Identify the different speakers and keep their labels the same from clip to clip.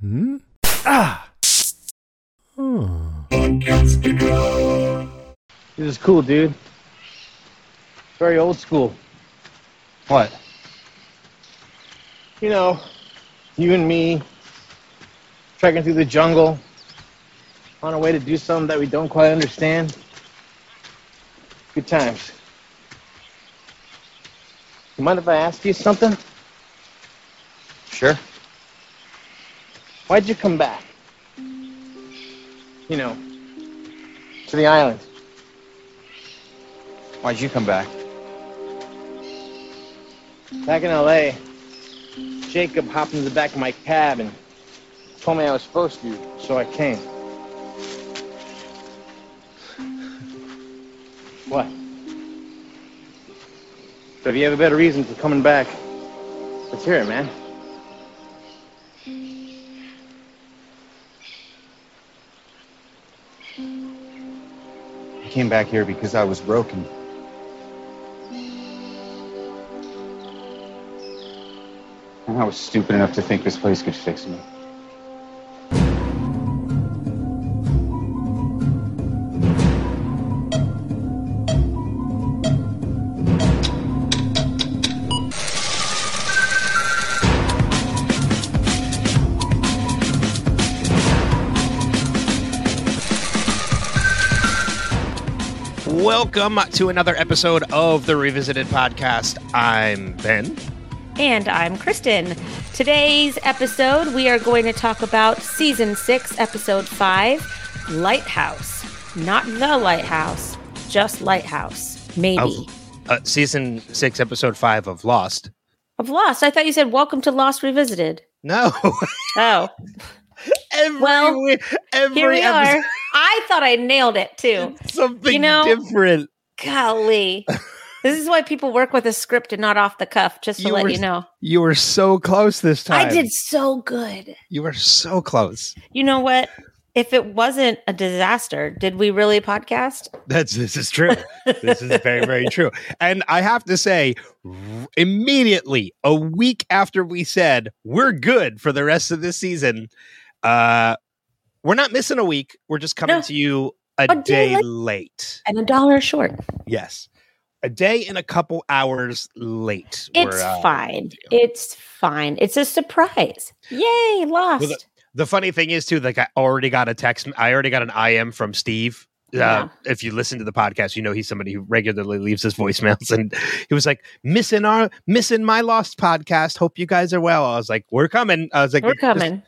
Speaker 1: Hmm? Ah! Oh.
Speaker 2: This is cool, dude. Very old school.
Speaker 3: What?
Speaker 2: You know, you and me trekking through the jungle on our way to do something that we don't quite understand. Good times. You mind if I ask you something?
Speaker 3: Sure.
Speaker 2: Why'd you come back? You know, to the island.
Speaker 3: Why'd you come back?
Speaker 2: Back in LA, Jacob hopped into the back of my cab and told me I was supposed to, so I came. What? So if you have a better reason for coming back, let's hear it, man.
Speaker 3: Came back here because I was broken. And I was stupid enough to think this place could fix me.
Speaker 1: Welcome to another episode of the Revisited Podcast. I'm Ben.
Speaker 4: And I'm Kristin. Today's episode, we are going to talk about season six, episode five Lighthouse. Not the lighthouse, just Lighthouse. Maybe.
Speaker 1: Of uh, season six, episode five of Lost.
Speaker 4: Of Lost. I thought you said Welcome to Lost Revisited.
Speaker 1: No.
Speaker 4: Oh,
Speaker 1: every,
Speaker 4: Well,
Speaker 1: every
Speaker 4: here we
Speaker 1: episode,
Speaker 4: are. I thought I nailed it too.
Speaker 1: something
Speaker 4: You know-
Speaker 1: different.
Speaker 4: Golly. This is why people work with a script and not off the cuff, just to
Speaker 1: You
Speaker 4: let
Speaker 1: were-
Speaker 4: you know.
Speaker 1: You were so close this time.
Speaker 4: I did so good.
Speaker 1: You were so close.
Speaker 4: You know what? If it wasn't a disaster, did we really podcast?
Speaker 1: That's this is true. this is very very true. And I have to say, immediately a week after we said we're good for the rest of this season, uh, we're not missing a week. We're just coming
Speaker 4: No.
Speaker 1: to you a,
Speaker 4: A
Speaker 1: day,
Speaker 4: day late.
Speaker 1: late.
Speaker 4: And a dollar short.
Speaker 1: Yes, a day and a couple hours late.
Speaker 4: It's
Speaker 1: we're, uh,
Speaker 4: fine. It's fine. It's a surprise. Yay, lost.
Speaker 1: the- The funny thing is too, like I already got a text. I already got an IM from Steve. Uh,
Speaker 4: Yeah.
Speaker 1: If you listen to the podcast, you know he's somebody who regularly leaves his voicemails, and he was like, "Missing our, missing my lost podcast. Hope you guys are well." I was like, "We're coming." I was like,
Speaker 4: We're
Speaker 1: "It's just,
Speaker 4: coming.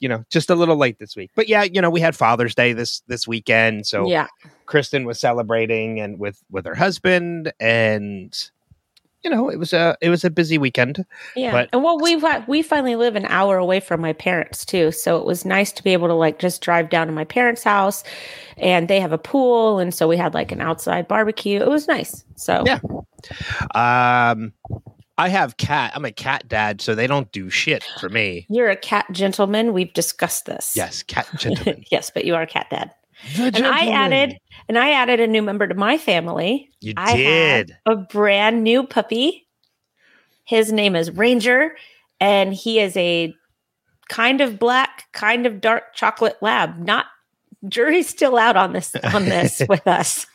Speaker 1: You know, just a little late this week, but yeah, you know, we had Father's Day this this weekend, so
Speaker 4: yeah.
Speaker 1: Kristin was celebrating and with with her husband, and you know, it was a it was a busy weekend.
Speaker 4: Yeah.
Speaker 1: but-
Speaker 4: and well, we we finally live an hour away from my parents too, so it was nice to be able to like just drive down to my parents' house, and they have a pool, and so we had like an outside barbecue. It was nice. So
Speaker 1: Yeah. Um, I have cat. I'm a cat dad, so they don't do shit for me.
Speaker 4: you're a cat gentleman. We've discussed this.
Speaker 1: Yes, cat gentleman.
Speaker 4: yes, but you are a cat dad.
Speaker 1: The
Speaker 4: And I added and I added a new member to my family.
Speaker 1: You
Speaker 4: I
Speaker 1: did.
Speaker 4: a brand new puppy. His name is Ranger, and he is a kind of black, kind of dark chocolate lab. Not jury's still out on this on this with us.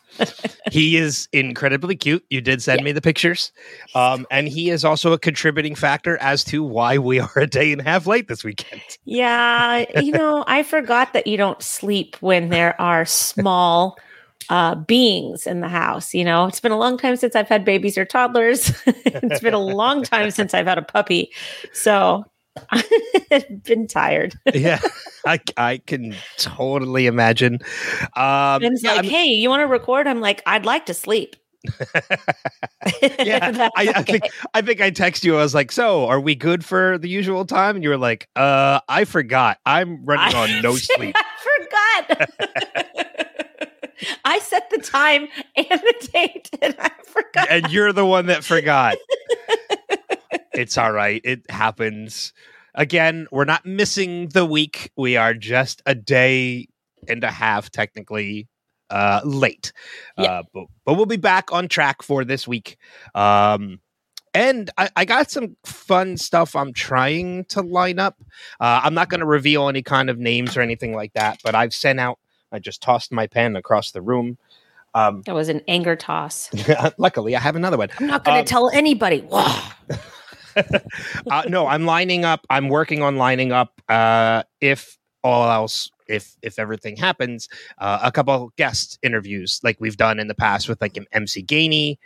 Speaker 1: He is incredibly cute. You did send
Speaker 4: Yeah.
Speaker 1: me the pictures. Um, and he is also a contributing factor as to why we are a day and a half late this weekend.
Speaker 4: Yeah, you know, I forgot that you don't sleep when there are small uh, beings in the house. You know, it's been a long time since I've had babies or toddlers. it's been a long time since I've had a puppy. So I've been tired.
Speaker 1: yeah, I, I can totally imagine. Um,
Speaker 4: Ben's
Speaker 1: yeah,
Speaker 4: like,
Speaker 1: I'm-
Speaker 4: hey, you want to record? I'm like, I'd like to sleep.
Speaker 1: yeah, I, I think I think I text you. I was like, "So, are we good for the usual time?" And you were like, "Uh, I forgot. I'm running on no sleep."
Speaker 4: I forgot. I set the time and the date, and I forgot.
Speaker 1: and you're the one that forgot. it's all right. It happens. Again, we're not missing the week. We are just a day and a half, technically, uh, late.
Speaker 4: Yeah.
Speaker 1: Uh, but, but we'll be back on track for this week. Um, and I, I got some fun stuff I'm trying to line up. Uh, I'm not going to reveal any kind of names or anything like that, but I've sent out. I just tossed my pen across the room. Um,
Speaker 4: That was an anger toss.
Speaker 1: luckily, I have another one.
Speaker 4: I'm not going to
Speaker 1: Um,
Speaker 4: tell anybody.
Speaker 1: Uh, no, I'm lining up. I'm working on lining up. Uh, if all else, if if everything happens, uh, a couple guest interviews like we've done in the past with like MC Gainey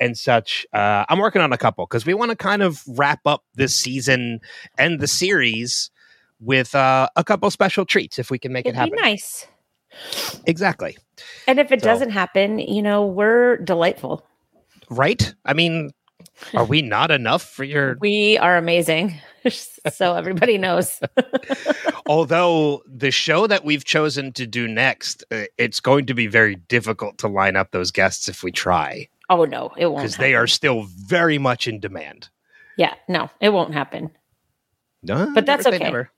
Speaker 1: and such. Uh, I'm working on a couple because we want to kind of wrap up this season and the series with uh, a couple special treats if we can make
Speaker 4: It'd
Speaker 1: it happen.
Speaker 4: be nice.
Speaker 1: Exactly.
Speaker 4: And if it
Speaker 1: So-
Speaker 4: doesn't happen, you know, we're delightful.
Speaker 1: Right? I mean, are we not enough for your
Speaker 4: We are amazing. so everybody knows.
Speaker 1: Although the show that we've chosen to do next, uh, it's going to be very difficult to line up those guests if we try
Speaker 4: Oh no, it won't.
Speaker 1: because they are still very much in demand.
Speaker 4: Yeah, no, it won't happen.
Speaker 1: No,
Speaker 4: But that's okay.
Speaker 1: never.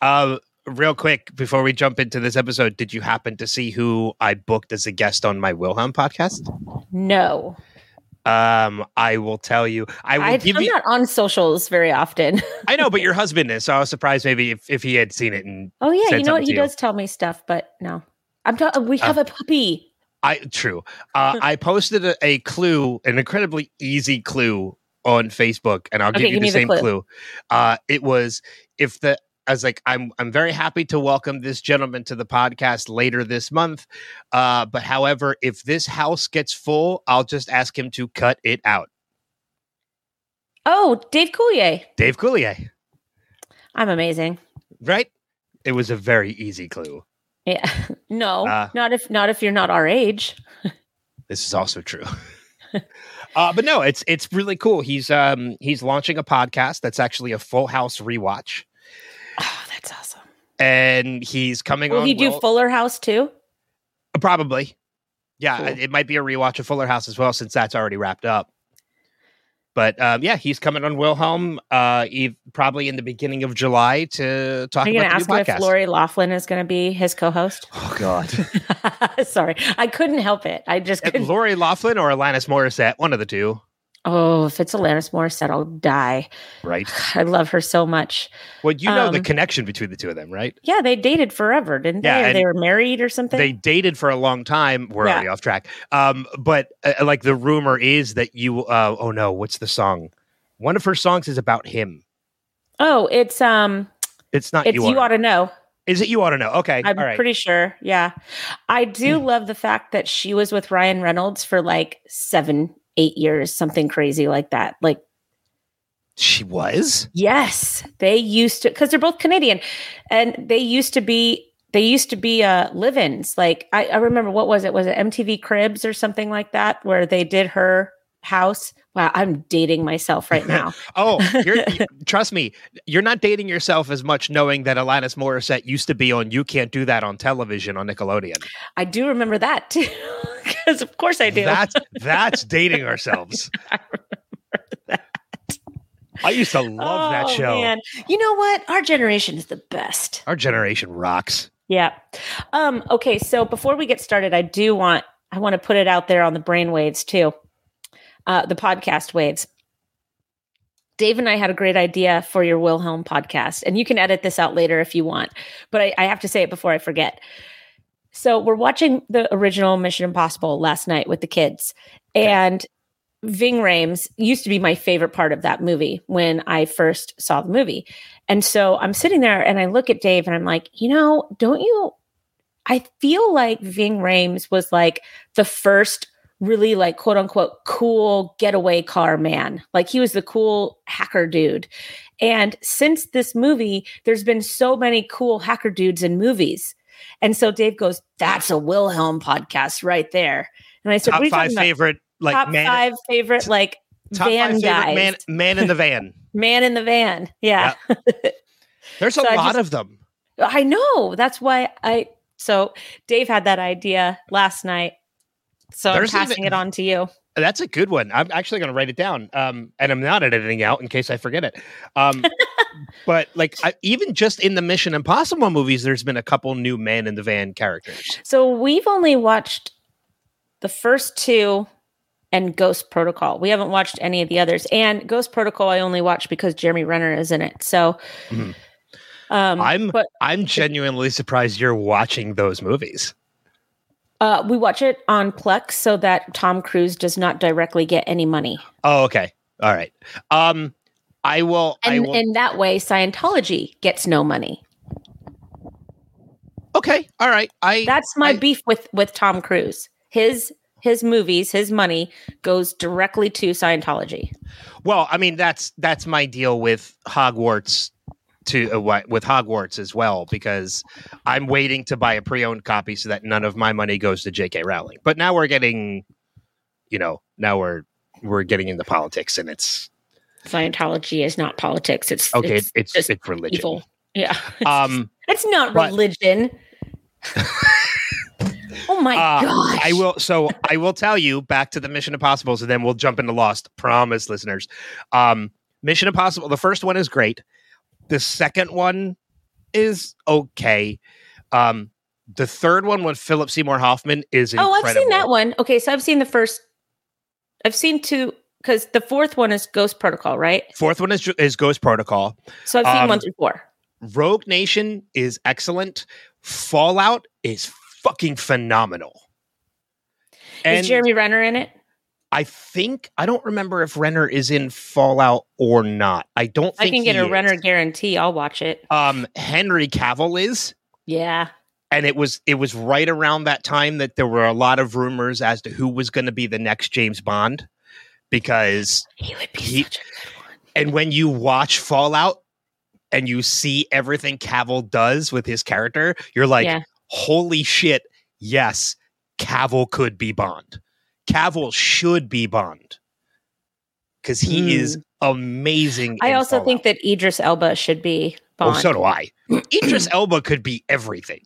Speaker 1: Uh, real quick before we jump into this episode, did you happen to see who I booked as a guest on my Wilhelm podcast?
Speaker 4: No,
Speaker 1: Um, I will tell you. I will
Speaker 4: I,
Speaker 1: give
Speaker 4: I'm
Speaker 1: you.
Speaker 4: not on socials very often.
Speaker 1: I know, but your husband is, so I was surprised maybe if, if he had seen it. And
Speaker 4: Oh yeah, you know what? He
Speaker 1: you.
Speaker 4: does tell me stuff, but no, I'm talking. We have a puppy.
Speaker 1: I true. Uh, I posted a, a clue, an incredibly easy clue on Facebook, and I'll
Speaker 4: Okay,
Speaker 1: give you the
Speaker 4: the
Speaker 1: same
Speaker 4: clue.
Speaker 1: clue. Uh, it was if the I was like, I'm I'm very happy to welcome this gentleman to the podcast later this month. Uh, but however, if this house gets full, I'll just ask him to cut it out.
Speaker 4: Oh, Dave Coulier.
Speaker 1: Dave Coulier,
Speaker 4: I'm amazing.
Speaker 1: right? It was a very easy clue.
Speaker 4: Yeah. No,
Speaker 1: Uh,
Speaker 4: not if not if you're not our age.
Speaker 1: This is also true. uh, but no, it's it's really cool. He's um he's launching a podcast that's actually a Full House rewatch. And he's coming on
Speaker 4: Will
Speaker 1: on.
Speaker 4: he do
Speaker 1: Will-
Speaker 4: Fuller House too?
Speaker 1: probably? Yeah,
Speaker 4: Cool.
Speaker 1: it might be a rewatch of Fuller House as well, since that's already wrapped up. But um, yeah, he's coming on Wilhelm, uh, ev- probably in the beginning of July to talk
Speaker 4: Are you going
Speaker 1: about
Speaker 4: to
Speaker 1: the
Speaker 4: ask
Speaker 1: new podcast.
Speaker 4: if Lori Laughlin is going to be his co-host?
Speaker 1: oh God,
Speaker 4: Sorry, I couldn't help it. I just couldn't.
Speaker 1: Lori Laughlin or Alanis Morissette, one of the two,
Speaker 4: Oh, if it's Alanis Morissette, I'll die.
Speaker 1: right?
Speaker 4: I love her so much.
Speaker 1: Well, you know the
Speaker 4: Um,
Speaker 1: connection between the two of them, right?
Speaker 4: Yeah, they dated forever, didn't they?
Speaker 1: Yeah,
Speaker 4: Or they were married or something.
Speaker 1: they dated for a long time. We're
Speaker 4: Yeah.
Speaker 1: already off track. Um, but uh, like the rumor is that you. Uh, oh no, what's the song? One of her songs is about him.
Speaker 4: oh, it's um,
Speaker 1: It's not
Speaker 4: it's
Speaker 1: you.
Speaker 4: you, ought to know.
Speaker 1: Is it you ought to know? Okay,
Speaker 4: I'm
Speaker 1: all right.
Speaker 4: pretty sure. Yeah, I do love the fact that she was with Ryan Reynolds for like seven, eight years, something crazy like that. Like
Speaker 1: she was.
Speaker 4: Yes, they used to because they're both Canadian, and they used to be they used to be uh live-ins. Like I, I remember what was it? Was it MTV Cribs or something like that where they did her house? Wow, I'm dating myself right now.
Speaker 1: Oh, trust me, you're not dating yourself as much knowing that Alanis Morissette used to be on You Can't Do That on television on Nickelodeon.
Speaker 4: I do remember that too, because of course I do.
Speaker 1: That's that's dating ourselves. I used to love that
Speaker 4: Oh,
Speaker 1: show.
Speaker 4: man. You know what? Our generation is the best.
Speaker 1: Our generation rocks.
Speaker 4: Yeah. Um, okay, so before we get started, I do want I want to put it out there on the brainwaves too. Uh, the podcast waves. Dave and I had a great idea for your Wilhelm podcast, and you can edit this out later if you want. But I, I have to say it before I forget. So we're watching the original Mission Impossible last night with the kids, and Ving Rhames used to be my favorite part of that movie when I first saw the movie. And so I'm sitting there and I look at Dave and I'm like, you know, don't you? I feel like Ving Rhames was like the first really like quote unquote cool getaway car man. Like he was the cool hacker dude. And since this movie, there's been so many cool hacker dudes in movies. And so Dave goes, that's a Wilhelm podcast right there. And I said,
Speaker 1: Top
Speaker 4: what are you
Speaker 1: five favorite like
Speaker 4: Top
Speaker 1: man
Speaker 4: five favorite like
Speaker 1: top
Speaker 4: van guys.
Speaker 1: man man in the van.
Speaker 4: man in the van. Yeah.
Speaker 1: There's a
Speaker 4: So
Speaker 1: lot
Speaker 4: just-
Speaker 1: of them.
Speaker 4: I know. That's why I so Dave had that idea last night. So
Speaker 1: There's
Speaker 4: I'm passing
Speaker 1: even-
Speaker 4: it on to you.
Speaker 1: That's a good one. I'm actually going to write it down, um, and I'm not editing out in case I forget it. Um, but like, I, even just in the Mission Impossible movies, there's been a couple new man in the van characters.
Speaker 4: So we've only watched the first two and Ghost Protocol. We haven't watched any of the others. And Ghost Protocol, I only watched because Jeremy Renner is in it. So,
Speaker 1: Mhm.
Speaker 4: um,
Speaker 1: I'm
Speaker 4: but
Speaker 1: I'm genuinely surprised you're watching those movies.
Speaker 4: Uh, we watch it on Plex so that Tom Cruise does not directly get any money.
Speaker 1: Oh, okay. All right. Um, I will. I
Speaker 4: And
Speaker 1: will.
Speaker 4: in that way, Scientology gets no money.
Speaker 1: okay. All right. I.
Speaker 4: That's my
Speaker 1: I-
Speaker 4: beef with with Tom Cruise. His his movies, his money goes directly to Scientology.
Speaker 1: Well, I mean that's that's my deal with Hogwarts to uh, what with Hogwarts as well because I'm waiting to buy a pre-owned copy so that none of my money goes to J.K. Rowling. But now we're getting, you know, now we're we're getting into politics and it's
Speaker 4: Scientology is not politics. It's
Speaker 1: okay.
Speaker 4: It's,
Speaker 1: It's it's, religion.
Speaker 4: evil. Yeah.
Speaker 1: Um,
Speaker 4: it's not
Speaker 1: but-
Speaker 4: religion. oh my
Speaker 1: uh,
Speaker 4: gosh.
Speaker 1: I will. So I will tell you back to the Mission Impossible. So then we'll jump into Lost. Promise, listeners. Um, Mission Impossible. The first one is great. The second one is okay. Um, the third one with Philip Seymour Hoffman is
Speaker 4: Oh. I've seen that one. Okay, so I've seen the first. I've seen two because the fourth one is Ghost Protocol, right?
Speaker 1: Fourth one is is Ghost Protocol.
Speaker 4: So I've seen
Speaker 1: Um,
Speaker 4: one through four.
Speaker 1: Rogue Nation is excellent. Fallout is fucking phenomenal.
Speaker 4: Is Jeremy Renner in it?
Speaker 1: I think I don't remember if Renner is in Fallout or not. I don't
Speaker 4: I can get a
Speaker 1: is.
Speaker 4: Renner guarantee. I'll watch it.
Speaker 1: Um, Henry Cavill is,
Speaker 4: Yeah.
Speaker 1: and it was it was right around that time that there were a lot of rumors as to who was going to be the next James Bond, because
Speaker 4: He would be
Speaker 1: He-
Speaker 4: such a good one.
Speaker 1: and when you watch Fallout and you see everything Cavill does with his character, you're like,
Speaker 4: Yeah.
Speaker 1: holy shit, yes, Cavill could be Bond. Cavill should be Bond because he
Speaker 4: Hmm.
Speaker 1: is amazing.
Speaker 4: I
Speaker 1: in
Speaker 4: also
Speaker 1: Fallout.
Speaker 4: think that Idris Elba should be Bond.
Speaker 1: Oh, so do I. Idris Elba could be everything.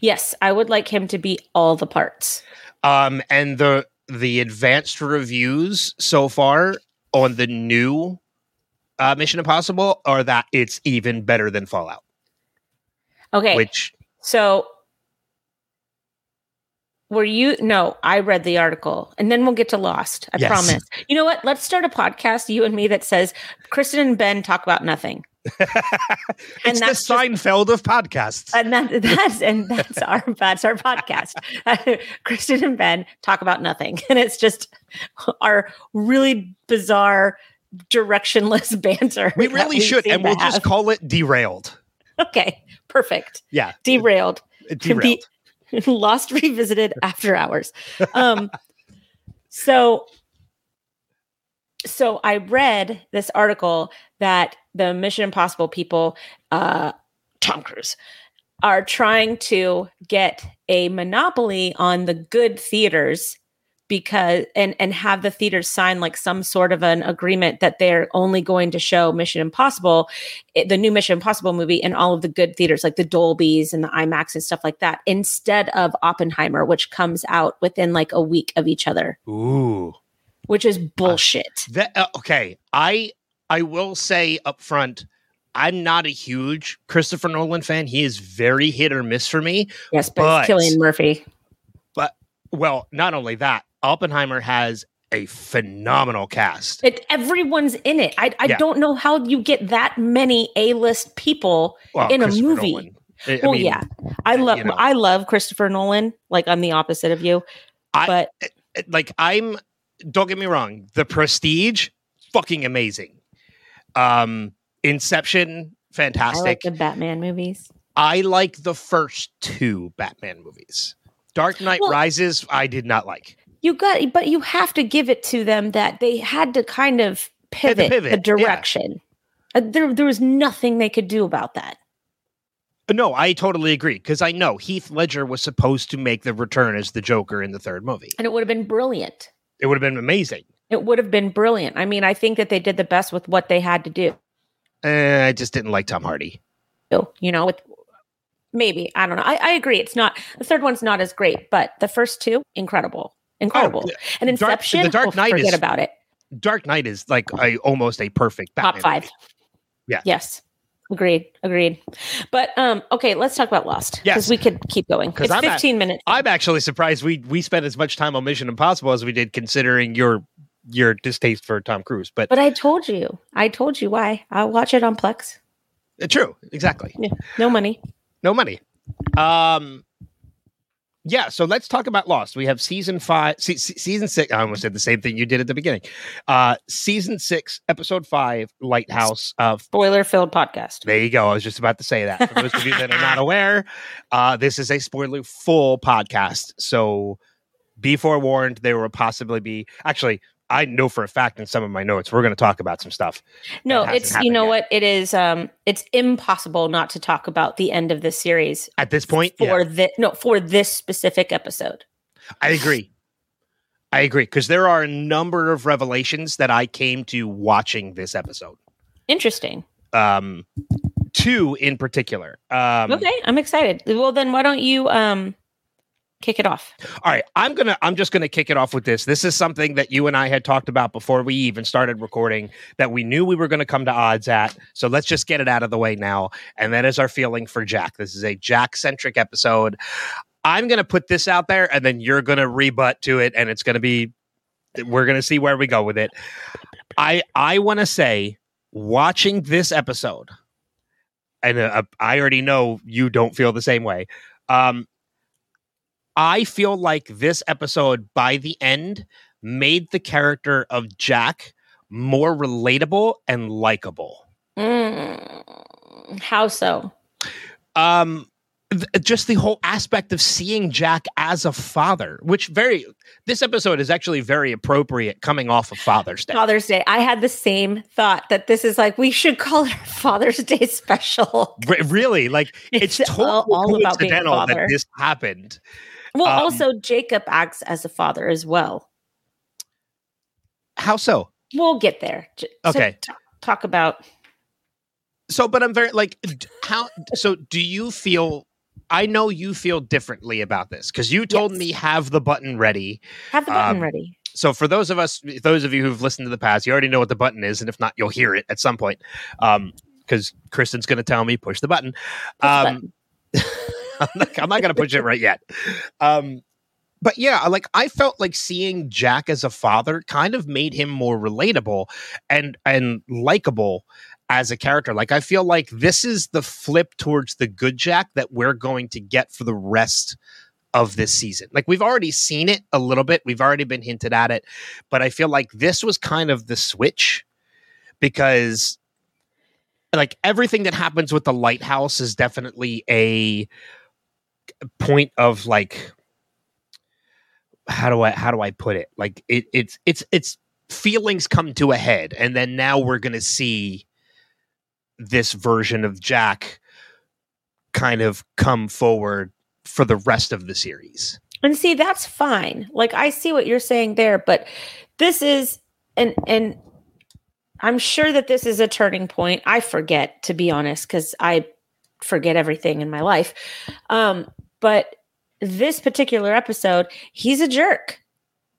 Speaker 4: yes, I would like him to be all the parts.
Speaker 1: Um, and the the advanced reviews so far on the new uh, Mission Impossible are that it's even better than Fallout,
Speaker 4: Okay,
Speaker 1: which
Speaker 4: so were you? No, I read the article, and then we'll get to Lost. I
Speaker 1: Yes.
Speaker 4: promise. You know what? Let's start a podcast, you and me, that says Kristin and Ben talk about nothing.
Speaker 1: it's the
Speaker 4: that's just-
Speaker 1: Seinfeld of podcasts.
Speaker 4: and that, that's and that's our that's our podcast. Kristin and Ben talk about nothing, and it's just our really bizarre, directionless banter.
Speaker 1: we really should, and we'll just call it derailed.
Speaker 4: okay, perfect.
Speaker 1: Yeah,
Speaker 4: Derailed,
Speaker 1: derailed.
Speaker 4: lost, revisited after hours. Um, so, so I read this article that the Mission Impossible people, uh, Tom Cruise, are trying to get a monopoly on the good theaters because and and have the theaters sign like some sort of an agreement that they're only going to show Mission Impossible, eh, the new Mission Impossible movie in all of the good theaters like the Dolbys and the IMAX and stuff like that instead of Oppenheimer which comes out within like a week of each other,
Speaker 1: Ooh,
Speaker 4: which is bullshit.
Speaker 1: that uh, okay. I I will say up front. I'm not a huge Christopher Nolan fan. He is very hit or miss for me.
Speaker 4: yes, but,
Speaker 1: but-
Speaker 4: Cillian Murphy.
Speaker 1: But well, not only that, Oppenheimer has a phenomenal cast.
Speaker 4: It, everyone's in it. I, I
Speaker 1: Yeah.
Speaker 4: don't know how you get that many A-list people
Speaker 1: Well,
Speaker 4: in a movie.
Speaker 1: Nolan. I- I
Speaker 4: well,
Speaker 1: mean,
Speaker 4: yeah, I love
Speaker 1: you know.
Speaker 4: I love Christopher Nolan. Like I'm the opposite of you,
Speaker 1: I-
Speaker 4: but
Speaker 1: like I'm don't get me wrong, The Prestige, fucking amazing. Um Inception,
Speaker 4: I like
Speaker 1: fantastic.
Speaker 4: the Batman movies.
Speaker 1: I like the first two Batman movies. Dark Knight
Speaker 4: Well-
Speaker 1: Rises, I did not like.
Speaker 4: You got, but you have to give it to them that they had to kind of pivot,
Speaker 1: pivot,
Speaker 4: the
Speaker 1: yeah.
Speaker 4: direction. Uh, there, there was nothing they could do about that.
Speaker 1: No, I totally agree because I know Heath Ledger was supposed to make the return as the Joker in the third movie.
Speaker 4: And it would have been brilliant.
Speaker 1: It would have been amazing.
Speaker 4: It would have been brilliant. I mean, I think that they did the best with what they had to do.
Speaker 1: Eh, I just didn't like Tom Hardy.
Speaker 4: You know, with maybe I don't know. I, I agree. It's not the third one's not as great, but the first two incredible, incredible.
Speaker 1: Oh,
Speaker 4: and
Speaker 1: Dark-
Speaker 4: Inception,
Speaker 1: The Dark
Speaker 4: oh,
Speaker 1: Knight
Speaker 4: forget
Speaker 1: is
Speaker 4: about it.
Speaker 1: Dark Knight is like a almost a perfect Batman
Speaker 4: Top five.
Speaker 1: movie. Yeah.
Speaker 4: Yes. Agreed. Agreed. But um, okay, let's talk about Lost.
Speaker 1: Yes.
Speaker 4: Because we could keep going. It's
Speaker 1: I'm at-
Speaker 4: 15 minutes.
Speaker 1: I'm actually surprised we we spent as much time on Mission Impossible as we did, considering your your distaste for Tom Cruise. But
Speaker 4: But I told you. I told you why. I'll watch it on Plex.
Speaker 1: uh, true, exactly.
Speaker 4: Yeah. No money.
Speaker 1: No money. Um, yeah. So let's talk about Lost. We have season five, se- se- season six. I almost said the same thing you did at the beginning. Uh, season six, episode five, Lighthouse. Uh,
Speaker 4: Spoiler filled podcast.
Speaker 1: There you go. I was just about to say that. For those of you that are not aware, uh, this is a spoiler full podcast. So be forewarned, there will possibly be. Actually, I know for a fact in some of my notes, we're going to talk about some stuff.
Speaker 4: No, it's you know
Speaker 1: yet.
Speaker 4: what? It is um it's impossible not to talk about the end of this series
Speaker 1: At this point,
Speaker 4: for
Speaker 1: yeah,
Speaker 4: the no for this specific episode.
Speaker 1: I agree. I agree because there are a number of revelations that I came to watching this episode.
Speaker 4: Interesting.
Speaker 1: Um, two in particular. Um,
Speaker 4: okay, I'm excited. Well, then why don't you um kick it off?
Speaker 1: All right, I'm gonna I'm just gonna kick it off with this. This is something that you and I had talked about before we even started recording that we knew we were gonna come to odds at. So let's just get it out of the way now. And that is our feeling for Jack. This is a Jack centric episode. I'm gonna put this out there, and then you're gonna rebut to it, and it's gonna be we're gonna see where we go with it. I I want to say watching this episode, and uh, I already know you don't feel the same way. Um, I feel like this episode, by the end, made the character of Jack more relatable and likable.
Speaker 4: Mm, how so?
Speaker 1: Um, th- just the whole aspect of seeing Jack as a father, which very this episode is actually very appropriate coming off of Father's Day.
Speaker 4: Father's Day. I had the same thought that this is like we should call it Father's Day special.
Speaker 1: Re- really, like it's,
Speaker 4: It's
Speaker 1: totally
Speaker 4: all- all about being a
Speaker 1: coincidental that this happened.
Speaker 4: Well,
Speaker 1: Um,
Speaker 4: also Jacob acts as a father as well.
Speaker 1: How so?
Speaker 4: We'll get there. So
Speaker 1: Okay.
Speaker 4: t- talk about
Speaker 1: So, but I'm very like, how? So, do you feel? I know you feel differently about this because you told
Speaker 4: Yes.
Speaker 1: me have the button ready.
Speaker 4: have the button
Speaker 1: Um,
Speaker 4: ready.
Speaker 1: So, for those of us, those of you who've listened to the past, you already know what the button is, and if not, you'll hear it at some point. Um, because Kristin's going to tell me push the button.
Speaker 4: Push the
Speaker 1: Um, I'm not, not going to push it right yet. Um, but yeah, like I felt like seeing Jack as a father kind of made him more relatable and and likable as a character. Like I feel like this is the flip towards the good Jack that we're going to get for the rest of this season. Like we've already seen it a little bit, we've already been hinted at it, but I feel like this was kind of the switch because like everything that happens with the lighthouse is definitely a point of like how do I how do I put it? Like it it's it's it's feelings come to a head and then now we're to see this version of Jack kind of come forward for the rest of the series.
Speaker 4: And see, that's fine. Like I see what you're saying there, but this is and and I'm sure that this is a turning point. I forget to be honest cuz I forget everything in my life. Um but this particular episode, he's a jerk.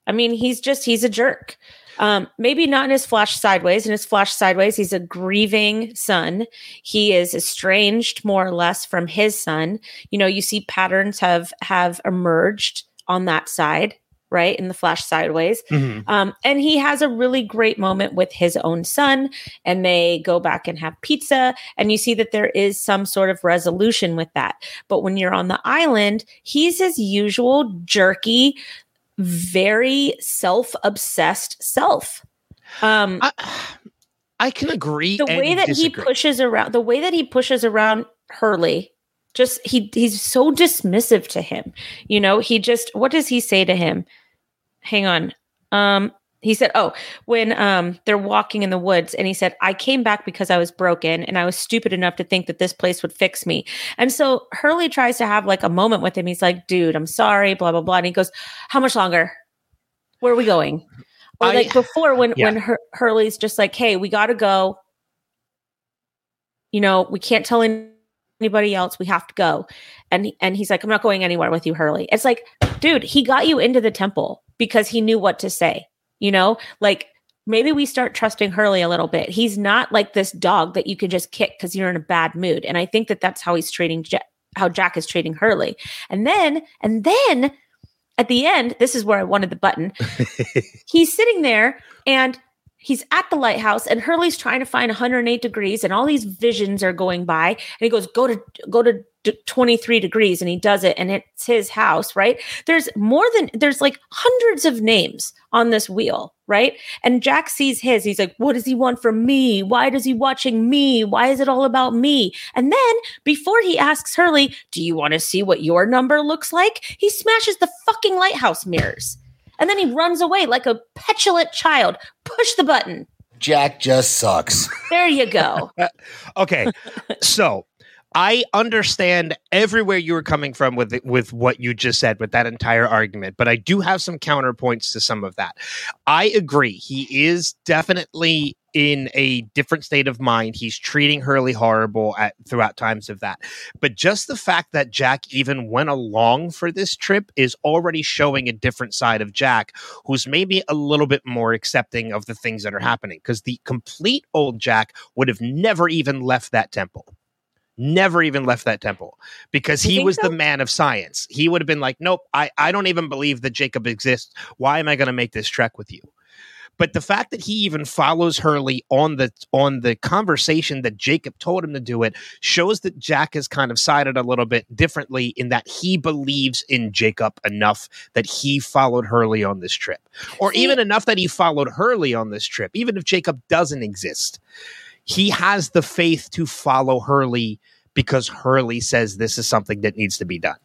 Speaker 4: I mean, he's just he's a jerk. Um, maybe not in his flash sideways. In his flash sideways, he's a grieving son. He is estranged more or less from his son. You know, you see patterns have have emerged on that side, right? In the flash sideways. Um, and he has a really great moment with his own son, and they go back and have pizza. And you see that there is some sort of resolution with that. But when you're on the island, he's his usual jerky, very self obsessed self. Um,
Speaker 1: I, I can agree.
Speaker 4: the way that
Speaker 1: disagree.
Speaker 4: he pushes around, the way that he pushes around Hurley, just he he's so dismissive to him. You know, he just what does he say to him? Hang on. Um, he said, "Oh, when um they're walking in the woods, and he said, I came back because I was broken, and I was stupid enough to think that this place would fix me." And so Hurley tries to have like a moment with him. He's like, "Dude, I'm sorry," blah blah blah, and he goes, "How much longer? Where are we going?" Or
Speaker 1: I-
Speaker 4: like before, when
Speaker 1: Yeah.
Speaker 4: when Hur- Hurley's just like, "Hey, we got to go." You know, we can't tell any- anybody else. We have to go, and and he's like, "I'm not going anywhere with you, Hurley." It's like, dude, he got you into the temple because he knew what to say. You know, like maybe we start trusting Hurley a little bit. He's not like this dog that you can just kick because you're in a bad mood. And I think that that's how he's treating Jack, how Jack is treating Hurley. And then, and then at the end, this is where I wanted the button. he's sitting there and he's at the lighthouse and Hurley's trying to find 108 degrees and all these visions are going by. And he goes go to go to 23 degrees. And he does it and it's his house right? There's more than there's like hundreds of names on this wheel right? And Jack sees his. He's like what does he want from me? Why does he watching me? Why is it all about me? And then before he asks Hurley do you want to see what your number looks like? He smashes the fucking lighthouse mirrors and then he runs away like a petulant child. Push the button.
Speaker 5: Jack just sucks.
Speaker 4: There you go.
Speaker 1: okay, so I understand everywhere you were coming from with with what you just said with that entire argument, but I do have some counterpoints to some of that. I agree. He is definitely in a different state of mind. He's treating Hurley horrible at throughout times of that. But just the fact that Jack even went along for this trip is already showing a different side of Jack, who's maybe a little bit more accepting of the things that are happening. Because the complete old Jack would have never even left that temple never even left that temple because he was so? the man of science. He would have been like, nope, I, I don't even believe that Jacob exists. Why am I going to make this trek with you? But the fact that he even follows Hurley on the on the conversation that Jacob told him to do it shows that Jack has kind of sided a little bit differently in that he believes in Jacob enough that he followed Hurley on this trip. Or See, even enough that he followed Hurley on this trip, even if Jacob doesn't exist. He has the faith to follow Hurley because Hurley says this is something that needs to be done.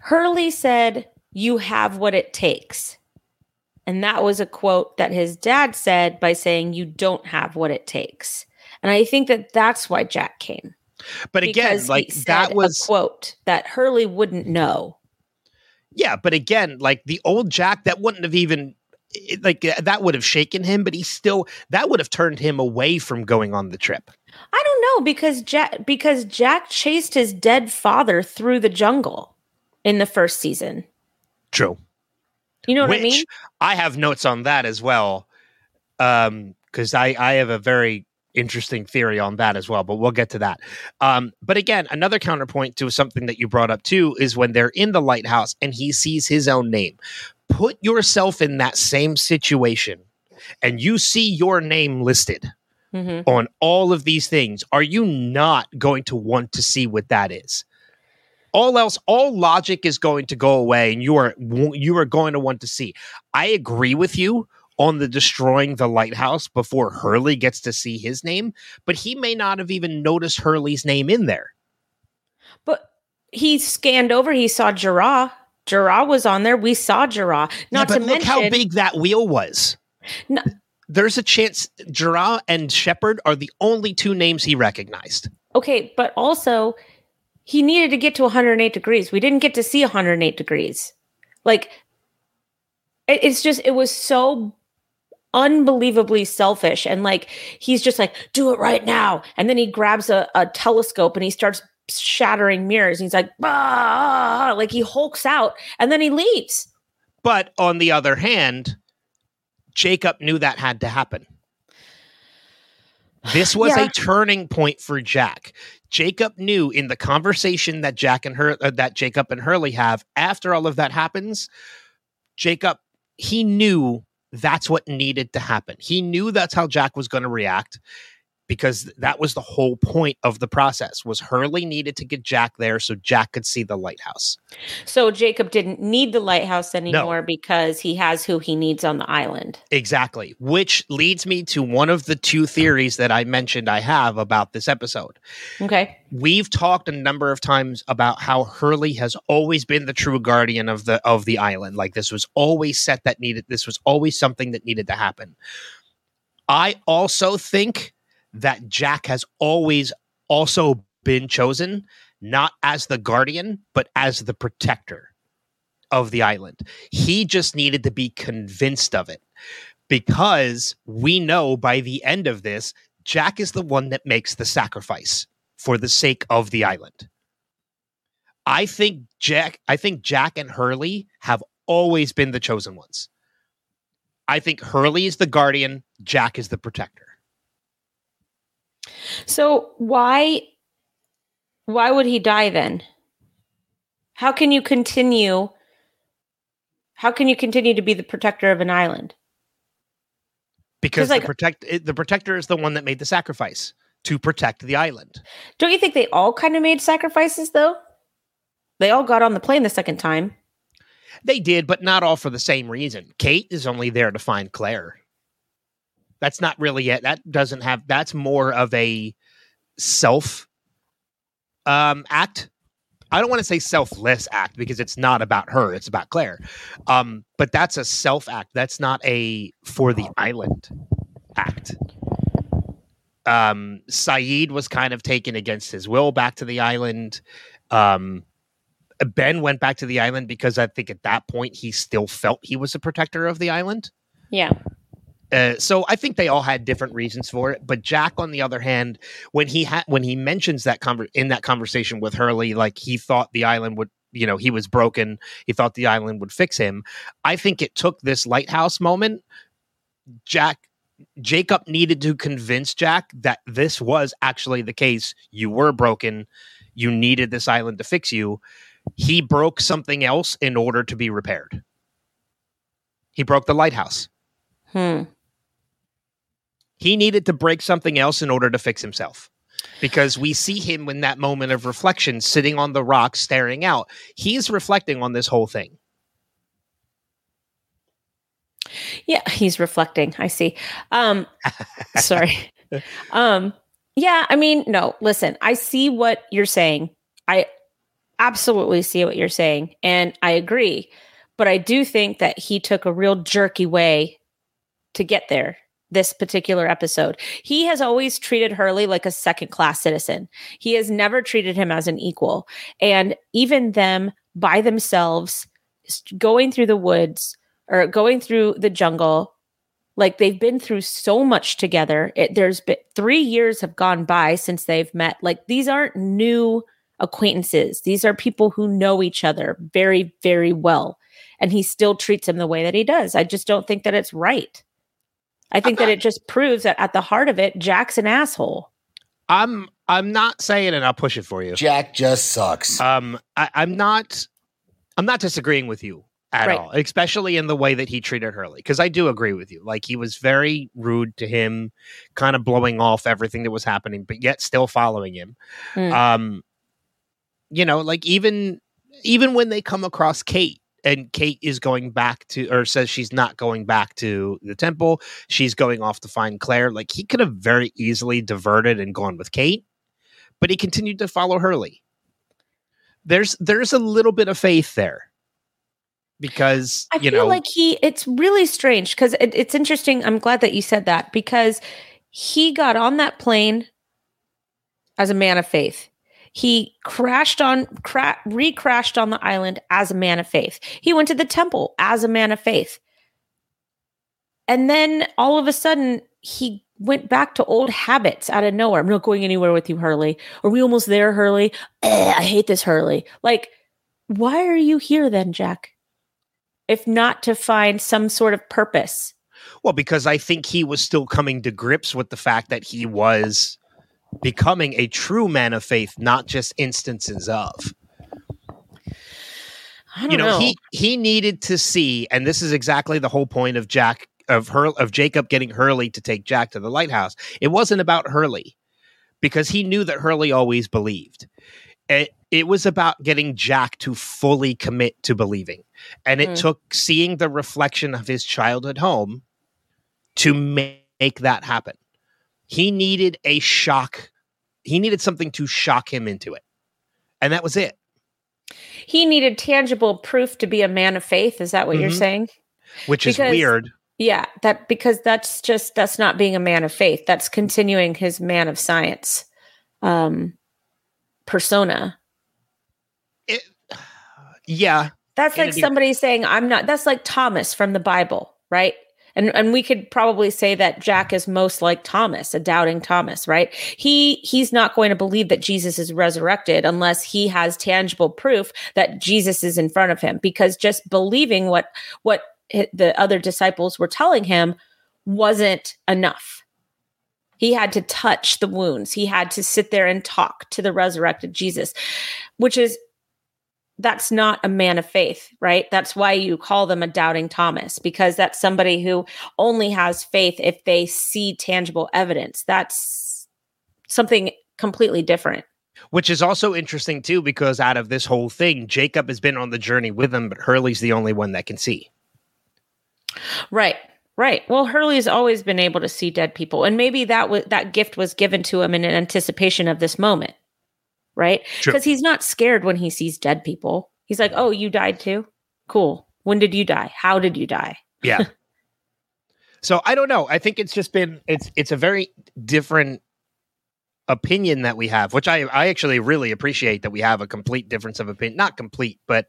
Speaker 4: Hurley said, You have what it takes. And that was a quote that his dad said by saying, You don't have what it takes. And I think that that's why Jack came.
Speaker 1: But again, like that was
Speaker 4: a quote that Hurley wouldn't know.
Speaker 1: Yeah, but again, like the old Jack, that wouldn't have even like that would have shaken him, but he still that would have turned him away from going on the trip.
Speaker 4: I don't know because Jack because Jack chased his dead father through the jungle in the first season.
Speaker 1: True.
Speaker 4: You know what Which, I mean?
Speaker 1: I have notes on that as well. Um, because I, I have a very interesting theory on that as well, but we'll get to that. Um, but again, another counterpoint to something that you brought up too is when they're in the lighthouse and he sees his own name. Put yourself in that same situation and you see your name listed mm-hmm. on all of these things. Are you not going to want to see what that is? all else all logic is going to go away and you are you are going to want to see i agree with you on the destroying the lighthouse before hurley gets to see his name but he may not have even noticed hurley's name in there
Speaker 4: but he scanned over he saw Jarrah. Jarrah was on there we saw Jarrah. not yeah, to
Speaker 1: look
Speaker 4: mention
Speaker 1: how big that wheel was no, there's a chance Jarrah and Shephard are the only two names he recognized
Speaker 4: okay but also he needed to get to 108 degrees. We didn't get to see 108 degrees. Like it, it's just it was so unbelievably selfish and like he's just like do it right now and then he grabs a, a telescope and he starts shattering mirrors and he's like bah! like he hulks out and then he leaves
Speaker 1: but on the other hand jacob knew that had to happen this was yeah. a turning point for Jack. Jacob knew in the conversation that Jack and her uh, that Jacob and Hurley have after all of that happens, Jacob he knew that's what needed to happen. He knew that's how Jack was going to react because that was the whole point of the process was Hurley needed to get Jack there so Jack could see the lighthouse.
Speaker 4: So Jacob didn't need the lighthouse anymore no. because he has who he needs on the island.
Speaker 1: Exactly. Which leads me to one of the two theories that I mentioned I have about this episode.
Speaker 4: Okay.
Speaker 1: We've talked a number of times about how Hurley has always been the true guardian of the of the island. Like this was always set that needed this was always something that needed to happen. I also think that Jack has always also been chosen not as the guardian, but as the protector of the island. He just needed to be convinced of it because we know by the end of this, Jack is the one that makes the sacrifice for the sake of the island. I think Jack, I think Jack and Hurley have always been the chosen ones. I think Hurley is the guardian, Jack is the protector.
Speaker 4: So why why would he die then? How can you continue how can you continue to be the protector of an island?
Speaker 1: Because
Speaker 4: like-
Speaker 1: the protect the protector is the one that made the sacrifice to protect the island.
Speaker 4: Don't you think they all kind of made sacrifices though? They all got on the plane the second time.
Speaker 1: They did, but not all for the same reason. Kate is only there to find Claire. That's not really it. That doesn't have that's more of a self um act. I don't want to say selfless act because it's not about her, it's about Claire. Um, but that's a self act. That's not a for the island act. Um, Sayid was kind of taken against his will back to the island. Um, Ben went back to the island because I think at that point he still felt he was a protector of the island.
Speaker 4: Yeah.
Speaker 1: Uh, so I think they all had different reasons for it. But Jack, on the other hand, when he had when he mentions that conver- in that conversation with Hurley, like he thought the island would, you know, he was broken. He thought the island would fix him. I think it took this lighthouse moment. Jack Jacob needed to convince Jack that this was actually the case. You were broken. You needed this island to fix you. He broke something else in order to be repaired. He broke the lighthouse.
Speaker 4: Hmm.
Speaker 1: He needed to break something else in order to fix himself. Because we see him in that moment of reflection sitting on the rock staring out. He's reflecting on this whole thing.
Speaker 4: Yeah, he's reflecting. I see. Um sorry. Um yeah, I mean, no, listen. I see what you're saying. I absolutely see what you're saying and I agree. But I do think that he took a real jerky way to get there this particular episode. He has always treated Hurley like a second class citizen. He has never treated him as an equal. And even them by themselves going through the woods or going through the jungle like they've been through so much together it, there's been three years have gone by since they've met like these aren't new acquaintances these are people who know each other very very well and he still treats him the way that he does i just don't think that it's right i think that it just proves that at the heart of it jack's an asshole
Speaker 1: I'm I'm not saying and I'll push it for you.
Speaker 5: Jack just sucks.
Speaker 1: Um I, I'm not I'm not disagreeing with you at
Speaker 4: Right.
Speaker 1: all, especially in the way that he treated Hurley. Because I do agree with you. Like he was very rude to him, kind of blowing off everything that was happening, but yet still following him.
Speaker 4: Mm.
Speaker 1: Um, you know, like even even when they come across Kate and Kate is going back to or says she's not going back to the temple, she's going off to find Claire. Like he could have very easily diverted and gone with Kate, but he continued to follow Hurley. There's there's a little bit of faith there. Because
Speaker 4: I
Speaker 1: you
Speaker 4: feel
Speaker 1: know
Speaker 4: like he it's really strange because it, it's interesting. I'm glad that you said that because he got on that plane as a man of faith. He crashed on cra- re-crashed on the island as a man of faith. He went to the temple as a man of faith. And then all of a sudden he went back to old habits out of nowhere. I'm not going anywhere with you, Hurley. Are we almost there, Hurley? Ugh, I hate this Hurley. Like, why are you here then, Jack? if not to find some sort of purpose.
Speaker 1: Well, because I think he was still coming to grips with the fact that he was becoming a true man of faith, not just instances of.
Speaker 4: I don't
Speaker 1: You know,
Speaker 4: know.
Speaker 1: he he needed to see, and this is exactly the whole point of Jack of her of Jacob getting Hurley to take Jack to the lighthouse. It wasn't about Hurley because he knew that Hurley always believed. It, it was about getting Jack to fully commit to believing. And it
Speaker 4: Mm.
Speaker 1: took seeing the reflection of his childhood home to ma- make that happen. He needed a shock. He needed something to shock him into it. And that was it.
Speaker 4: he needed tangible proof to be a man of faith. Is that what you're
Speaker 1: Mhm.
Speaker 4: saying?
Speaker 1: Which is weird.
Speaker 4: Yeah, that because that's just that's not being a man of faith. That's continuing his man of science um persona.
Speaker 1: It, yeah.
Speaker 4: That's like somebody saying I'm not that's like Thomas from the Bible, right? And and we could probably say that Jack is most like Thomas, a doubting Thomas, right? He he's not going to believe that Jesus is resurrected unless he has tangible proof that Jesus is in front of him because just believing what what the other disciples were telling him wasn't enough. He had to touch the wounds. He had to sit there and talk to the resurrected Jesus, which is that's not a man of faith, right? That's why you call them a doubting Thomas because that's somebody who only has faith if they see tangible evidence. That's something completely different.
Speaker 1: Which is also interesting too, because out of this whole thing, Jacob has been on the journey with him, but Hurley's the only one that can see.
Speaker 4: Right. Right. Well, Hurley's always been able to see dead people, and maybe that was that gift was given to him in anticipation of this moment, right? Because he's not scared when he sees dead people. He's like, "Oh, you died too? Cool. When did you die? How did you die?"
Speaker 1: Yeah. so I don't know. I think it's just been it's it's a very different opinion that we have, which I I actually really appreciate that we have a complete difference of opinion. Not complete, but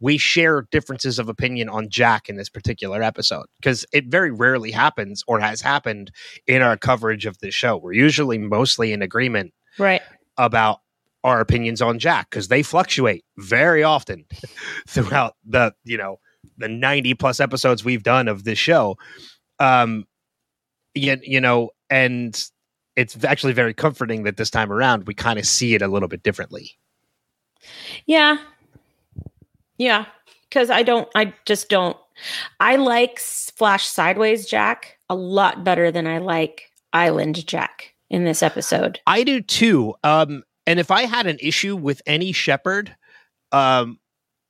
Speaker 1: we share differences of opinion on Jack in this particular episode because it very rarely happens or has happened in our coverage of the show. We're usually mostly in agreement
Speaker 4: Right.
Speaker 1: about our opinions on Jack because they fluctuate very often throughout the you know the 90 plus episodes we've done of this show um you, you know and it's actually very comforting that this time around we kind of see it a little bit differently
Speaker 4: Yeah. Yeah. Because I don't, I just don't, I like Flash Sideways Jack a lot better than I like Island Jack in this episode.
Speaker 1: i do too um and if i had an issue with any Shephard um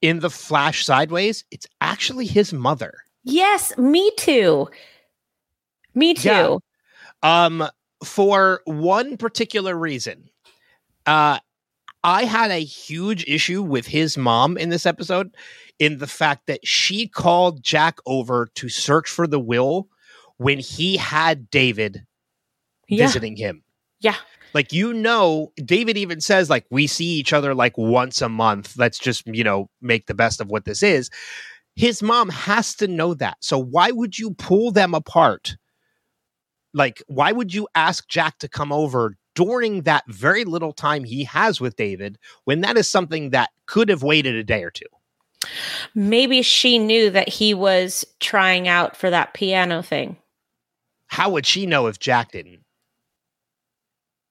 Speaker 1: in the flash sideways it's actually his mother
Speaker 4: Yes, me too. Me too.
Speaker 1: Yeah. Um, for one particular reason, uh, I had a huge issue with his mom in this episode, in the fact that she called Jack over to search for the will when he had David
Speaker 4: Yeah.
Speaker 1: visiting him.
Speaker 4: Yeah.
Speaker 1: Like you know, David even says like we see each other like once a month. Let's just you know make the best of what this is. His mom has to know that. So why would you pull them apart? Like why would you ask Jack to come over during that very little time he has with David when that is something that could have waited a day or two?
Speaker 4: Maybe she knew that he was trying out for that piano thing
Speaker 1: How would she know if Jack didn't?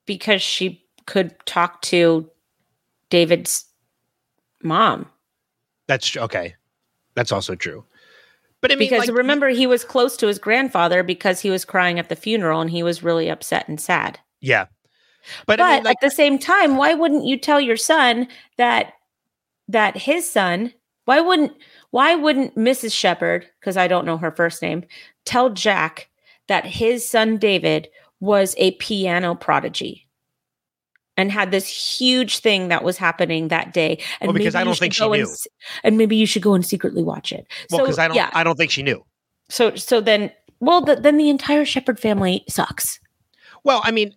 Speaker 4: Because she could talk to David's mom.
Speaker 1: That's okay. That's also true. But I mean,
Speaker 4: because
Speaker 1: like,
Speaker 4: remember, he was close to his grandfather because he was crying at the funeral and he was really upset and sad.
Speaker 1: yeah. But,
Speaker 4: But,
Speaker 1: I mean, like,
Speaker 4: at the same time, why wouldn't you tell your son that that his son? Why wouldn't why wouldn't Mrs. Shephard, because I don't know her first name, tell Jack that his son David was a piano prodigy and had this huge thing that was happening that day? And
Speaker 1: Well, because
Speaker 4: maybe
Speaker 1: I don't think she
Speaker 4: go and
Speaker 1: knew.
Speaker 4: and maybe you should go and secretly watch it.
Speaker 1: well, because I don't,
Speaker 4: yeah,
Speaker 1: I don't think she knew.
Speaker 4: so so then well the, then the entire Shephard family sucks.
Speaker 1: Well, I mean,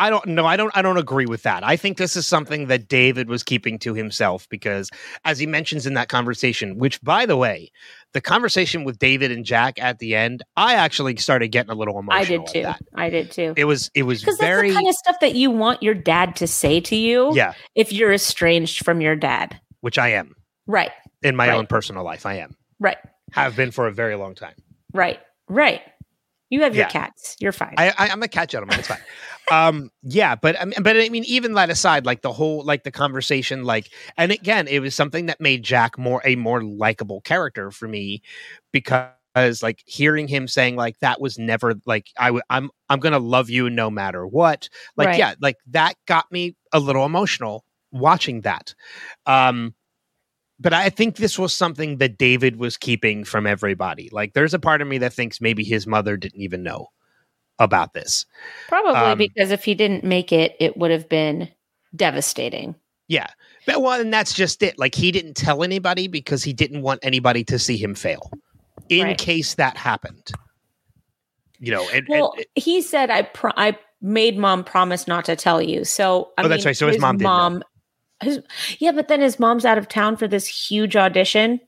Speaker 1: I don't know. I don't. I don't agree with that. I think this is something that David was keeping to himself because, as he mentions in that conversation, which, by the way, the conversation with David and Jack at the end, I actually started getting a little emotional.
Speaker 4: I did too. I did too.
Speaker 1: It was. It was
Speaker 4: Because
Speaker 1: very.
Speaker 4: that's the kind of stuff that you want your dad to say to you
Speaker 1: yeah,
Speaker 4: if you're estranged from your dad.
Speaker 1: which I am
Speaker 4: Right,
Speaker 1: in my
Speaker 4: Right.
Speaker 1: own personal life. I am.
Speaker 4: right,
Speaker 1: Have been for a very long time.
Speaker 4: right, right. You have your cats. You're fine.
Speaker 1: I, I I'm a cat gentleman. It's fine. um, yeah, but I mean, but I mean, even that aside, like the whole, like the conversation, like, and again, it was something that made Jack more a more likable character for me because, like, hearing him saying like that was never like I w- I'm I'm gonna love you no matter what. Like,
Speaker 4: Right.
Speaker 1: yeah, like that got me a little emotional watching that. Um, but I think this was something that David was keeping from everybody. Like, there's a part of me that thinks maybe his mother didn't even know about this.
Speaker 4: Probably
Speaker 1: um,
Speaker 4: because if he didn't make it, it would have been devastating.
Speaker 1: Yeah. But well, and that's just it. Like he didn't tell anybody because he didn't want anybody to see him fail in
Speaker 4: Right.
Speaker 1: case that happened. You know, and, and-
Speaker 4: Well, he said, "I pro- I made mom promise not to tell you." So I
Speaker 1: Oh, that's
Speaker 4: mean,
Speaker 1: right. So his mom didn't
Speaker 4: his- yeah, but then his mom's out of town for this huge audition.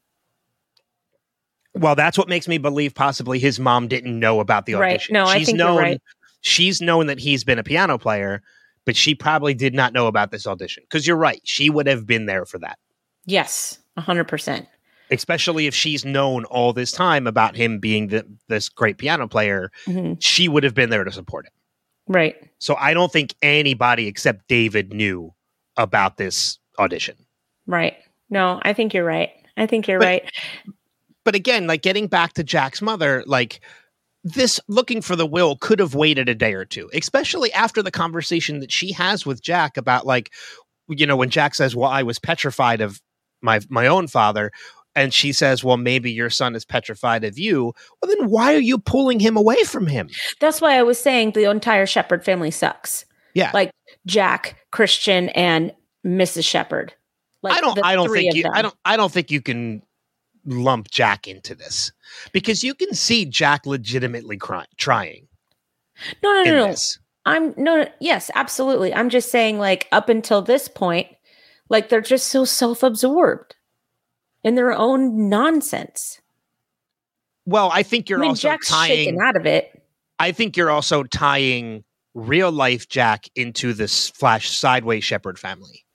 Speaker 1: Well, that's what makes me believe possibly his mom didn't know about the audition. Right.
Speaker 4: No, I
Speaker 1: she's
Speaker 4: think you're
Speaker 1: known
Speaker 4: right.
Speaker 1: she's known that he's been a piano player, but she probably did not know about this audition. Because you're right, she would have been there for that.
Speaker 4: Yes, a hundred percent.
Speaker 1: especially if she's known all this time about him being the, this great piano player.
Speaker 4: Mhm.
Speaker 1: She would have been there to support him.
Speaker 4: Right.
Speaker 1: So I don't think anybody except David knew about this audition.
Speaker 4: Right. No, I think you're right. I think you're
Speaker 1: But-
Speaker 4: right.
Speaker 1: But again, like getting back to Jack's mother, like this looking for the will could have waited a day or two, especially after the conversation that she has with Jack about like, you know, when Jack says, "Well, I was petrified of my my own father," and she says, "Well, maybe your son is petrified of you." Well, then why are you pulling him away from him?
Speaker 4: That's why I was saying the entire Shephard family sucks.
Speaker 1: Yeah.
Speaker 4: Like Jack, Christian, and Mrs. Shephard. Like
Speaker 1: I don't. I don't think you.
Speaker 4: them.
Speaker 1: I don't. I don't think you can lump Jack into this because you can see Jack legitimately cry, trying
Speaker 4: No, no, no, no.
Speaker 1: this.
Speaker 4: I'm no, no, yes, absolutely. I'm just saying, like, up until this point, like they're just so self-absorbed in their own nonsense.
Speaker 1: Well, I think you're
Speaker 4: I mean,
Speaker 1: also
Speaker 4: Jack's
Speaker 1: tying.
Speaker 4: out of it.
Speaker 1: I think you're also tying real life Jack into this Flash sideways Shephard family.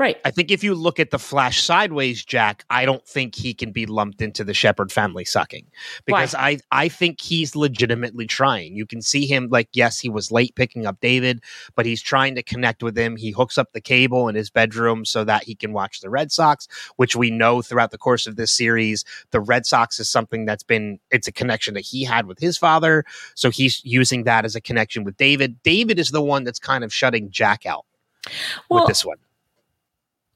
Speaker 4: Right.
Speaker 1: I think if you look at the Flash sideways Jack, I don't think he can be lumped into the Shephard family sucking because I I think he's legitimately trying. You can see him like yes, he was late picking up David, but he's trying to connect with him. He hooks up the cable in his bedroom so that he can watch the Red Sox, which we know throughout the course of this series, the Red Sox is something that's been it's a connection that he had with his father, so he's using that as a connection with David. David is the one that's kind of shutting Jack out
Speaker 4: Well,
Speaker 1: with this one.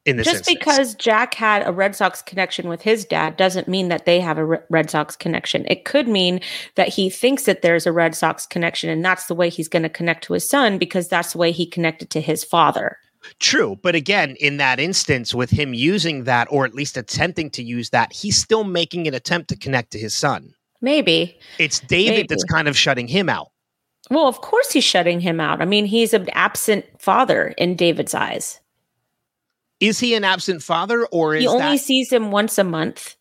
Speaker 1: In this
Speaker 4: just
Speaker 1: instance.
Speaker 4: because Jack had a Red Sox connection with his dad doesn't mean that they have a Red Sox connection. It could mean that he thinks that there's a Red Sox connection and that's the way he's going to connect to his son because that's the way he connected to his father.
Speaker 1: True, but again, in that instance, with him using that, or at least attempting to use that, he's still making an attempt to connect to his son.
Speaker 4: Maybe.
Speaker 1: It's David
Speaker 4: Maybe.
Speaker 1: that's kind of shutting him out.
Speaker 4: Well, of course he's shutting him out. I mean, he's an absent father in David's eyes.
Speaker 1: Is he an absent father, or is
Speaker 4: He only
Speaker 1: that?
Speaker 4: sees him once a month.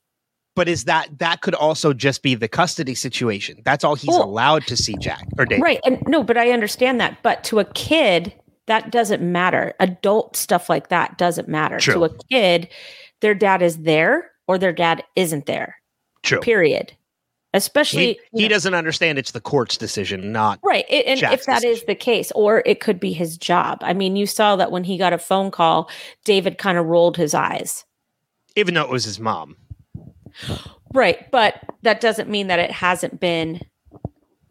Speaker 1: But is that that could also just be the custody situation? That's all he's
Speaker 4: Well,
Speaker 1: allowed to see Jack or David.
Speaker 4: Right. And no, but I understand that. But to a kid, that doesn't matter. Adult stuff like that doesn't matter.
Speaker 1: True.
Speaker 4: To a kid, their dad is there or their dad isn't there.
Speaker 1: True.
Speaker 4: Period. Especially
Speaker 1: He, he doesn't understand it's the court's decision, not
Speaker 4: Right. a- And
Speaker 1: Jack's
Speaker 4: if that is
Speaker 1: decision.
Speaker 4: the case, or it could be his job. I mean, you saw that when he got a phone call, David kind of rolled his eyes.
Speaker 1: even though it was his mom.
Speaker 4: Right. But that doesn't mean that it hasn't been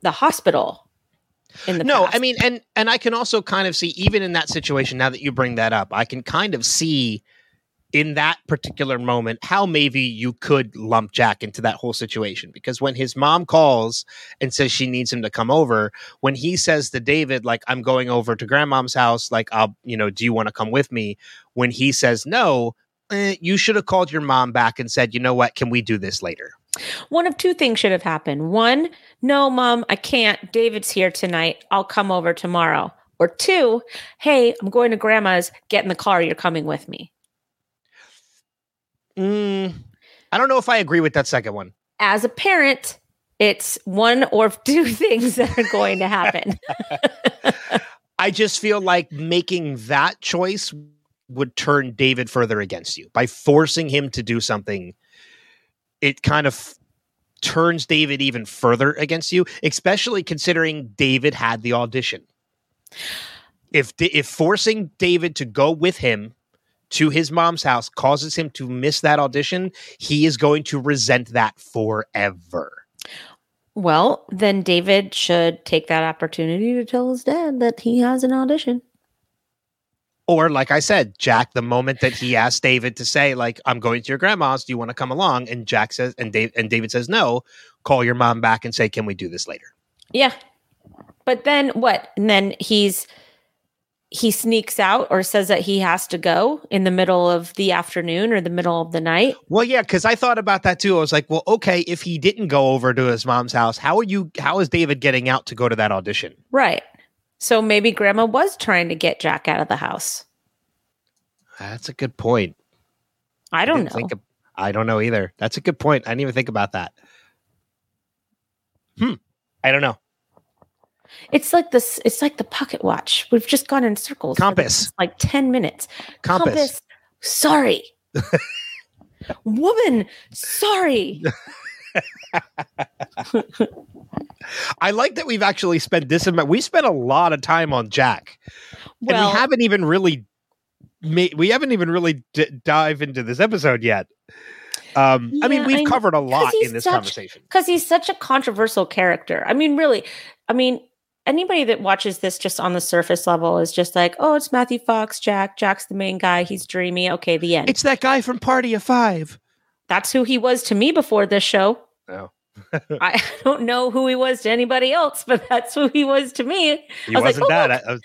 Speaker 4: the hospital in the
Speaker 1: no
Speaker 4: past.
Speaker 1: i mean and and i can also kind of see even in that situation now that you bring that up i can kind of see in that particular moment how maybe you could lump jack into that whole situation because when his mom calls and says she needs him to come over when he says to david like i'm going over to grandmom's house like i'll you know do you want to come with me when he says no eh, you should have called your mom back and said you know what can we do this later
Speaker 4: One of two things should have happened. One, no, mom, I can't. David's here tonight. I'll come over tomorrow. Or two, hey, I'm going to grandma's. Get in the car. You're coming with me.
Speaker 1: Mm, i don't know if i agree with that second one
Speaker 4: As a parent, it's one or two things that are going to happen.
Speaker 1: I just feel like making that choice would turn David further against you by forcing him to do something. It kind of turns David even further against you, especially considering David had the audition. If if forcing David to go with him to his mom's house causes him to miss that audition, he is going to resent that forever.
Speaker 4: well, then David should take that opportunity to tell his dad that he has an audition.
Speaker 1: Or, like I said, Jack, the moment that he asked David to say, like, I'm going to your grandma's, do you want to come along? And Jack says, and Dave and David says no, call your mom back and say, Can we do this later?
Speaker 4: Yeah. But then what? And then he's he sneaks out or says that he has to go in the middle of the afternoon or the middle of the night.
Speaker 1: Well, yeah, because I thought about that too. I was like, well, okay, if he didn't go over to his mom's house, how are you how is David getting out to go to that audition?
Speaker 4: Right. So maybe grandma was trying to get Jack out of the house.
Speaker 1: That's a good point.
Speaker 4: I don't
Speaker 1: didn't
Speaker 4: know.
Speaker 1: think of- I don't know either. That's a good point. I didn't even think about that. Hmm. I don't know.
Speaker 4: It's like this it's like the pocket watch. We've just gone in circles.
Speaker 1: Compass.
Speaker 4: Like 10 minutes.
Speaker 1: Compass.
Speaker 4: Sorry. Woman, sorry.
Speaker 1: I like that we've actually spent this amount. We spent a lot of time on Jack, and we haven't even really, ma- we haven't even really d- dive into this episode yet. Um, I mean, we've
Speaker 4: I
Speaker 1: covered a lot in this
Speaker 4: such-
Speaker 1: conversation.
Speaker 4: because he's such a controversial character. I mean, really, I mean, anybody that watches this just on the surface level is just like, oh, it's Matthew Fox, Jack. Jack's the main guy. He's dreamy. Okay, the end.
Speaker 1: It's that guy from Party of Five.
Speaker 4: That's who he was to me before this show.
Speaker 1: Oh.
Speaker 4: I don't know who he was to anybody else, but that's who he was to me.
Speaker 1: He
Speaker 4: I was
Speaker 1: wasn't
Speaker 4: "Oh,
Speaker 1: that.
Speaker 4: look."
Speaker 1: I, I, was-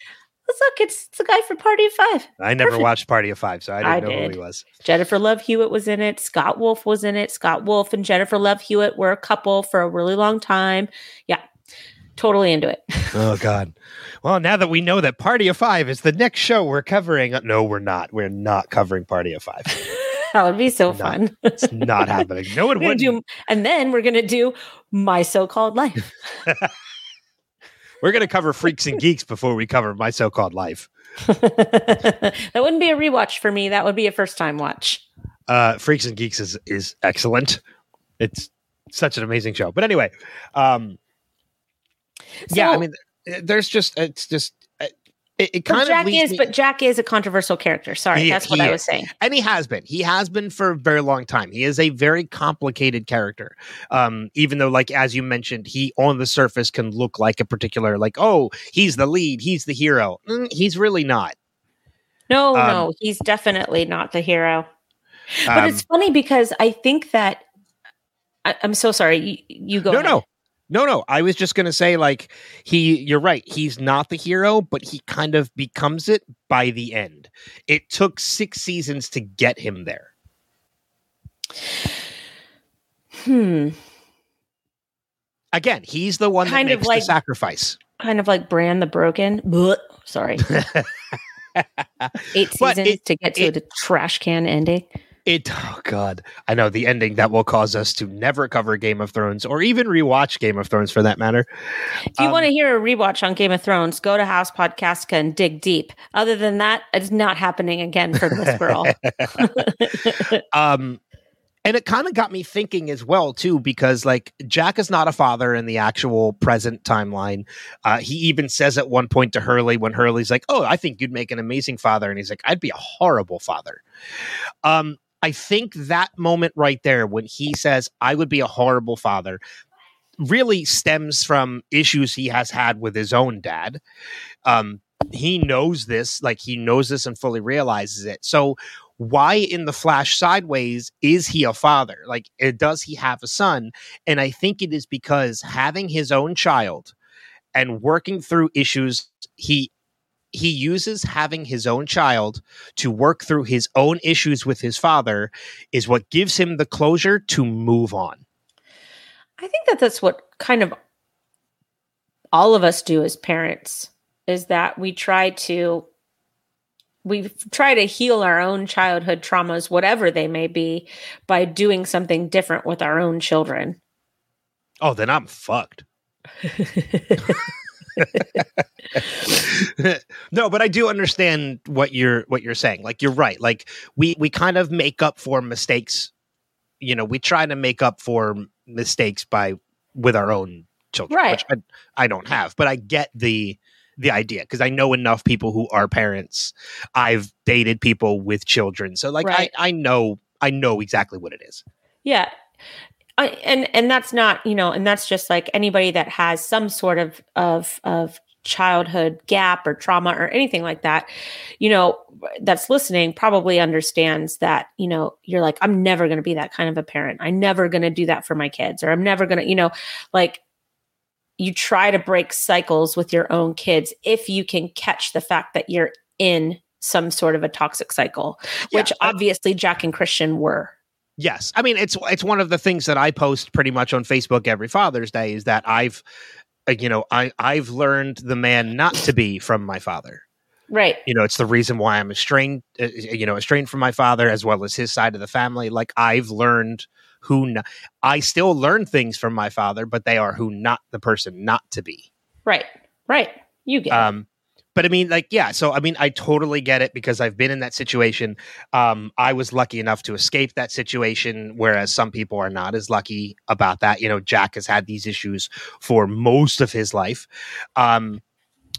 Speaker 4: look, it's, it's the guy from Party of Five.
Speaker 1: I never
Speaker 4: Perfect.
Speaker 1: watched Party of Five, so I didn't
Speaker 4: I
Speaker 1: know who he was.
Speaker 4: Jennifer Love Hewitt was in it. Scott Wolf was in it. Scott Wolf and Jennifer Love Hewitt were a couple for a really long time. Yeah, totally into it.
Speaker 1: Oh God. Well, now that we know that Party of Five is the next show we're covering, no, we're not. We're not covering Party of Five.
Speaker 4: that would be so
Speaker 1: Not-
Speaker 4: fun.
Speaker 1: It's not happening. No one would.
Speaker 4: gonna do, and then we're gonna do my so-called life.
Speaker 1: We're going to cover Freaks and Geeks before we cover My So-Called Life.
Speaker 4: that wouldn't be a rewatch for me. That would be a first-time watch.
Speaker 1: Uh, Freaks and Geeks is is excellent. It's such an amazing show. But anyway, um, yeah, I mean, there's just it's just uh, it, it kind of
Speaker 4: Jack
Speaker 1: leaves
Speaker 4: is,
Speaker 1: me-
Speaker 4: but Jack is a controversial character. Sorry,
Speaker 1: He-
Speaker 4: that's what I was
Speaker 1: is.
Speaker 4: saying.
Speaker 1: and he has been he has been for a very long time he is a very complicated character um even though like as you mentioned he on the surface can look like a particular like oh he's the lead he's the hero Mm, he's really not
Speaker 4: No,
Speaker 1: Um,
Speaker 4: no, he's definitely not the hero. But
Speaker 1: Um,
Speaker 4: it's funny because I think that I, I'm so sorry. You, you go.
Speaker 1: no
Speaker 4: ahead.
Speaker 1: no no no i was just gonna say like he you're right he's not the hero but he kind of becomes it by the end it took six seasons to get him there
Speaker 4: Hmm.
Speaker 1: again he's the one
Speaker 4: Kind
Speaker 1: that
Speaker 4: of
Speaker 1: makes
Speaker 4: like-
Speaker 1: the sacrifice
Speaker 4: Kind of like Bran the Broken. Blech. Sorry. Eight seasons
Speaker 1: it-
Speaker 4: to get to
Speaker 1: it-
Speaker 4: the trash can ending.
Speaker 1: It oh god, I know the ending that will cause us to never cover Game of Thrones or even rewatch Game of Thrones for that matter.
Speaker 4: If you
Speaker 1: Um,
Speaker 4: want to hear a rewatch on Game of Thrones, go to House Podcastica and dig deep. Other than that, it's not happening again for this girl.
Speaker 1: Um, and it kind of got me thinking as well too, because like Jack is not a father in the actual present timeline. Uh, he even says at one point to Hurley when Hurley's like, "Oh, I think you'd make an amazing father," and he's like, "I'd be a horrible father." Um, I think that moment right there when he says, "I would be a horrible father." really stems from issues he has had with his own dad. Um, he knows this, like he knows this and fully realizes it. So, why in the Flash sideways is he a father? Like, eh, does he have a son? And I think it is because having his own child and working through issues, he he uses having his own child to work through his own issues with his father is what gives him the closure to move on.
Speaker 4: I think that that's what kind of all of us do as parents is that we try to we try to heal our own childhood traumas whatever they may be by doing something different with our own children.
Speaker 1: Oh, then I'm fucked. no, but I do understand what you're what you're saying. Like you're right. Like we we kind of make up for mistakes. You know, we try to make up for mistakes by with our own children,
Speaker 4: Right.
Speaker 1: which I, I don't have. But I get the the idea because I know enough people who are parents. I've dated people with children, so like
Speaker 4: Right.
Speaker 1: I I know I know exactly what it is.
Speaker 4: Yeah. I, and and that's not, you know, and that's just like anybody that has some sort of of of childhood gap or trauma or anything like that, you know, that's listening probably understands that, you know, you're like I'm never going to be that kind of a parent. I'm never going to do that for my kids or I'm never going to, you know, like you try to break cycles with your own kids if you can catch the fact that you're in some sort of a toxic cycle,
Speaker 1: Yeah,
Speaker 4: which obviously Jack and Christian were.
Speaker 1: Yes, I mean it's it's one of the things that I post pretty much on Facebook every Father's Day is that I've, uh, you know, I I've learned the man not to be from my father.
Speaker 4: Right.
Speaker 1: You know, it's the reason why I'm estranged, uh, you know, estranged from my father as well as his side of the family. Like I've learned who n- I still learn things from my father, but they are who not the person not to be.
Speaker 4: Right. Right. You get it.
Speaker 1: Um, but I mean, like, yeah. So I mean, I totally get it because I've been in that situation. Um, I was lucky enough to escape that situation, whereas some people are not as lucky about that. You know, Jack has had these issues for most of his life. Um,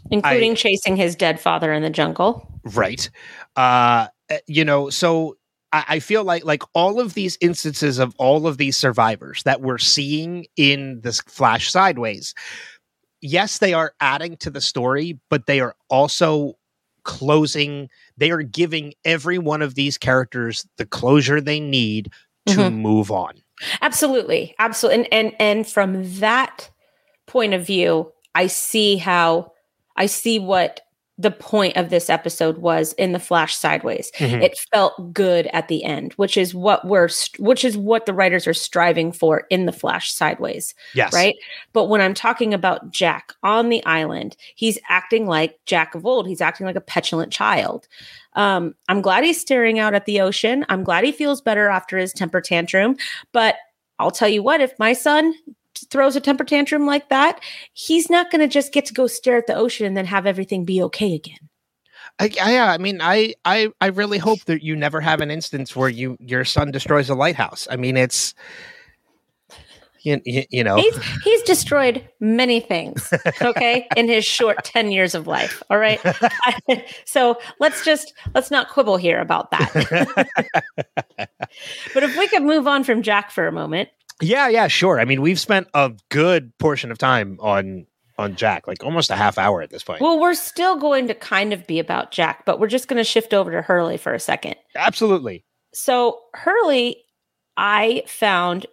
Speaker 4: including chasing his dead father in the jungle.
Speaker 1: right uh uh, you know so I, I feel like like all of these instances of all of these survivors that we're seeing in this flash sideways yes they are adding to the story but they are also closing they are giving every one of these characters the closure they need to
Speaker 4: Mhm.
Speaker 1: move on
Speaker 4: Absolutely. Absolutely. And and and from that point of view, I see how I see what the point of this episode was in the flash sideways.
Speaker 1: Mhm.
Speaker 4: It felt good at the end, which is what we're which is what the writers are striving for in the flash sideways.
Speaker 1: yes
Speaker 4: right? But when I'm talking about Jack on the island, he's acting like Jack of old. He's acting like a petulant child. Um, I'm glad he's staring out at the ocean. I'm glad he feels better after his temper tantrum. But I'll tell you what, if my son throws a temper tantrum like that, he's not going to just get to go stare at the ocean and then have everything be okay again.
Speaker 1: I, I, yeah, I mean, I, I, I really hope that you never have an instance where you your son destroys a lighthouse. I mean, it's, you, you, you know,
Speaker 4: He's he's destroyed many things, okay, in his short 10 years of life. All right. So let's just let's not quibble here about that. but if we could move on from Jack for a moment.
Speaker 1: Yeah, yeah, sure. I mean, we've spent a good portion of time on on Jack, like almost a half hour at this point.
Speaker 4: Well, we're still going to kind of be about Jack, but we're just going to shift over to Hurley for a second.
Speaker 1: Absolutely.
Speaker 4: So Hurley, I found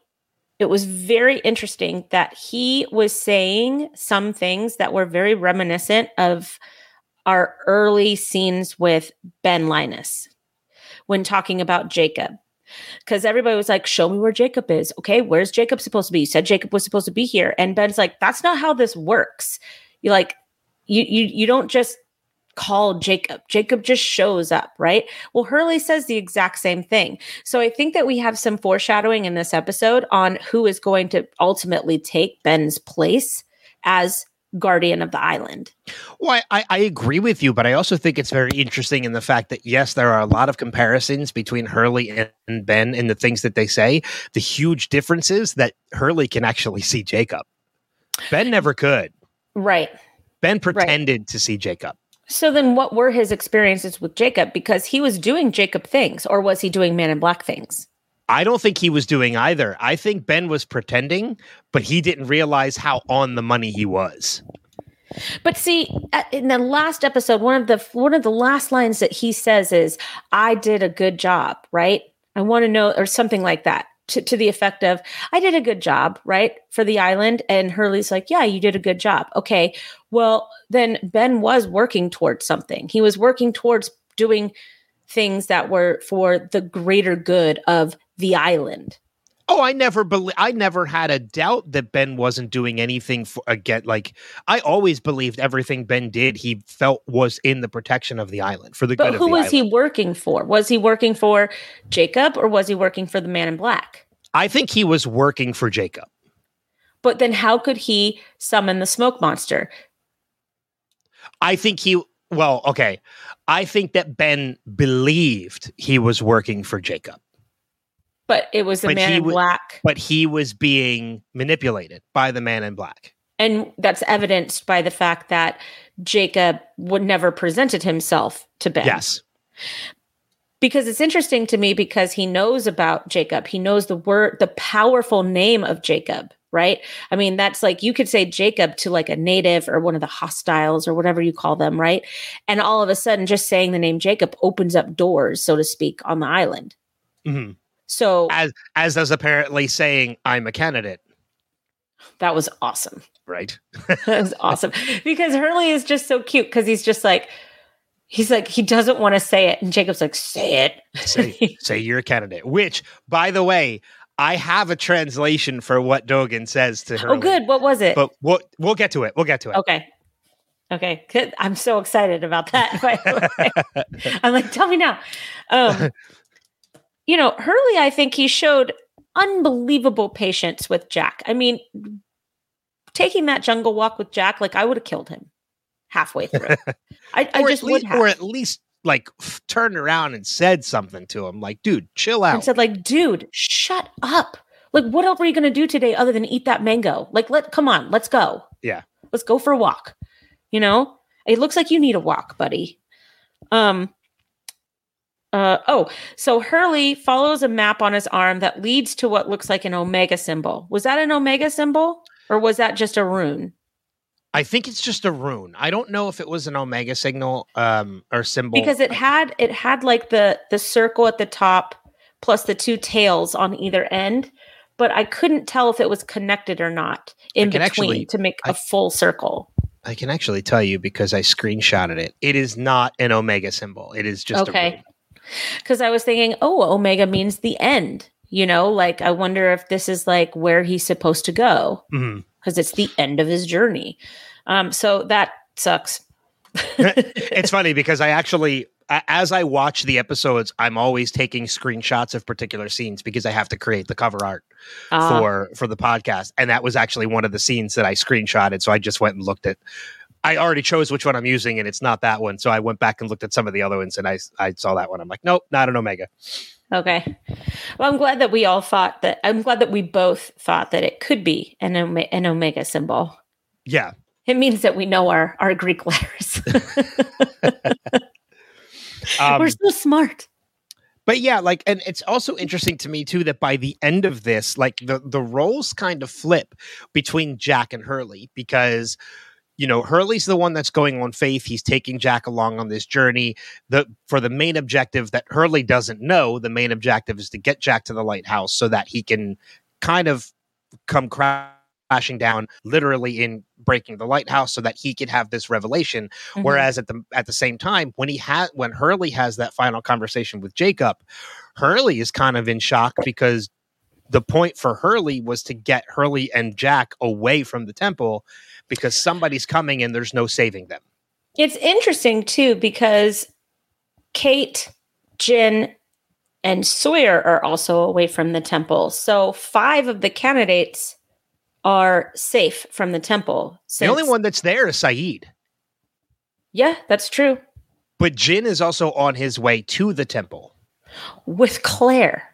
Speaker 4: it was very interesting that he was saying some things that were very reminiscent of our early scenes with Ben Linus when talking about Jacob. Because everybody was like, show me where Jacob is. Okay, where's Jacob supposed to be? You said Jacob was supposed to be here. And Ben's like, that's not how this works. You like, you you you don't just call Jacob. Jacob just shows up, right? Well, Hurley says the exact same thing. So I think that we have some foreshadowing in this episode on who is going to ultimately take Ben's place as guardian of the island.
Speaker 1: Well, I, I agree with you, but I also think it's very interesting in the fact that yes, there are a lot of comparisons between Hurley and, and Ben in the things that they say. The huge difference is that Hurley can actually see Jacob. Ben never could.
Speaker 4: Right.
Speaker 1: Ben pretended to see Jacob.
Speaker 4: So then what were his experiences with Jacob because he was doing Jacob things or was he doing man in black things?
Speaker 1: I don't think he was doing either. I think Ben was pretending, but he didn't realize how on the money he was.
Speaker 4: But see, uh, in the last episode, one of the one of the last lines that he says is, "I did a good job," right? I want to know, or something like that, to, to the effect of, "I did a good job," right, for the island. And Hurley's like, "Yeah, you did a good job." Okay, well then Ben was working towards something. He was working towards doing things that were for the greater good of the island.
Speaker 1: Oh, I never believe. I never had a doubt that Ben wasn't doing anything for again. Like I always believed everything Ben did, he felt was in the protection of the island for the
Speaker 4: But
Speaker 1: good of
Speaker 4: who
Speaker 1: the
Speaker 4: was
Speaker 1: island.
Speaker 4: he working for? Was he working for Jacob or was he working for the man in black?
Speaker 1: I think he was working for Jacob.
Speaker 4: But then how could he summon the smoke monster?
Speaker 1: I think he. Well, okay. I think that Ben believed he was working for Jacob,
Speaker 4: But it was the
Speaker 1: But
Speaker 4: man in
Speaker 1: wa-
Speaker 4: black.
Speaker 1: but he was being manipulated by the man in black.
Speaker 4: And that's evidenced by the fact that Jacob would never presented himself to Ben.
Speaker 1: Yes.
Speaker 4: Because it's interesting to me because he knows about Jacob. He knows the word, the powerful name of Jacob, right? I mean, that's like you could say Jacob to like a native or one of the hostiles or whatever you call them, right? And all of a sudden, just saying the name Jacob opens up doors, so to speak, on the island.
Speaker 1: hmm
Speaker 4: So
Speaker 1: As as does apparently saying I'm a candidate,
Speaker 4: that was awesome.
Speaker 1: right?
Speaker 4: that was awesome because Hurley is just so cute because he's just like he's like he doesn't want to say it and Jacob's like say it
Speaker 1: Say say you're a candidate. Which, by the way, I have a translation for what Dogen says to her.
Speaker 4: oh good what was it
Speaker 1: But we'll we'll get to it. We'll get to it.
Speaker 4: okay okay good. I'm so excited about that by the way. I'm like tell me now um you know Hurley I think he showed unbelievable patience with Jack I mean taking that jungle walk with Jack like I would have killed him halfway through. I, I just
Speaker 1: at
Speaker 4: would have.
Speaker 1: or at least like f- turned around and said something to him, like, "Dude, chill out."
Speaker 4: and said like dude shut up like what else are you going to do today other than eat that mango like let come on let's go
Speaker 1: Yeah.
Speaker 4: let's go for a walk you know it looks like you need a walk buddy um uh oh so hurley follows a map on his arm that leads to what looks like an omega symbol was that an omega symbol or was that just a rune
Speaker 1: I think it's just a rune. I don't know if it was an omega signal um, or symbol
Speaker 4: because it had it had like the the circle at the top plus the two tails on either end but i couldn't tell if it was connected or not in between
Speaker 1: actually-
Speaker 4: to make
Speaker 1: I-
Speaker 4: a full circle
Speaker 1: I can actually tell you because I screenshotted it. It is not an omega symbol. It is just
Speaker 4: Okay. Because i was thinking oh omega means the end you know like i wonder if this is like where he's supposed to go because it's the end of his journey um so that sucks
Speaker 1: it's funny because I actually, as I watch the episodes, I'm always taking screenshots of particular scenes because I have to create the cover art
Speaker 4: Uh,
Speaker 1: for for the podcast, and that was actually one of the scenes that I screenshotted. So I just went and looked at. I already chose which one I'm using, and it's not that one. So I went back and looked at some of the other ones, and I I saw that one. I'm like, nope, not an omega.
Speaker 4: okay well i'm glad that we all thought that i'm glad that we both thought that it could be an, ome- an omega symbol
Speaker 1: Yeah,
Speaker 4: It means that we know our, our Greek letters.
Speaker 1: Um,
Speaker 4: We're so smart.
Speaker 1: but yeah like and it's also interesting to me too that by the end of this like the the roles kind of flip between jack and hurley because you know hurley's the one that's going on faith. He's taking jack along on this journey. The for the main objective that hurley doesn't know the main objective is to get jack to the lighthouse so that he can kind of come crashing down literally in breaking the lighthouse so that he could have this revelation.
Speaker 4: Mhm.
Speaker 1: Whereas at the at the same time, when he had when Hurley has that final conversation with Jacob, Hurley is kind of in shock because the point for Hurley was to get Hurley and Jack away from the temple because somebody's coming and there's no saving them.
Speaker 4: it's interesting too because Kate, Jin, and Sawyer are also away from the temple. So five of the candidates are safe from the temple.
Speaker 1: the only one that's there is Sayid.
Speaker 4: Yeah, that's true.
Speaker 1: But Jin is also on his way to the temple.
Speaker 4: With Claire.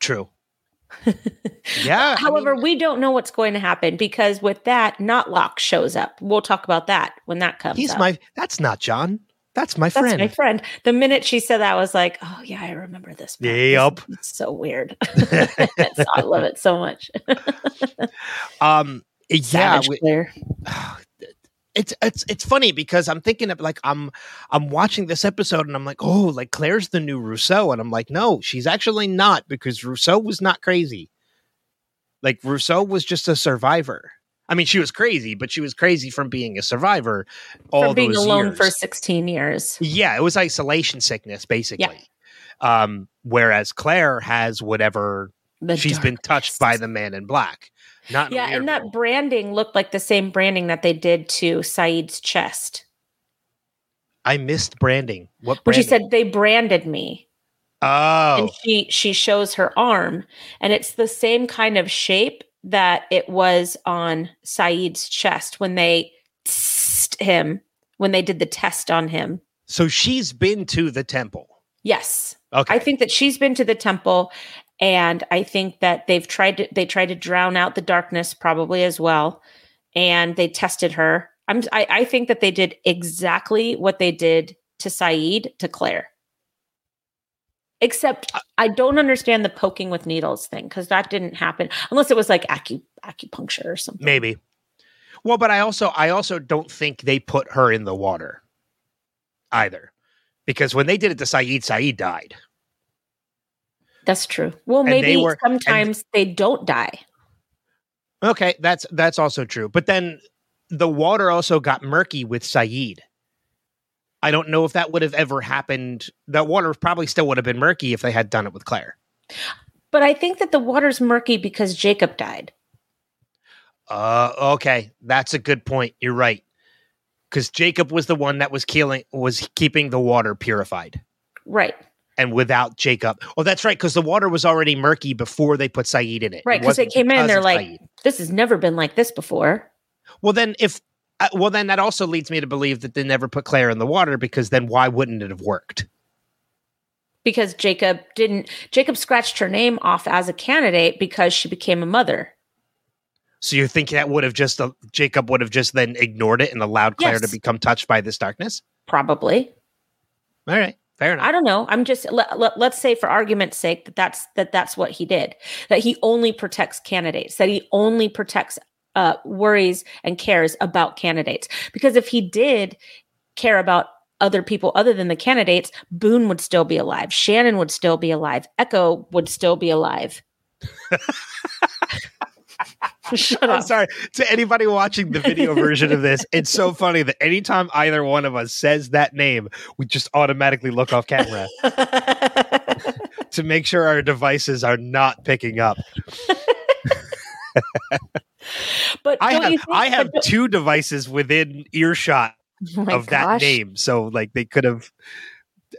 Speaker 1: True. Yeah. I
Speaker 4: However,
Speaker 1: mean,
Speaker 4: we don't know what's going to happen because with that, Notlock shows up. We'll talk about that when that comes
Speaker 1: he's
Speaker 4: up.
Speaker 1: my that's not John. That's my
Speaker 4: That's
Speaker 1: friend.
Speaker 4: my friend. The minute she said that, I was like, "Oh yeah, I remember this." part. This
Speaker 1: Yup.
Speaker 4: It's so weird. I love it so much.
Speaker 1: um yeah,
Speaker 4: Savage
Speaker 1: we-
Speaker 4: Claire.
Speaker 1: it's it's it's funny because I'm thinking of like I'm I'm watching this episode and I'm like, oh, like Claire's the new Rousseau, and I'm like, no, she's actually not because Rousseau was not crazy. Like Rousseau was just a survivor. I mean, she was crazy, but she was crazy from being a survivor all
Speaker 4: for being
Speaker 1: those
Speaker 4: alone
Speaker 1: years.
Speaker 4: for 16 years.
Speaker 1: Yeah, it was isolation sickness, basically. Um, whereas Claire has whatever
Speaker 4: The
Speaker 1: she's been touched by the man in black. Not
Speaker 4: Yeah, and that branding looked like the same branding that they did to Sayid's chest.
Speaker 1: I missed branding. What
Speaker 4: When
Speaker 1: branding?
Speaker 4: she said they branded me,
Speaker 1: "Oh,
Speaker 4: and she she shows her arm, and it's the same kind of shape that it was on Sayid's chest when they tst him when they did the test on him.
Speaker 1: so she's been to the temple."
Speaker 4: Yes,
Speaker 1: Okay.
Speaker 4: I think that she's been to the temple, and I think that they've tried to they tried to drown out the darkness probably as well, and they tested her. I'm I, I think that they did exactly what they did to Sayid to Claire. Except uh, I don't understand the poking with needles thing because that didn't happen unless it was like acu- acupuncture or something.
Speaker 1: Maybe. Well, but I also I also don't think they put her in the water either. Because when they did it to Sayid, Sayid died.
Speaker 4: That's true. Well,
Speaker 1: And they
Speaker 4: maybe
Speaker 1: were- and-
Speaker 4: sometimes they don't die.
Speaker 1: Okay, that's that's also true. But then the water also got murky with Sayid. I don't know if that would have ever happened. That water probably still would have been murky if they had done it with Claire.
Speaker 4: But I think that the water's murky because Jacob died.
Speaker 1: Uh okay, that's a good point. You're right. Cuz Jacob was the one that was killing was keeping the water purified.
Speaker 4: Right.
Speaker 1: And without Jacob. Oh, that's right cuz the water was already murky before they put Sayid in it.
Speaker 4: Right,
Speaker 1: It
Speaker 4: 'cause they came in,
Speaker 1: because
Speaker 4: they're like-
Speaker 1: Sayid.
Speaker 4: This has never been like this before.
Speaker 1: Well, then if Uh, well, then that also leads me to believe that they never put Claire in the water because then why wouldn't it have worked?
Speaker 4: because Jacob didn't Jacob scratched her name off as a candidate because she became a mother.
Speaker 1: So you think that would have just uh, Jacob would have just then ignored it and allowed Claire
Speaker 4: Yes.
Speaker 1: to become touched by this darkness?
Speaker 4: Probably.
Speaker 1: All right, fair enough.
Speaker 4: I don't know. I'm just let, let, let's say for argument's sake that that's that that's what he did. That he only protects candidates. That he only protects uh worries and cares about candidates. Because if he did care about other people other than the candidates, Boone would still be alive. Shannon would still be alive. Eko would still be alive. Shut
Speaker 1: I'm sorry to anybody watching the video version of this. It's so funny that anytime either one of us says that name, we just automatically look off camera to make sure our devices are not picking up.
Speaker 4: but
Speaker 1: I have
Speaker 4: think,
Speaker 1: I have two devices within earshot
Speaker 4: Oh
Speaker 1: of that name, so like they could have.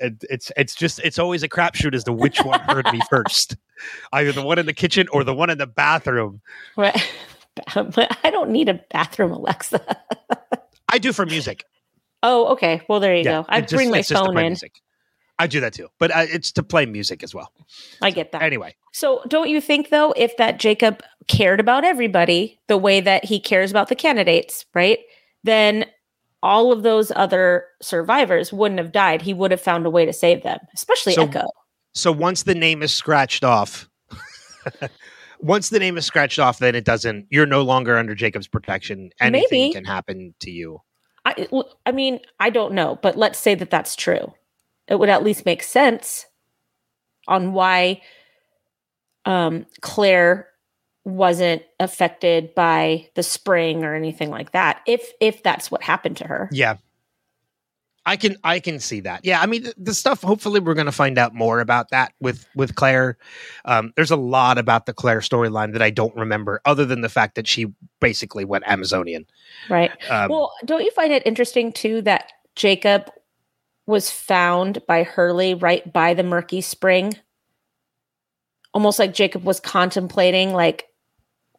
Speaker 1: It's it's just it's always a crapshoot as to which one heard me first, either the one in the kitchen or the one in the bathroom.
Speaker 4: Right. I don't need a bathroom Alexa.
Speaker 1: I do for music.
Speaker 4: Oh, okay. Well, there you
Speaker 1: Yeah,
Speaker 4: go. I
Speaker 1: just-
Speaker 4: bring my
Speaker 1: it's just to
Speaker 4: phone in.
Speaker 1: Music. I do that too, but uh, it's to play music as well.
Speaker 4: I get that.
Speaker 1: Anyway,
Speaker 4: So, don't you think though, if that Jacob cared about everybody the way that he cares about the candidates, right? Then all of those other survivors wouldn't have died. He would have found a way to save them, especially
Speaker 1: So-
Speaker 4: Eko.
Speaker 1: So once the name is scratched off, once the name is scratched off, then it doesn't. You're no longer under Jacob's protection. Anything
Speaker 4: Maybe.
Speaker 1: can happen to you.
Speaker 4: I, I mean, I don't know, but let's say that that's true. It would at least make sense on why um, Claire wasn't affected by the spring or anything like that. If if that's what happened to her,
Speaker 1: Yeah. I can I can see that. Yeah, I mean the, the stuff hopefully we're going to find out more about that with with Claire. Um there's a lot about the Claire storyline that I don't remember other than the fact that she basically went Amazonian.
Speaker 4: right?
Speaker 1: Um
Speaker 4: well, don't you find it interesting too that Jacob was found by Hurley right by the murky spring? Almost like Jacob was contemplating like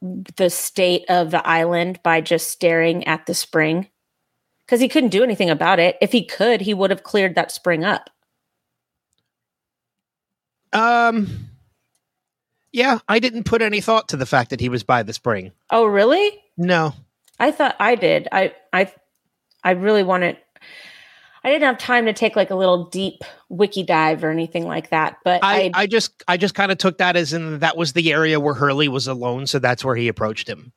Speaker 4: the state of the island by just staring at the spring. Because he couldn't do anything about it. If he could, he would have cleared that spring up.
Speaker 1: um yeah, I didn't put any thought to the fact that he was by the spring.
Speaker 4: Oh, really?
Speaker 1: No.
Speaker 4: I thought I did. I I I really wanted I didn't have time to take like a little deep wiki dive or anything like that. But
Speaker 1: I,
Speaker 4: I,
Speaker 1: I just I just kind of took that as in that was the area where Hurley was alone, so that's where he approached him.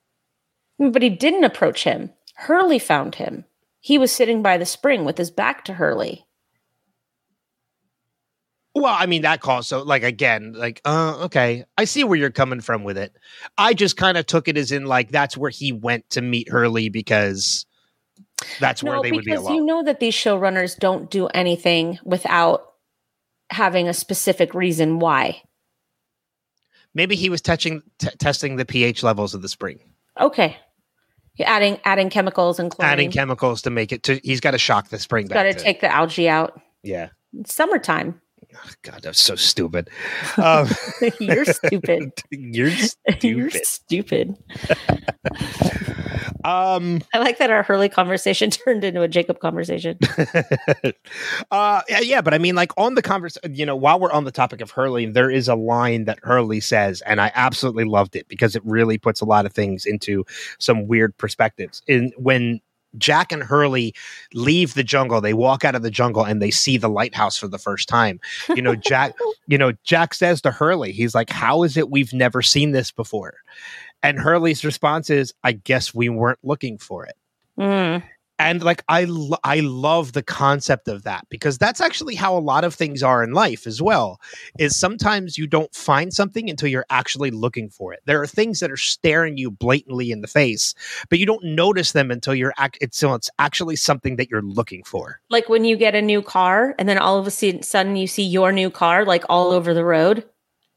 Speaker 4: but he didn't approach him. Hurley found him. He was sitting by the spring with his back to Hurley.
Speaker 1: Well, I mean that call. So, like again, like, uh, okay, I see where you're coming from with it. I just kind of took it as in like that's where he went to meet Hurley because that's where they would be
Speaker 4: because
Speaker 1: alone.
Speaker 4: you know that these showrunners don't do anything without having a specific reason why.
Speaker 1: Maybe he was touching t- testing the pH levels of the spring,
Speaker 4: Okay. You're adding adding chemicals and chlorine.
Speaker 1: adding chemicals to make it. To he's got to shock the spring
Speaker 4: Got
Speaker 1: back.
Speaker 4: to
Speaker 1: to-
Speaker 4: take the algae out.
Speaker 1: yeah.
Speaker 4: It's summertime.
Speaker 1: God, that's so stupid. Um,
Speaker 4: You're stupid.
Speaker 1: you're
Speaker 4: You're
Speaker 1: stupid. Um.
Speaker 4: I like that our Hurley conversation turned into a Jacob conversation.
Speaker 1: uh yeah, yeah, but I mean like on the conversation, you know, while we're on the topic of Hurley, there is a line that Hurley says and I absolutely loved it because it really puts a lot of things into some weird perspectives. In when Jack and Hurley leave the jungle, they walk out of the jungle and they see the lighthouse for the first time. You know, Jack, you know, Jack says to Hurley, he's like, "How is it we've never seen this before?" And Hurley's response is, "I guess we weren't looking for it."
Speaker 4: Mm.
Speaker 1: and like I lo- I love the concept of that because that's actually how a lot of things are in life as well. Is sometimes you don't find something until you're actually looking for it. There are things that are staring you blatantly in the face, but you don't notice them until you're ac- it's so it's actually something that you're looking for.
Speaker 4: Like when you get a new car and then all of a sudden sudden you see your new car like all over the road.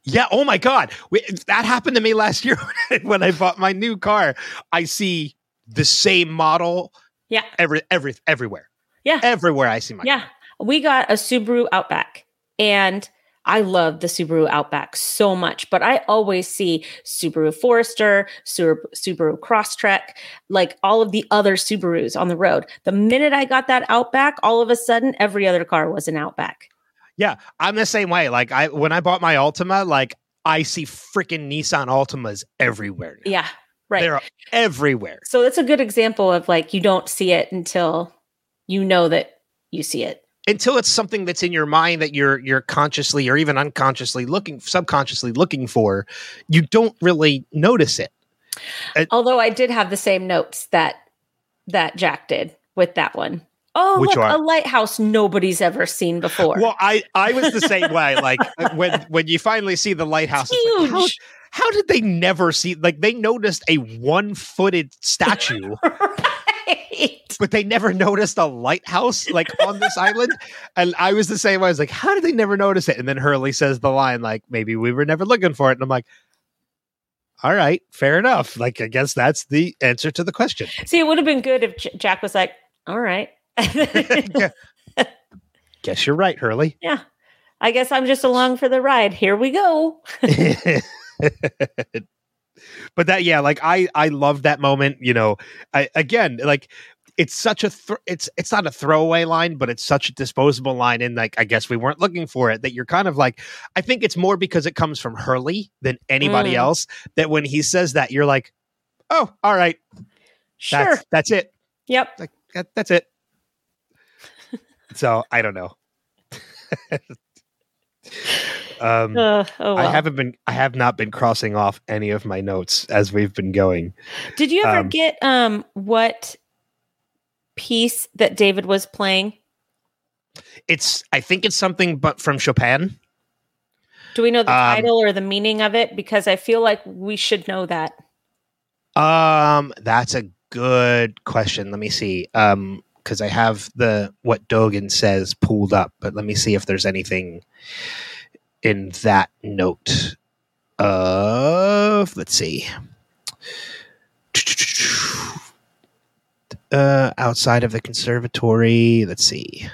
Speaker 1: Yeah. Oh my God. We, that happened to me last year when I bought my new car. I see the same model.
Speaker 4: Yeah.
Speaker 1: Every every everywhere.
Speaker 4: Yeah.
Speaker 1: Everywhere I see my
Speaker 4: Yeah. We got a Subaru Outback and I love the Subaru Outback so much, but I always see Subaru Forester, Subaru, Subaru Crosstrek, like all of the other Subarus on the road. The minute I got that Outback, all of a sudden every other car was an Outback.
Speaker 1: Yeah, I'm the same way. Like I when I bought my Altima, like I see freaking Nissan Altimas everywhere. now.
Speaker 4: Yeah, right.
Speaker 1: They're everywhere.
Speaker 4: So that's a good example of like you don't see it until you know that you see it.
Speaker 1: Until it's something that's in your mind that you're you're consciously or even unconsciously looking subconsciously looking for, you don't really notice it.
Speaker 4: Uh, Although I did have the same notes that that Jack did with that one. Oh,
Speaker 1: Which
Speaker 4: look,
Speaker 1: one?
Speaker 4: a lighthouse nobody's ever seen before.
Speaker 1: Well, I I was the same way. Like uh, when when you finally see the lighthouse, it's like, how,
Speaker 4: Huge.
Speaker 1: how did they never see? Like they noticed a one footed statue.
Speaker 4: right.
Speaker 1: but they never noticed a lighthouse like on this island. And I was the same. Way. i was like, how did they never notice it? And then Hurley says the line, like, maybe we were never looking for it. And I'm like, all right, fair enough. Like, I guess that's the answer to the question.
Speaker 4: See, it would have been good if J- Jack was like, "All right."
Speaker 1: guess you're right, Hurley.
Speaker 4: yeah. I guess I'm just along for the ride. Here we go.
Speaker 1: but that, yeah, like I, I love that moment. You know, I again, like it's such a, thr it's, it's not a throwaway line, but it's such a disposable line. And like, I guess we weren't looking for it. That you're kind of like, I think it's more because it comes from Hurley than anybody
Speaker 4: Mm.
Speaker 1: else. That when he says that, you're like, oh, all right,
Speaker 4: Sure.
Speaker 1: that's that's it.
Speaker 4: yep.
Speaker 1: Like that, that's it. So I don't know. um,
Speaker 4: Uh, oh.
Speaker 1: I haven't been. I have not been crossing off any of my notes as we've been going.
Speaker 4: Did you ever
Speaker 1: um,
Speaker 4: get um what piece that David was playing?
Speaker 1: It's. I think it's something, but from Chopin.
Speaker 4: Do we know the
Speaker 1: Um,
Speaker 4: title or the meaning of it? Because I feel like we should know that.
Speaker 1: Um, that's a good question. Let me see. Um, because I have the what Dogen says pulled up, but let me see if there's anything in that note. Of let's see. Uh, outside of the conservatory, let's see.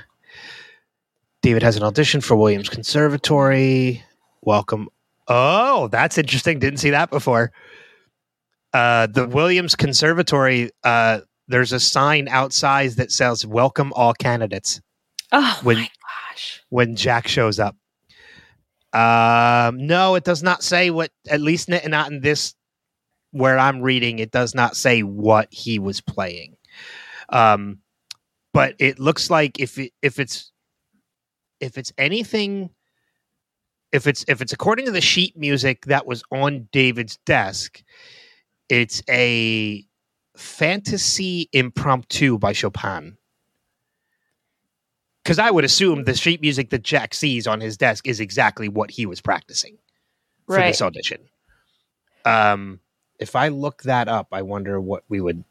Speaker 1: David has an audition for Williams Conservatory. Welcome. Oh, that's interesting. Didn't see that before uh, the Williams Conservatory, uh, there's a sign outside that says "Welcome all candidates"
Speaker 4: Oh
Speaker 1: When-
Speaker 4: my gosh.
Speaker 1: when Jack shows up. Um, no, it does not say what. At least not in this where I'm reading. It does not say what he was playing. Um, but it looks like if it, if it's if it's anything, if it's if it's according to the sheet music that was on David's desk, it's a fantasy impromptu by Chopin. Because I would assume the sheet music that Jack sees on his desk is exactly what he was practicing for
Speaker 4: Right.
Speaker 1: this audition. Um, if I look that up, I wonder what we would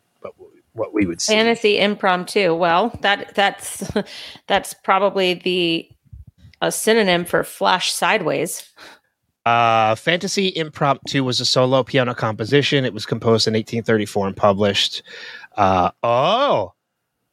Speaker 1: what, we would see.
Speaker 4: Fantasy impromptu. Well, that that's that's probably the a synonym for flash sideways.
Speaker 1: Uh, Fantasy Impromptu was a solo piano composition. It was composed in 1834 and published. Uh, oh,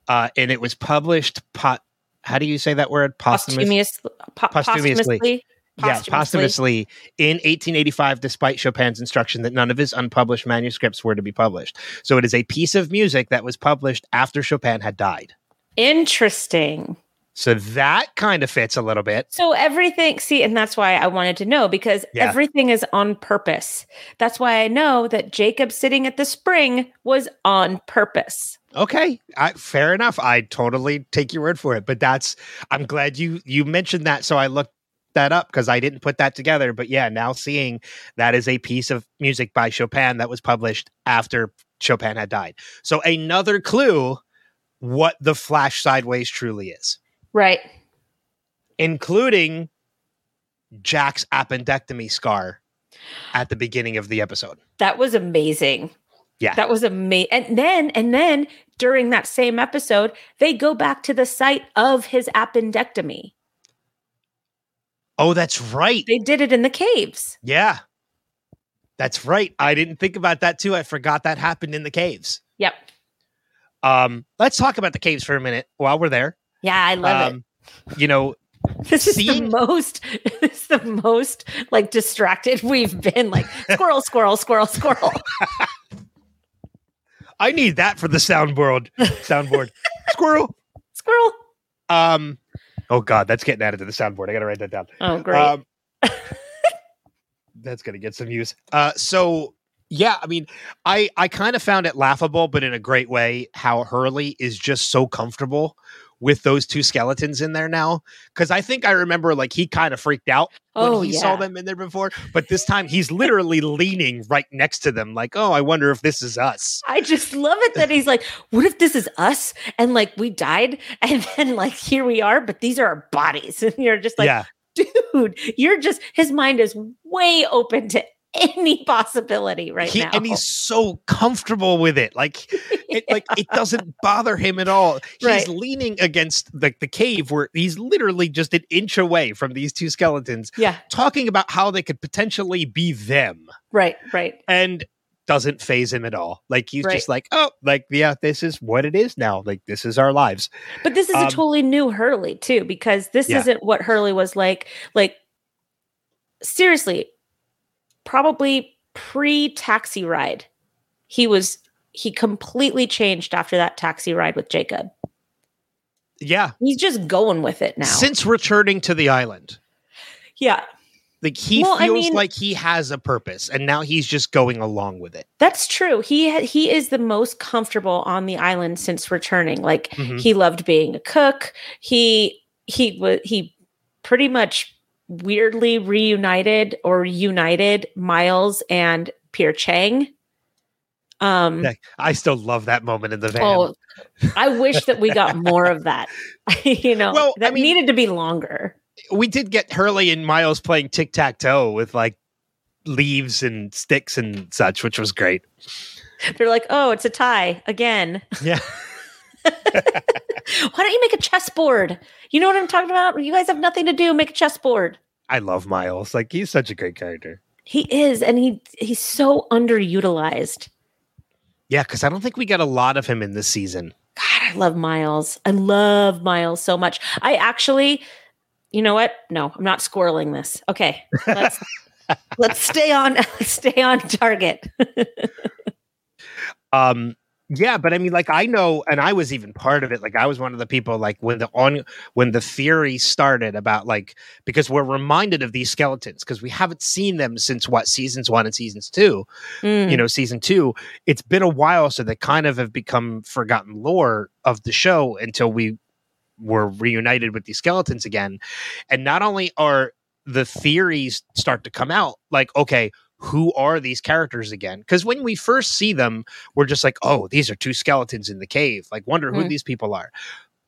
Speaker 1: uh, and it was published. Pot. How do you say that word? Posthumous.
Speaker 4: Posthumously. Po-
Speaker 1: Posthumously.
Speaker 4: posthumously.
Speaker 1: Yeah, posthumously in 1885, despite Chopin's instruction that none of his unpublished manuscripts were to be published. So it is a piece of music that was published after Chopin had died.
Speaker 4: Interesting.
Speaker 1: So that kind of fits a little bit.
Speaker 4: So everything, see, and that's why I wanted to know because
Speaker 1: Yeah.
Speaker 4: everything is on purpose. That's why I know that Jacob sitting at the spring was on purpose.
Speaker 1: Okay, I, fair enough. I totally take your word for it. But that's I'm glad you you mentioned that, so I looked that up because I didn't put that together. But yeah, now seeing that is a piece of music by Chopin that was published after Chopin had died. So another clue what the flash sideways truly is,
Speaker 4: Right.
Speaker 1: including Jack's appendectomy scar at the beginning of the episode.
Speaker 4: That was amazing.
Speaker 1: Yeah.
Speaker 4: That was amazing. And then, and then during that same episode, they go back to the site of his appendectomy.
Speaker 1: Oh, that's right.
Speaker 4: They did it in the caves.
Speaker 1: Yeah. That's right. I didn't think about that too. I forgot that happened in the caves.
Speaker 4: Yep.
Speaker 1: Um, let's talk about the caves for a minute while we're there.
Speaker 4: Yeah, I love it.
Speaker 1: um, You know,
Speaker 4: This is the most. This is the most like distracted we've been. Like squirrel, squirrel, squirrel, squirrel.
Speaker 1: I need that for the soundboard. Soundboard. Squirrel.
Speaker 4: Squirrel.
Speaker 1: Um. Oh God, that's getting added to the soundboard. I gotta write that down.
Speaker 4: Oh, great.
Speaker 1: Um, that's gonna get some use. Uh, so yeah, I mean, I I kind of found it laughable, but in a great way, how Hurley is just so comfortable with those two skeletons in there now. Because I think I remember like he kind of freaked out when
Speaker 4: oh,
Speaker 1: he
Speaker 4: yeah.
Speaker 1: saw them in there before, but this time he's literally leaning right next to them, like, oh, I wonder if this is us.
Speaker 4: I just love it that he's like, what if this is us? And like we died and then like here we are, but these are our bodies. And you're just like,
Speaker 1: yeah,
Speaker 4: dude, you're just his mind is way open to any possibility right
Speaker 1: He-
Speaker 4: now.
Speaker 1: and he's so comfortable with it, like it, like it doesn't bother him at all. He's leaning against the, the cave where he's literally just an inch away from these two skeletons,
Speaker 4: yeah,
Speaker 1: talking about how they could potentially be them,
Speaker 4: right, right.
Speaker 1: and doesn't phase him at all. Like he's
Speaker 4: Right.
Speaker 1: just like, oh, like yeah, this is what it is now. Like this is our lives.
Speaker 4: But this is
Speaker 1: Um,
Speaker 4: a totally new Hurley too, because this
Speaker 1: Yeah.
Speaker 4: isn't what Hurley was like. Like, seriously, probably pre taxi ride, he was he completely changed after that taxi ride with Jacob.
Speaker 1: Yeah,
Speaker 4: He's just going with it now.
Speaker 1: since returning to the island.
Speaker 4: yeah,
Speaker 1: Like he
Speaker 4: Well, I
Speaker 1: feels
Speaker 4: mean-
Speaker 1: like he has a purpose, and now he's just going along with it.
Speaker 4: that's true. He ha- he is the most comfortable on the island since returning. Like
Speaker 1: Mhm.
Speaker 4: he loved being a cook. He he was he pretty much weirdly reunited or united Miles and Pierre Chang. Um
Speaker 1: I still love that moment in the van.
Speaker 4: oh I wish that we got more of that. you know,
Speaker 1: Well, I
Speaker 4: that
Speaker 1: mean-
Speaker 4: needed to be longer.
Speaker 1: we did get Hurley and Miles playing tic tac toe with like leaves and sticks and such, which was great.
Speaker 4: They're like, "Oh, it's a tie again."
Speaker 1: Yeah.
Speaker 4: Why don't you make a chessboard? You know what I'm talking about? You guys have nothing to do. Make a chessboard.
Speaker 1: I love Miles. Like he's such a great character.
Speaker 4: He is, and he he's so underutilized.
Speaker 1: Yeah, because I don't think we got a lot of him in this season.
Speaker 4: God, I love Miles. I love Miles so much. I actually, you know what? No, I'm not squirreling this. Okay, let's let's stay on stay on target.
Speaker 1: Um yeah, but I mean, like I know, and I was even part of it. Like I was one of the people, like when the on when the theory started about like because we're reminded of these skeletons because we haven't seen them since what seasons one and seasons two.
Speaker 4: Mm,
Speaker 1: you know season two it's been a while so they kind of have become forgotten lore of the show until we were reunited with these skeletons again and not only are the theories start to come out like okay who are these characters again because when we first see them we're just like oh these are two skeletons in the cave like wonder who
Speaker 4: Mhm.
Speaker 1: these people are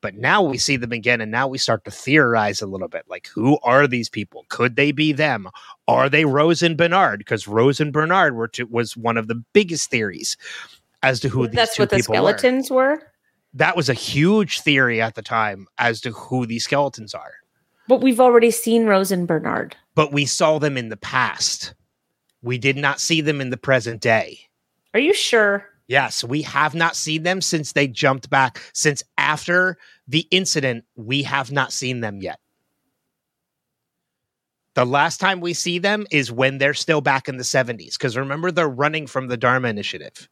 Speaker 1: but now we see them again and now we start to theorize a little bit like who are these people could they be them are they Rose and Bernard? Because Rose and Bernard were to, was one of the biggest theories as to who these
Speaker 4: That's
Speaker 1: two
Speaker 4: what the skeletons were.
Speaker 1: were. That was a huge theory at the time as to who these skeletons are.
Speaker 4: But we've already seen Rose and Bernard.
Speaker 1: But we saw them in the past. We did not see them in the present day.
Speaker 4: Are you sure?
Speaker 1: Yes, we have not seen them since they jumped back. Since after the incident, we have not seen them yet. The last time we see them is when they're still back in the 70s. Because remember, they're running from the Dharma Initiative.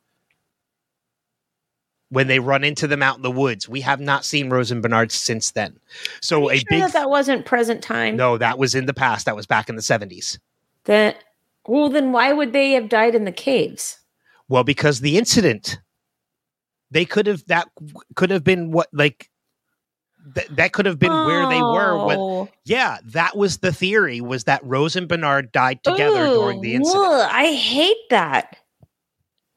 Speaker 1: When they run into them out in the woods, we have not seen Rose and Bernard since then. So a
Speaker 4: sure
Speaker 1: big
Speaker 4: that that wasn't present time.
Speaker 1: no, that was in the past. That was back in the 70s.
Speaker 4: That well, then why would they have died in the caves?
Speaker 1: Well, because the incident, they could have that could have been what like th- that could have been where they were when
Speaker 4: Oh.
Speaker 1: yeah that was the theory was that Rose and Bernard died together during the incident.
Speaker 4: ugh, I hate that.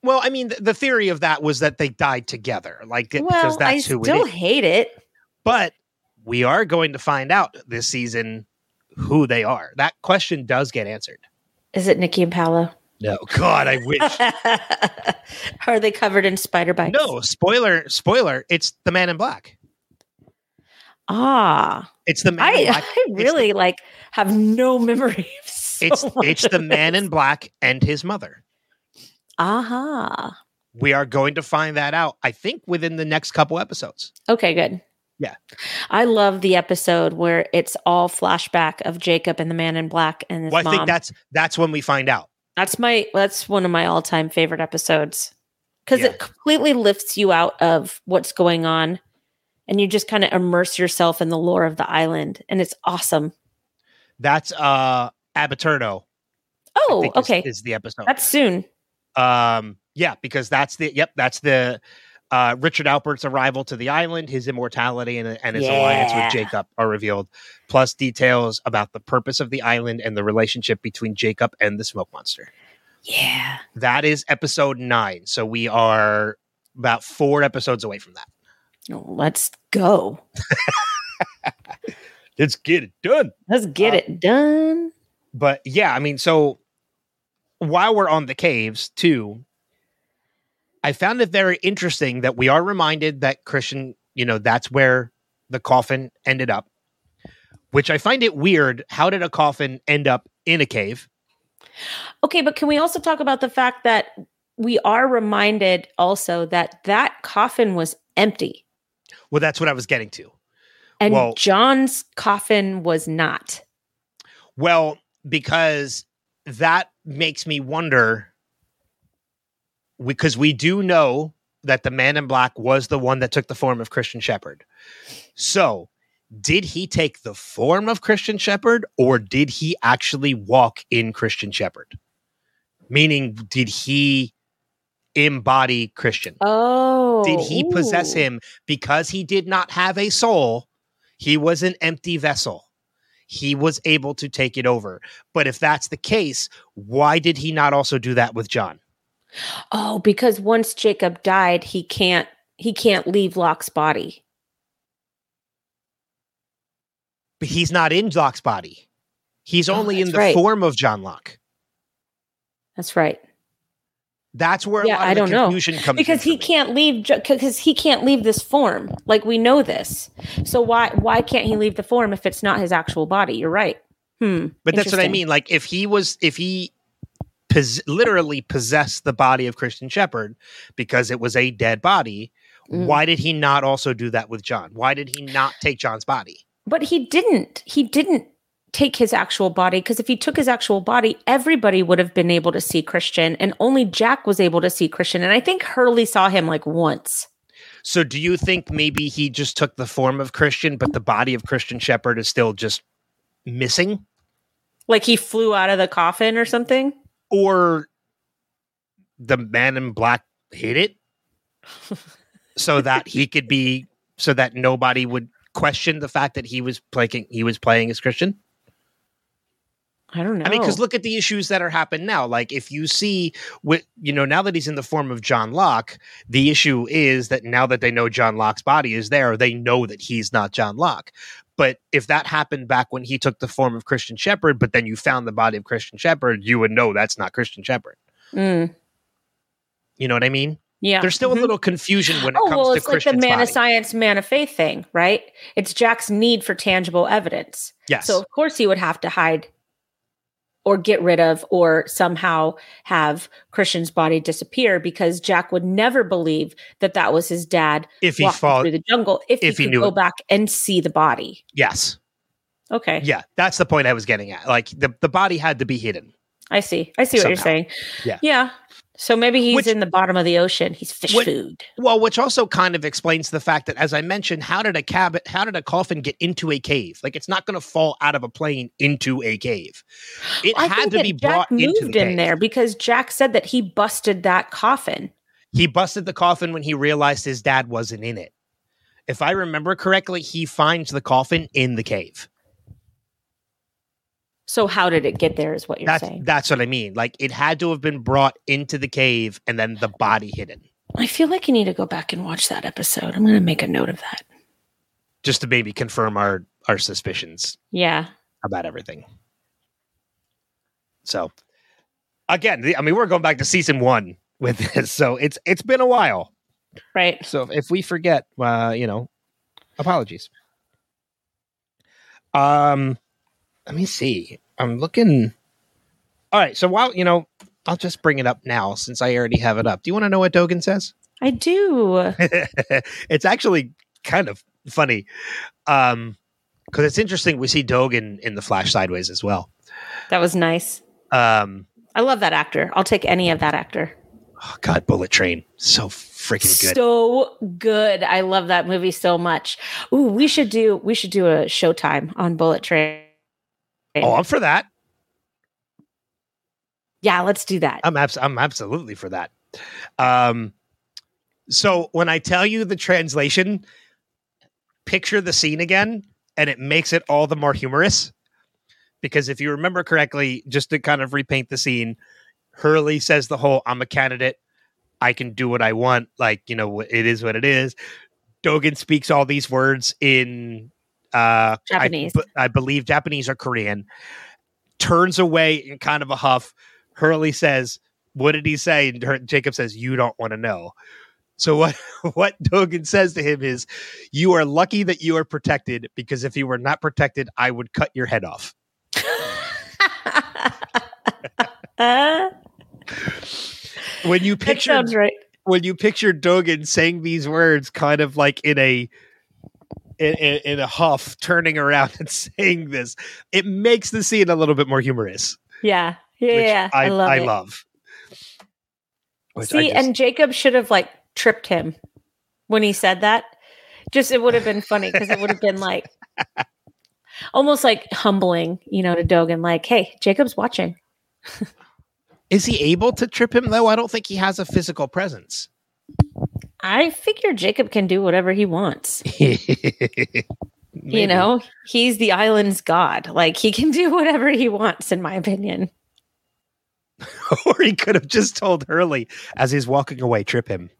Speaker 1: Well, I mean, th- the theory of that was that they died together, like it-
Speaker 4: Well,
Speaker 1: because
Speaker 4: I
Speaker 1: that's who
Speaker 4: still
Speaker 1: it is.
Speaker 4: hate it.
Speaker 1: But we are going to find out this season who they are. That question does get answered.
Speaker 4: Is it Nikki and Paulo?
Speaker 1: No, God, I wish.
Speaker 4: Are they covered in spider bites?
Speaker 1: no, spoiler, spoiler. It's the Man in Black.
Speaker 4: Ah,
Speaker 1: It's the Man
Speaker 4: I,
Speaker 1: in Black.
Speaker 4: I really like have no memory. Of so
Speaker 1: It's it's the Man in Black and his mother.
Speaker 4: Aha.
Speaker 1: We are going to find that out. I think within the next couple episodes.
Speaker 4: Okay, good.
Speaker 1: Yeah.
Speaker 4: I love the episode where it's all flashback of Jacob and the man in black and his
Speaker 1: Well, I
Speaker 4: mom.
Speaker 1: think that's that's when we find out.
Speaker 4: That's my that's one of my all-time favorite episodes cuz
Speaker 1: Yeah.
Speaker 4: it completely lifts you out of what's going on and you just kind of immerse yourself in the lore of the island and it's awesome.
Speaker 1: That's uh Ab Aeterno. I
Speaker 4: Oh,
Speaker 1: think is-
Speaker 4: okay.
Speaker 1: Is, the episode.
Speaker 4: That's soon.
Speaker 1: Um, yeah, because that's the yep, that's the uh, Richard Alpert's arrival to the island, his immortality, and, and his alliance with Jacob are revealed, plus details about the purpose of the island and the relationship between Jacob and the smoke monster.
Speaker 4: Yeah.
Speaker 1: That is episode nine, so we are about four episodes away from that.
Speaker 4: Let's go.
Speaker 1: Let's get it done.
Speaker 4: Let's get
Speaker 1: Uh,
Speaker 4: it done.
Speaker 1: But yeah, I mean, so while we're on the caves too, I found it very interesting that we are reminded that Christian, you know, that's where the coffin ended up, which I find it weird. How did a coffin end up in a cave?
Speaker 4: Okay, but can we also talk about the fact that we are reminded also that that coffin was empty
Speaker 1: Well, that's what I was getting to.
Speaker 4: and
Speaker 1: Well-
Speaker 4: John's coffin was not.
Speaker 1: Well, because that makes me wonder because we do know that the man in black was the one that took the form of Christian Shephard. So, did he take the form of Christian Shephard or did he actually walk in Christian Shephard? Meaning, did he embody Christian?
Speaker 4: Oh.
Speaker 1: did he oh. possess
Speaker 4: ooh.
Speaker 1: him because he did not have a soul? He was an empty vessel. He was able to take it over. But if that's the case, why did he not also do that with John?
Speaker 4: Oh, because once Jacob died, he can't he can't leave Locke's body.
Speaker 1: But he's not in Locke's body. He's
Speaker 4: Oh,
Speaker 1: only in the
Speaker 4: right.
Speaker 1: form of John Locke.
Speaker 4: That's right.
Speaker 1: That's where
Speaker 4: Yeah,
Speaker 1: a lot
Speaker 4: I
Speaker 1: the
Speaker 4: don't know.
Speaker 1: confusion comes
Speaker 4: Because he can't leave because he can't leave this form. Like we know this. So why why can't he leave the form if it's not his actual body? You're right. Hmm.
Speaker 1: But that's what I mean. Like if he was, if he pos- literally possessed the body of Christian Shephard because it was a dead body,
Speaker 4: Mm.
Speaker 1: why did he not also do that with John? Why did he not take John's body?
Speaker 4: But he didn't. He didn't take his actual body because if he took his actual body, everybody would have been able to see Christian, and only Jack was able to see Christian. And I think Hurley saw him like once.
Speaker 1: So do you think maybe he just took the form of Christian, but the body of Christian Shephard is still just missing?
Speaker 4: Like he flew out of the coffin or something.
Speaker 1: Or the man in black hid it so that he could be so that nobody would question the fact that he was playing he was playing as Christian?
Speaker 4: I don't know.
Speaker 1: I mean, because look at the issues that are happening now. Like, if you see, with you know, now that he's in the form of John Locke, the issue is that now that they know John Locke's body is there, they know that he's not John Locke. But if that happened back when he took the form of Christian Shephard, but then you found the body of Christian Shephard, you would know that's not Christian Shephard.
Speaker 4: Mm,
Speaker 1: You know what I mean?
Speaker 4: yeah.
Speaker 1: There's still
Speaker 4: Mhm.
Speaker 1: a little confusion when it
Speaker 4: Oh
Speaker 1: comes
Speaker 4: well,
Speaker 1: to
Speaker 4: it's like the man
Speaker 1: body.
Speaker 4: of science, man of faith thing, right? It's Jack's need for tangible evidence.
Speaker 1: yes.
Speaker 4: So of course he would have to hide or get rid of or somehow have Christian's body disappear because Jack would never believe that that was his dad
Speaker 1: if he fought,
Speaker 4: through the jungle if,
Speaker 1: if
Speaker 4: he
Speaker 1: he
Speaker 4: could
Speaker 1: knew
Speaker 4: go
Speaker 1: it.
Speaker 4: back and see the body.
Speaker 1: yes,
Speaker 4: Okay.
Speaker 1: yeah, that's the point I was getting at. Like the the body had to be hidden.
Speaker 4: I see. I see what you're saying.
Speaker 1: Yeah.
Speaker 4: Yeah. So maybe he's
Speaker 1: Which-
Speaker 4: in the bottom of the ocean. He's fish
Speaker 1: What-
Speaker 4: food.
Speaker 1: Well, which also kind of explains the fact that, as I mentioned, how did a cab, how did a coffin get into a cave? Like, it's not going to fall out of a plane into a cave. It
Speaker 4: I
Speaker 1: had to be
Speaker 4: Jack
Speaker 1: brought into
Speaker 4: moved
Speaker 1: the
Speaker 4: in
Speaker 1: cave.
Speaker 4: there because Jack said that he busted that coffin.
Speaker 1: He busted the coffin when he realized his dad wasn't in it. If I remember correctly, he finds the coffin in the cave.
Speaker 4: So how did it get there? Is what you're
Speaker 1: That's
Speaker 4: saying?
Speaker 1: that's what I mean. Like, it had to have been brought into the cave and then the body hidden,
Speaker 4: I feel like you need to go back and watch that episode. I'm going to make a note of that.
Speaker 1: just to maybe confirm our our suspicions.
Speaker 4: Yeah.
Speaker 1: about everything. So again, the, I mean, we're going back to season one with this, so it's it's been a while.
Speaker 4: Right.
Speaker 1: So if we forget, uh, you know, apologies. Um, let me see. I'm looking. All right, so while you know, I'll just bring it up now since I already have it up. Do you want to know what Dogen says?
Speaker 4: I do.
Speaker 1: it's actually kind of funny. Um, because it's interesting. We see Dogen in the Flash sideways as well.
Speaker 4: That was nice.
Speaker 1: Um,
Speaker 4: I love that actor. I'll take any of that actor.
Speaker 1: oh God, Bullet Train, so freaking good.
Speaker 4: So good. I love that movie so much. Ooh, we should do we should do a showtime on Bullet Train.
Speaker 1: Oh, I'm for that.
Speaker 4: yeah, let's do that.
Speaker 1: I'm abs- I'm absolutely for that. Um, so when I tell you the translation, picture the scene again, and it makes it all the more humorous. Because if you remember correctly, just to kind of repaint the scene, Hurley says the whole "I'm a candidate, I can do what I want," like you know, it is what it is. Dogen speaks all these words in uh,
Speaker 4: Japanese.
Speaker 1: I, I believe Japanese or Korean. Turns away in kind of a huff. Hurley says, "What did he say?" And her, Jacob says, "You don't want to know." So what what Dogen says to him is, "You are lucky that you are protected because if you were not protected, I would cut your head off." When you picture
Speaker 4: right.
Speaker 1: when you picture Dogen saying these words, kind of like in a in, in, in a huff, turning around and saying this, it makes the scene a little bit more humorous.
Speaker 4: Yeah. Yeah. yeah.
Speaker 1: I,
Speaker 4: I, love
Speaker 1: I love. Which I
Speaker 4: See,
Speaker 1: just-
Speaker 4: and Jacob should have like tripped him when he said that. Just it would have been funny because it would have been like almost like humbling, you know, to Dogen, like, hey, Jacob's watching.
Speaker 1: Is he able to trip him though? I don't think he has a physical presence.
Speaker 4: I figure Jacob can do whatever he wants. You know, he's the island's god. Like he can do whatever he wants, in my opinion.
Speaker 1: or he could have just told Hurley as he's walking away, trip him.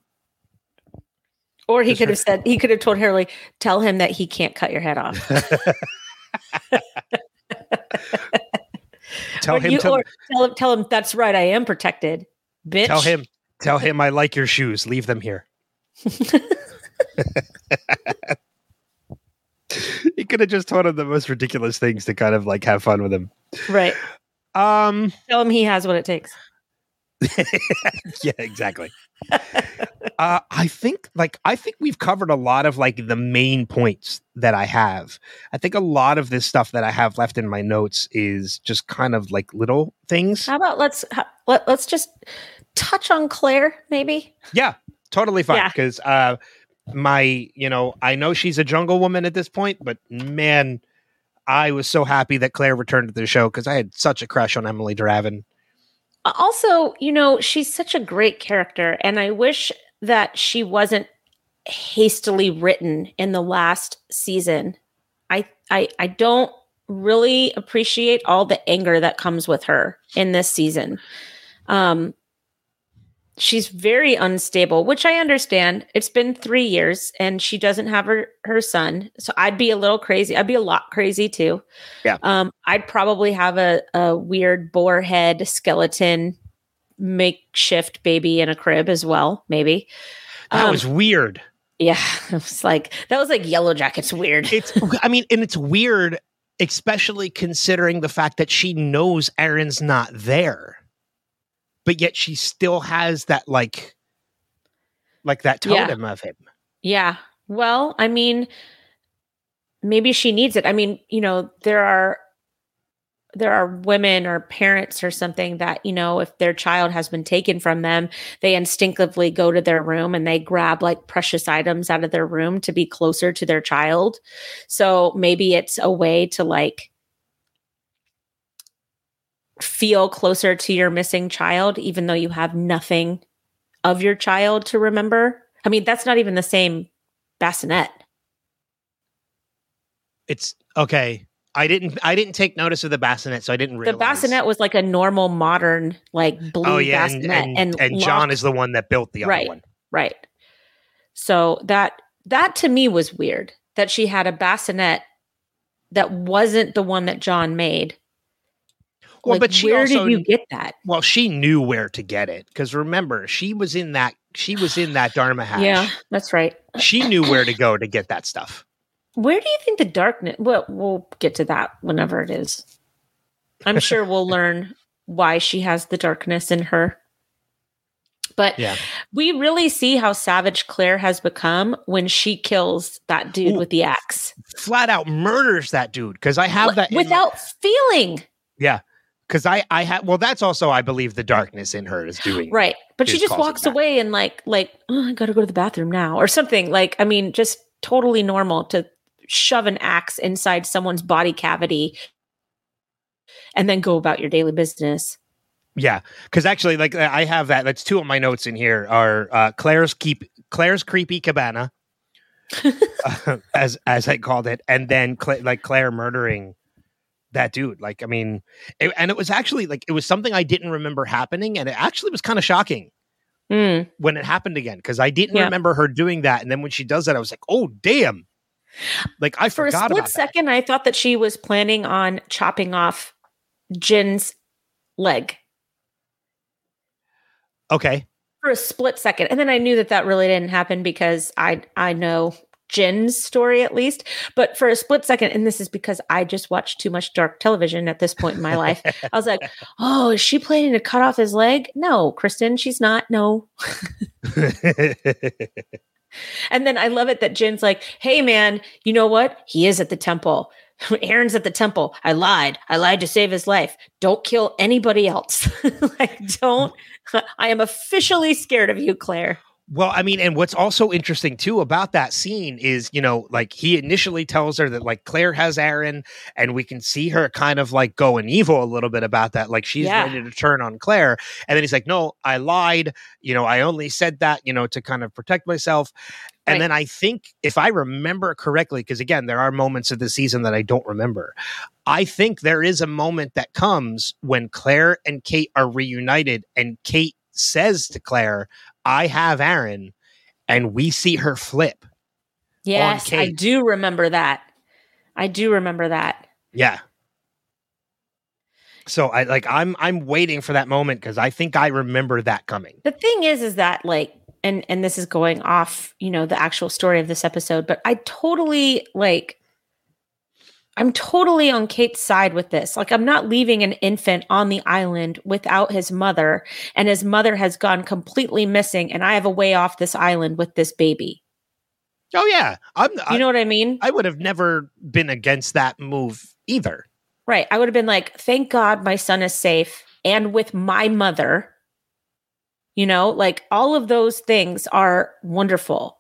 Speaker 4: Or he could have said, he could have told Hurley, tell him that he can't cut your head off.
Speaker 1: tell
Speaker 4: or,
Speaker 1: him
Speaker 4: you-
Speaker 1: to
Speaker 4: tell him, tell him that's right. I am protected, bitch.
Speaker 1: tell him tell him I like your shoes. Leave them here. he could have just told him the most ridiculous things to kind of like have fun with him.
Speaker 4: right.
Speaker 1: Um
Speaker 4: Tell him he has what it takes.
Speaker 1: yeah, exactly. uh, I think like I think we've covered a lot of like the main points that I have. I think a lot of this stuff that I have left in my notes is just kind of like little things.
Speaker 4: How about let's ha- let, let's just touch on Claire, maybe.
Speaker 1: Yeah, totally fine.
Speaker 4: Yeah.
Speaker 1: Because uh, my, you know, I know she's a jungle woman at this point, but man, I was so happy that Claire returned to the show because I had such a crush on Emilie de Ravin.
Speaker 4: Also, you know, she's such a great character, and I wish that she wasn't hastily written in the last season. I I I don't really appreciate all the anger that comes with her in this season. Um she's very unstable, which I understand. It's been 3 years and she doesn't have her her son. So I'd be a little crazy. I'd be a lot crazy too.
Speaker 1: Yeah.
Speaker 4: Um I'd probably have a a weird boar head skeleton makeshift baby in a crib as well, maybe.
Speaker 1: That
Speaker 4: Um,
Speaker 1: was weird.
Speaker 4: yeah, it was like that was like Yellow Jackets weird.
Speaker 1: It's, I mean, and it's weird, especially considering the fact that she knows Aaron's not there, but yet she still has that like, like that
Speaker 4: Yeah.
Speaker 1: totem of him.
Speaker 4: Yeah. Well, I mean, maybe she needs it. I mean, you know, there are there are women or parents or something that, you know, if their child has been taken from them, they instinctively go to their room and they grab like precious items out of their room to be closer to their child. So maybe it's a way to like feel closer to your missing child even though you have nothing of your child to remember. I mean, that's not even the same bassinet.
Speaker 1: It's okay. I didn't. I didn't take notice of the bassinet, so I didn't realize
Speaker 4: The bassinet was like a normal modern like blue
Speaker 1: Oh yeah, and,
Speaker 4: bassinet
Speaker 1: and, and John is the one that built the other
Speaker 4: Right.
Speaker 1: one.
Speaker 4: right. So that that to me was weird that she had a bassinet that wasn't the one that John made.
Speaker 1: Well,
Speaker 4: Like,
Speaker 1: but she
Speaker 4: where
Speaker 1: also
Speaker 4: did you get that?
Speaker 1: Well, she knew where to get it because remember, she was in that. She was in that Dharma hatch.
Speaker 4: Yeah, that's right.
Speaker 1: she knew where to go to get that stuff.
Speaker 4: Where do you think the darkness? Well, we'll get to that whenever it is. I'm sure we'll learn why she has the darkness in her. But
Speaker 1: Yeah.
Speaker 4: we really see how savage Claire has become when she kills that dude
Speaker 1: Ooh.
Speaker 4: with the axe
Speaker 1: Flat out murders that dude because I have that in my-
Speaker 4: without feeling.
Speaker 1: Yeah. Because I, I have, well, that's also, I believe, the darkness in her is doing.
Speaker 4: Right. But she just walks
Speaker 1: that.
Speaker 4: away and like like oh, I got to go to the bathroom now or something. Like I mean just totally normal to shove an axe inside someone's body cavity and then go about your daily business.
Speaker 1: Yeah. Because actually, like, I have that. That's two of my notes in here are uh, Claire's keep Claire's creepy cabana, uh, as as I called it, and then Cla- like Claire murdering that dude. Like, I mean, it, and it was actually like it was something I didn't remember happening, and it actually was kind of shocking
Speaker 4: Mm.
Speaker 1: when it happened again because I didn't
Speaker 4: Yeah.
Speaker 1: remember her doing that, and then when she does that, I was like, oh damn. Like I
Speaker 4: For a split
Speaker 1: about that.
Speaker 4: second I thought that she was planning on chopping off Jin's leg.
Speaker 1: Okay.
Speaker 4: For a split second. And then I knew that that really didn't happen because I I know Jin's story at least. But for a split second, and this is because I just watched too much dark television at this point in my life, I was like, oh, is she planning to cut off his leg? No, Kristin, she's not. No. And then I love it that Jin's like, hey, man, you know what? He is at the temple. Aaron's at the temple. I lied. I lied to save his life. Don't kill anybody else. like, don't. I am officially scared of you, Claire.
Speaker 1: Well, I mean, and what's also interesting too about that scene is, you know, like he initially tells her that like Claire has Aaron, and we can see her kind of like going evil a little bit about that. Like she's
Speaker 4: Yeah.
Speaker 1: ready to turn on Claire. And then he's like, No, I lied. You know, I only said that, you know, to kind of protect myself. And
Speaker 4: Right.
Speaker 1: then I think if I remember correctly, because again, there are moments of the season that I don't remember. I think there is a moment that comes when Claire and Kate are reunited, and Kate says to Claire, I have Aaron, and we see her flip.
Speaker 4: Yes, I do remember that. I do remember that.
Speaker 1: Yeah. So I like I'm I'm waiting for that moment because I think I remember that coming.
Speaker 4: The thing is, is that like, and and this is going off, you know, the actual story of this episode, but I totally like, I'm totally on Kate's side with this. Like, I'm not leaving an infant on the island without his mother, and his mother has gone completely missing, and I have a way off this island with this baby.
Speaker 1: Oh yeah, I'm.
Speaker 4: You know what I mean?
Speaker 1: I would have never been against that move either.
Speaker 4: Right. I would have been like, thank God my son is safe and with my mother. You know, like all of those things are wonderful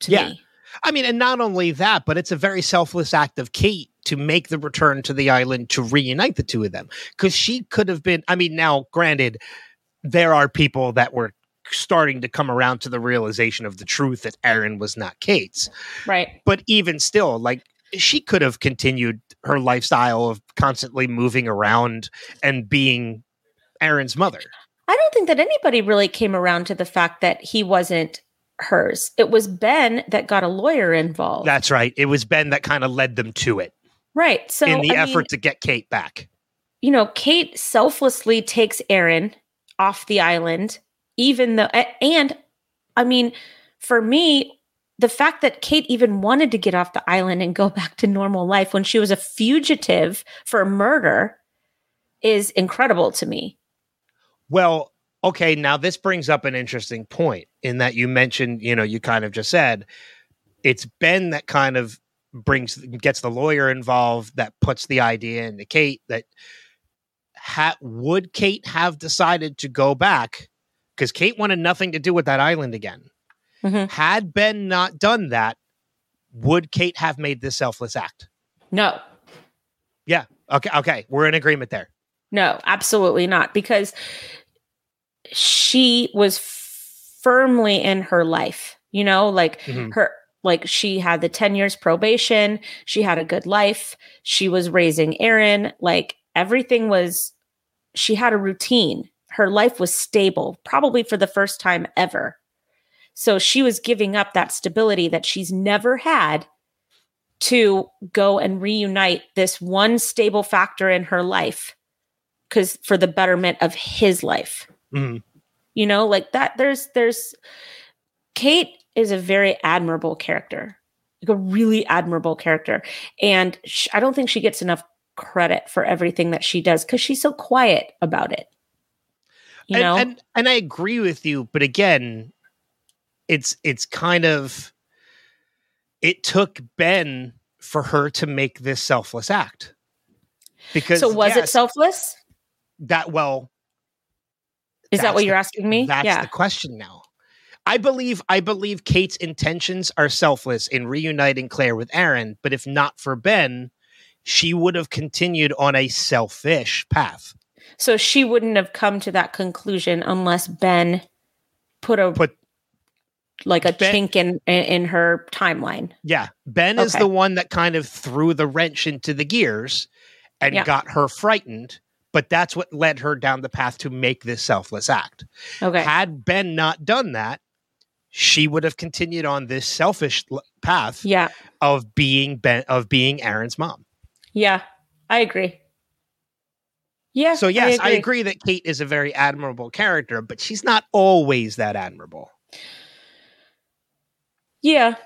Speaker 4: to
Speaker 1: Yeah.
Speaker 4: me.
Speaker 1: I mean, and not only that, but it's a very selfless act of Kate to make the return to the island to reunite the two of them. Because she could have been, I mean, now, granted, there are people that were starting to come around to the realization of the truth that Aaron was not Kate's.
Speaker 4: Right.
Speaker 1: But even still, like, she could have continued her lifestyle of constantly moving around and being Aaron's mother.
Speaker 4: I don't think that anybody really came around to the fact that he wasn't hers. It was Ben that got a lawyer involved.
Speaker 1: That's right. It was Ben that kind of led them to it
Speaker 4: right. So
Speaker 1: in the
Speaker 4: I mean,
Speaker 1: effort to get Kate back.
Speaker 4: you know, Kate selflessly takes Aaron off the island, even though, and I mean, for me, the fact that Kate even wanted to get off the island and go back to normal life when she was a fugitive for murder is incredible to me.
Speaker 1: Well, okay, now this brings up an interesting point in that you mentioned, you know, you kind of just said it's Ben that kind of brings gets the lawyer involved that puts the idea into Kate that ha- would Kate have decided to go back because Kate wanted nothing to do with that island again.
Speaker 4: Mhm.
Speaker 1: Had Ben not done that, would Kate have made this selfless act?
Speaker 4: No, Yeah.
Speaker 1: Okay, okay, we're in agreement there.
Speaker 4: no, absolutely not. Because she was firmly in her life, you know, like
Speaker 1: Mhm.
Speaker 4: her like she had the 10 years probation she had a good life she was raising aaron like everything was she had a routine. Her life was stable probably for the first time ever. So she was giving up that stability that she's never had to go and reunite this one stable factor in her life because for the betterment of his life
Speaker 1: Mhm.
Speaker 4: you know like that there's there's kate is a very admirable character like a really admirable character and i don't think she gets enough credit for everything that she does because she's so quiet about it You
Speaker 1: and,
Speaker 4: know,
Speaker 1: and and I agree with you, but again, it's it's kind of it took Ben for her to make this selfless act. Because
Speaker 4: so was it selfless?
Speaker 1: that well
Speaker 4: Is that what you're asking me?
Speaker 1: That's
Speaker 4: yeah.
Speaker 1: the question now. I believe I believe Kate's intentions are selfless in reuniting Claire with Aaron, but if not for Ben, she would have continued on a selfish path.
Speaker 4: So she wouldn't have come to that conclusion unless Ben put a
Speaker 1: Put
Speaker 4: like a
Speaker 1: Ben-
Speaker 4: chink in in her timeline.
Speaker 1: yeah, Ben is the one that kind of threw the wrench into the gears and
Speaker 4: Yeah.
Speaker 1: got her frightened, but that's what led her down the path to make this selfless act.
Speaker 4: Okay.
Speaker 1: Had Ben not done that, she would have continued on this selfish path
Speaker 4: yeah.
Speaker 1: of being Ben of being Aaron's mom.
Speaker 4: Yeah. I agree. Yeah.
Speaker 1: So yes, I agree. that Kate is a very admirable character, but she's not always that admirable.
Speaker 4: Yeah.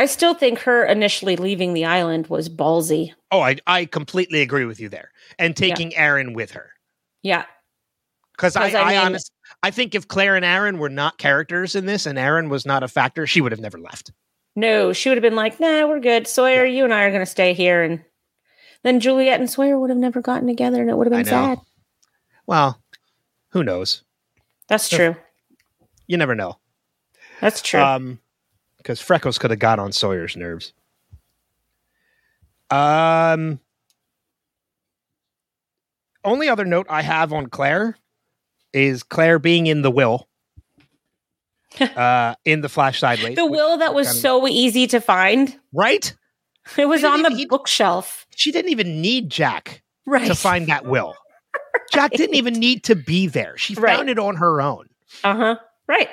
Speaker 4: I still think her initially leaving the island was ballsy.
Speaker 1: Oh, I I completely agree with you there. And taking Aaron with her.
Speaker 4: Yeah.
Speaker 1: Because I,
Speaker 4: I
Speaker 1: I,
Speaker 4: mean-
Speaker 1: honest, I think if Claire and Aaron were not characters in this and Aaron was not a factor, she would have never left.
Speaker 4: No, she would have been like, nah, we're good. Sawyer, you and I are going to stay here. And then Juliet and Sawyer would have never gotten together and it would have been sad.
Speaker 1: Well, who knows?
Speaker 4: That's true.
Speaker 1: You never know.
Speaker 4: That's true.
Speaker 1: Um, because Freckles could have got on Sawyer's nerves. Um, only other note I have on Claire is Claire being in the will, uh, in the flash sideways.
Speaker 4: the will that was
Speaker 1: kind of-
Speaker 4: so easy to find.
Speaker 1: right?
Speaker 4: It was on the
Speaker 1: even-
Speaker 4: bookshelf.
Speaker 1: She didn't even need Jack
Speaker 4: Right.
Speaker 1: to find that will. Jack didn't even need to be there. She
Speaker 4: Right.
Speaker 1: found it on her own.
Speaker 4: Uh huh. Right.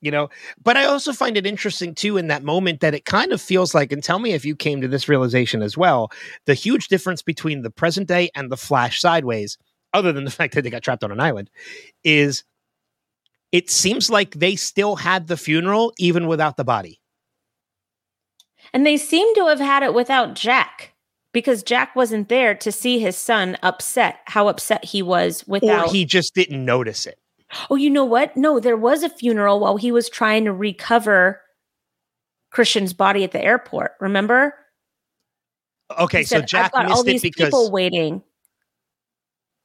Speaker 1: You know but i also find it interesting too in that moment that it kind of feels like and tell me if you came to this realization as well the huge difference between the present day and the flash sideways other than the fact that they got trapped on an island is it seems like they still had the funeral even without the body
Speaker 4: And they seem to have had it without Jack because Jack wasn't there to see his son upset, how upset he was without.
Speaker 1: or he just didn't notice it
Speaker 4: oh, you know what? No, there was a funeral while he was trying to recover Christian's body at the airport. Remember?
Speaker 1: okay
Speaker 4: He
Speaker 1: so
Speaker 4: said,
Speaker 1: jack
Speaker 4: I've got all
Speaker 1: missed it
Speaker 4: these
Speaker 1: because
Speaker 4: people waiting.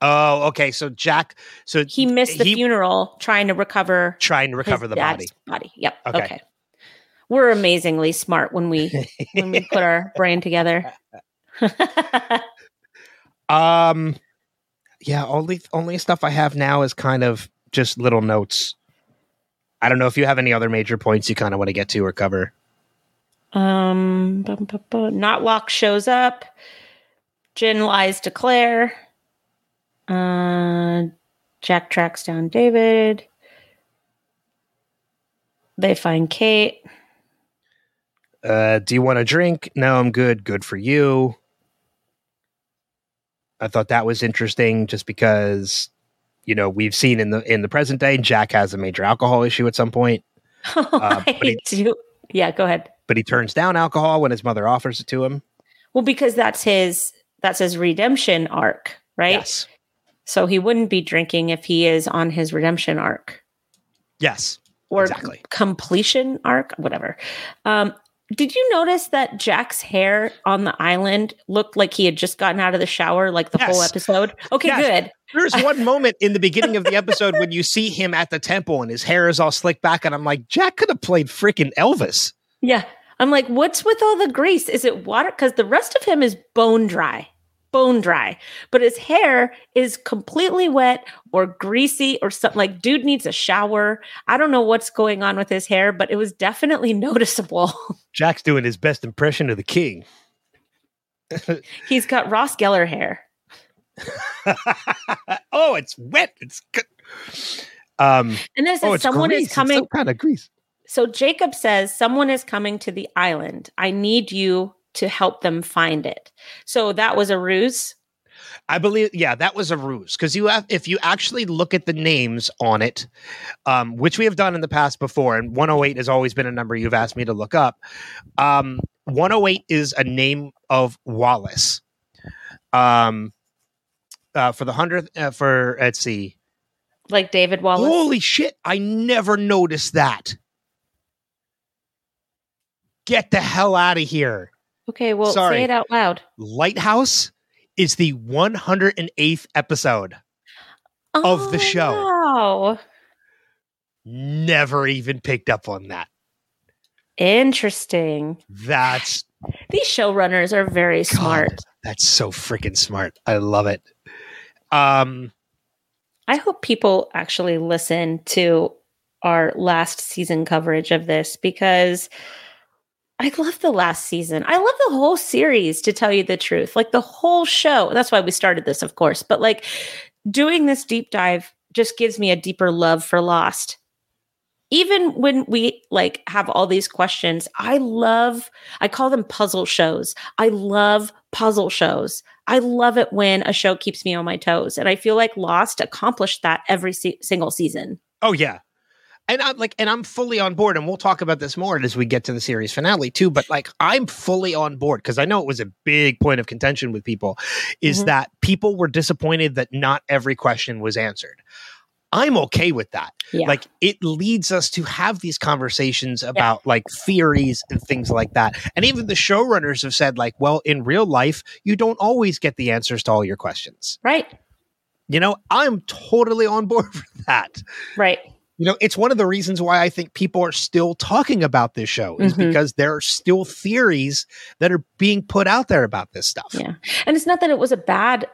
Speaker 1: oh okay so jack so
Speaker 4: He missed the
Speaker 1: he-
Speaker 4: funeral trying to recover
Speaker 1: trying to recover the body
Speaker 4: body. Yep.
Speaker 1: Okay.
Speaker 4: Okay. We're amazingly smart when we when we put our brain together.
Speaker 1: Um, yeah, only only stuff I have now is kind of just little notes. I don't know if you have any other major points you kind of want to get to or cover.
Speaker 4: um, bum, bum, bum. Notlock shows up. Jin lies to Claire. Uh, Jack tracks down David. They find Kate.
Speaker 1: Uh, do you want a drink? No, I'm good. Good for you. I thought that was interesting, just because you know we've seen in the in the present day Jack has a major alcohol issue at some point, Uh, but
Speaker 4: I
Speaker 1: he-
Speaker 4: do. Yeah, go ahead.
Speaker 1: but he turns down alcohol when his mother offers it to him.
Speaker 4: Well, because that's his that's his redemption arc, right?
Speaker 1: Yes,
Speaker 4: So he wouldn't be drinking if he is on his redemption arc
Speaker 1: yes,
Speaker 4: or
Speaker 1: Exactly.
Speaker 4: completion arc, whatever. Um, did you notice that Jack's hair on the island looked like he had just gotten out of the shower, like the whole episode? Okay,
Speaker 1: Yes.
Speaker 4: good.
Speaker 1: There's one moment in the beginning of the episode when you see him at the temple and his hair is all slicked back, and I'm like, Jack could have played freaking Elvis.
Speaker 4: Yeah, I'm like, what's with all the grease? Is it water? Because the rest of him is bone dry, bone dry, but his hair is completely wet or greasy or something. Like, dude needs a shower. I don't know what's going on with his hair, but it was definitely noticeable.
Speaker 1: Jack's doing his best impression of the king.
Speaker 4: He's got Ross Geller hair.
Speaker 1: oh, it's wet. It's good. Um,
Speaker 4: And then it says
Speaker 1: oh,
Speaker 4: someone
Speaker 1: grease.
Speaker 4: is
Speaker 1: It's
Speaker 4: coming.
Speaker 1: some kind of grease.
Speaker 4: So Jacob says, Someone is coming to the island. I need you to help them find it. So that was a ruse.
Speaker 1: I believe, yeah, that was a ruse because you have, if you actually look at the names on it, um, which we have done in the past before, and 108 has always been a number you've asked me to look up. Um, 108 is a name of Wallace. Um, uh, for the hundredth, uh, for let's see,
Speaker 4: Like David Wallace.
Speaker 1: Holy shit! I never noticed that. Get the hell out of here.
Speaker 4: Okay, well,
Speaker 1: Sorry.
Speaker 4: say it out loud.
Speaker 1: Lighthouse is the 108th episode. Of the
Speaker 4: Oh,
Speaker 1: show.
Speaker 4: Wow.
Speaker 1: Never even picked up on that.
Speaker 4: Interesting.
Speaker 1: That's
Speaker 4: These showrunners are very
Speaker 1: God,
Speaker 4: smart.
Speaker 1: That's so freaking smart. I love it. Um,
Speaker 4: I hope people actually listen to our last season coverage of this because I love the last season. I love the whole series, to tell you the truth. Like the whole show. That's why we started this, of course. But like doing this deep dive just gives me a deeper love for Lost. Even when we like have all these questions, I love, I call them puzzle shows. I love puzzle shows. I love it when a show keeps me on my toes. And I feel like Lost accomplished that every se- single season.
Speaker 1: oh yeah. And I'm like, and I'm fully on board, and we'll talk about this more as we get to the series finale too. But like, I'm fully on board because I know it was a big point of contention with people, is
Speaker 4: Mhm.
Speaker 1: that people were disappointed that not every question was answered. I'm okay with that.
Speaker 4: Yeah.
Speaker 1: Like it leads us to have these conversations about like theories and things like that. And even the showrunners have said, like, well, in real life, you don't always get the answers to all your questions.
Speaker 4: right.
Speaker 1: You know, I'm totally on board for that.
Speaker 4: Right.
Speaker 1: You know, it's one of the reasons why I think people are still talking about this show is
Speaker 4: Mhm.
Speaker 1: because there are still theories that are being put out there about this stuff.
Speaker 4: Yeah. And it's not that it was a bad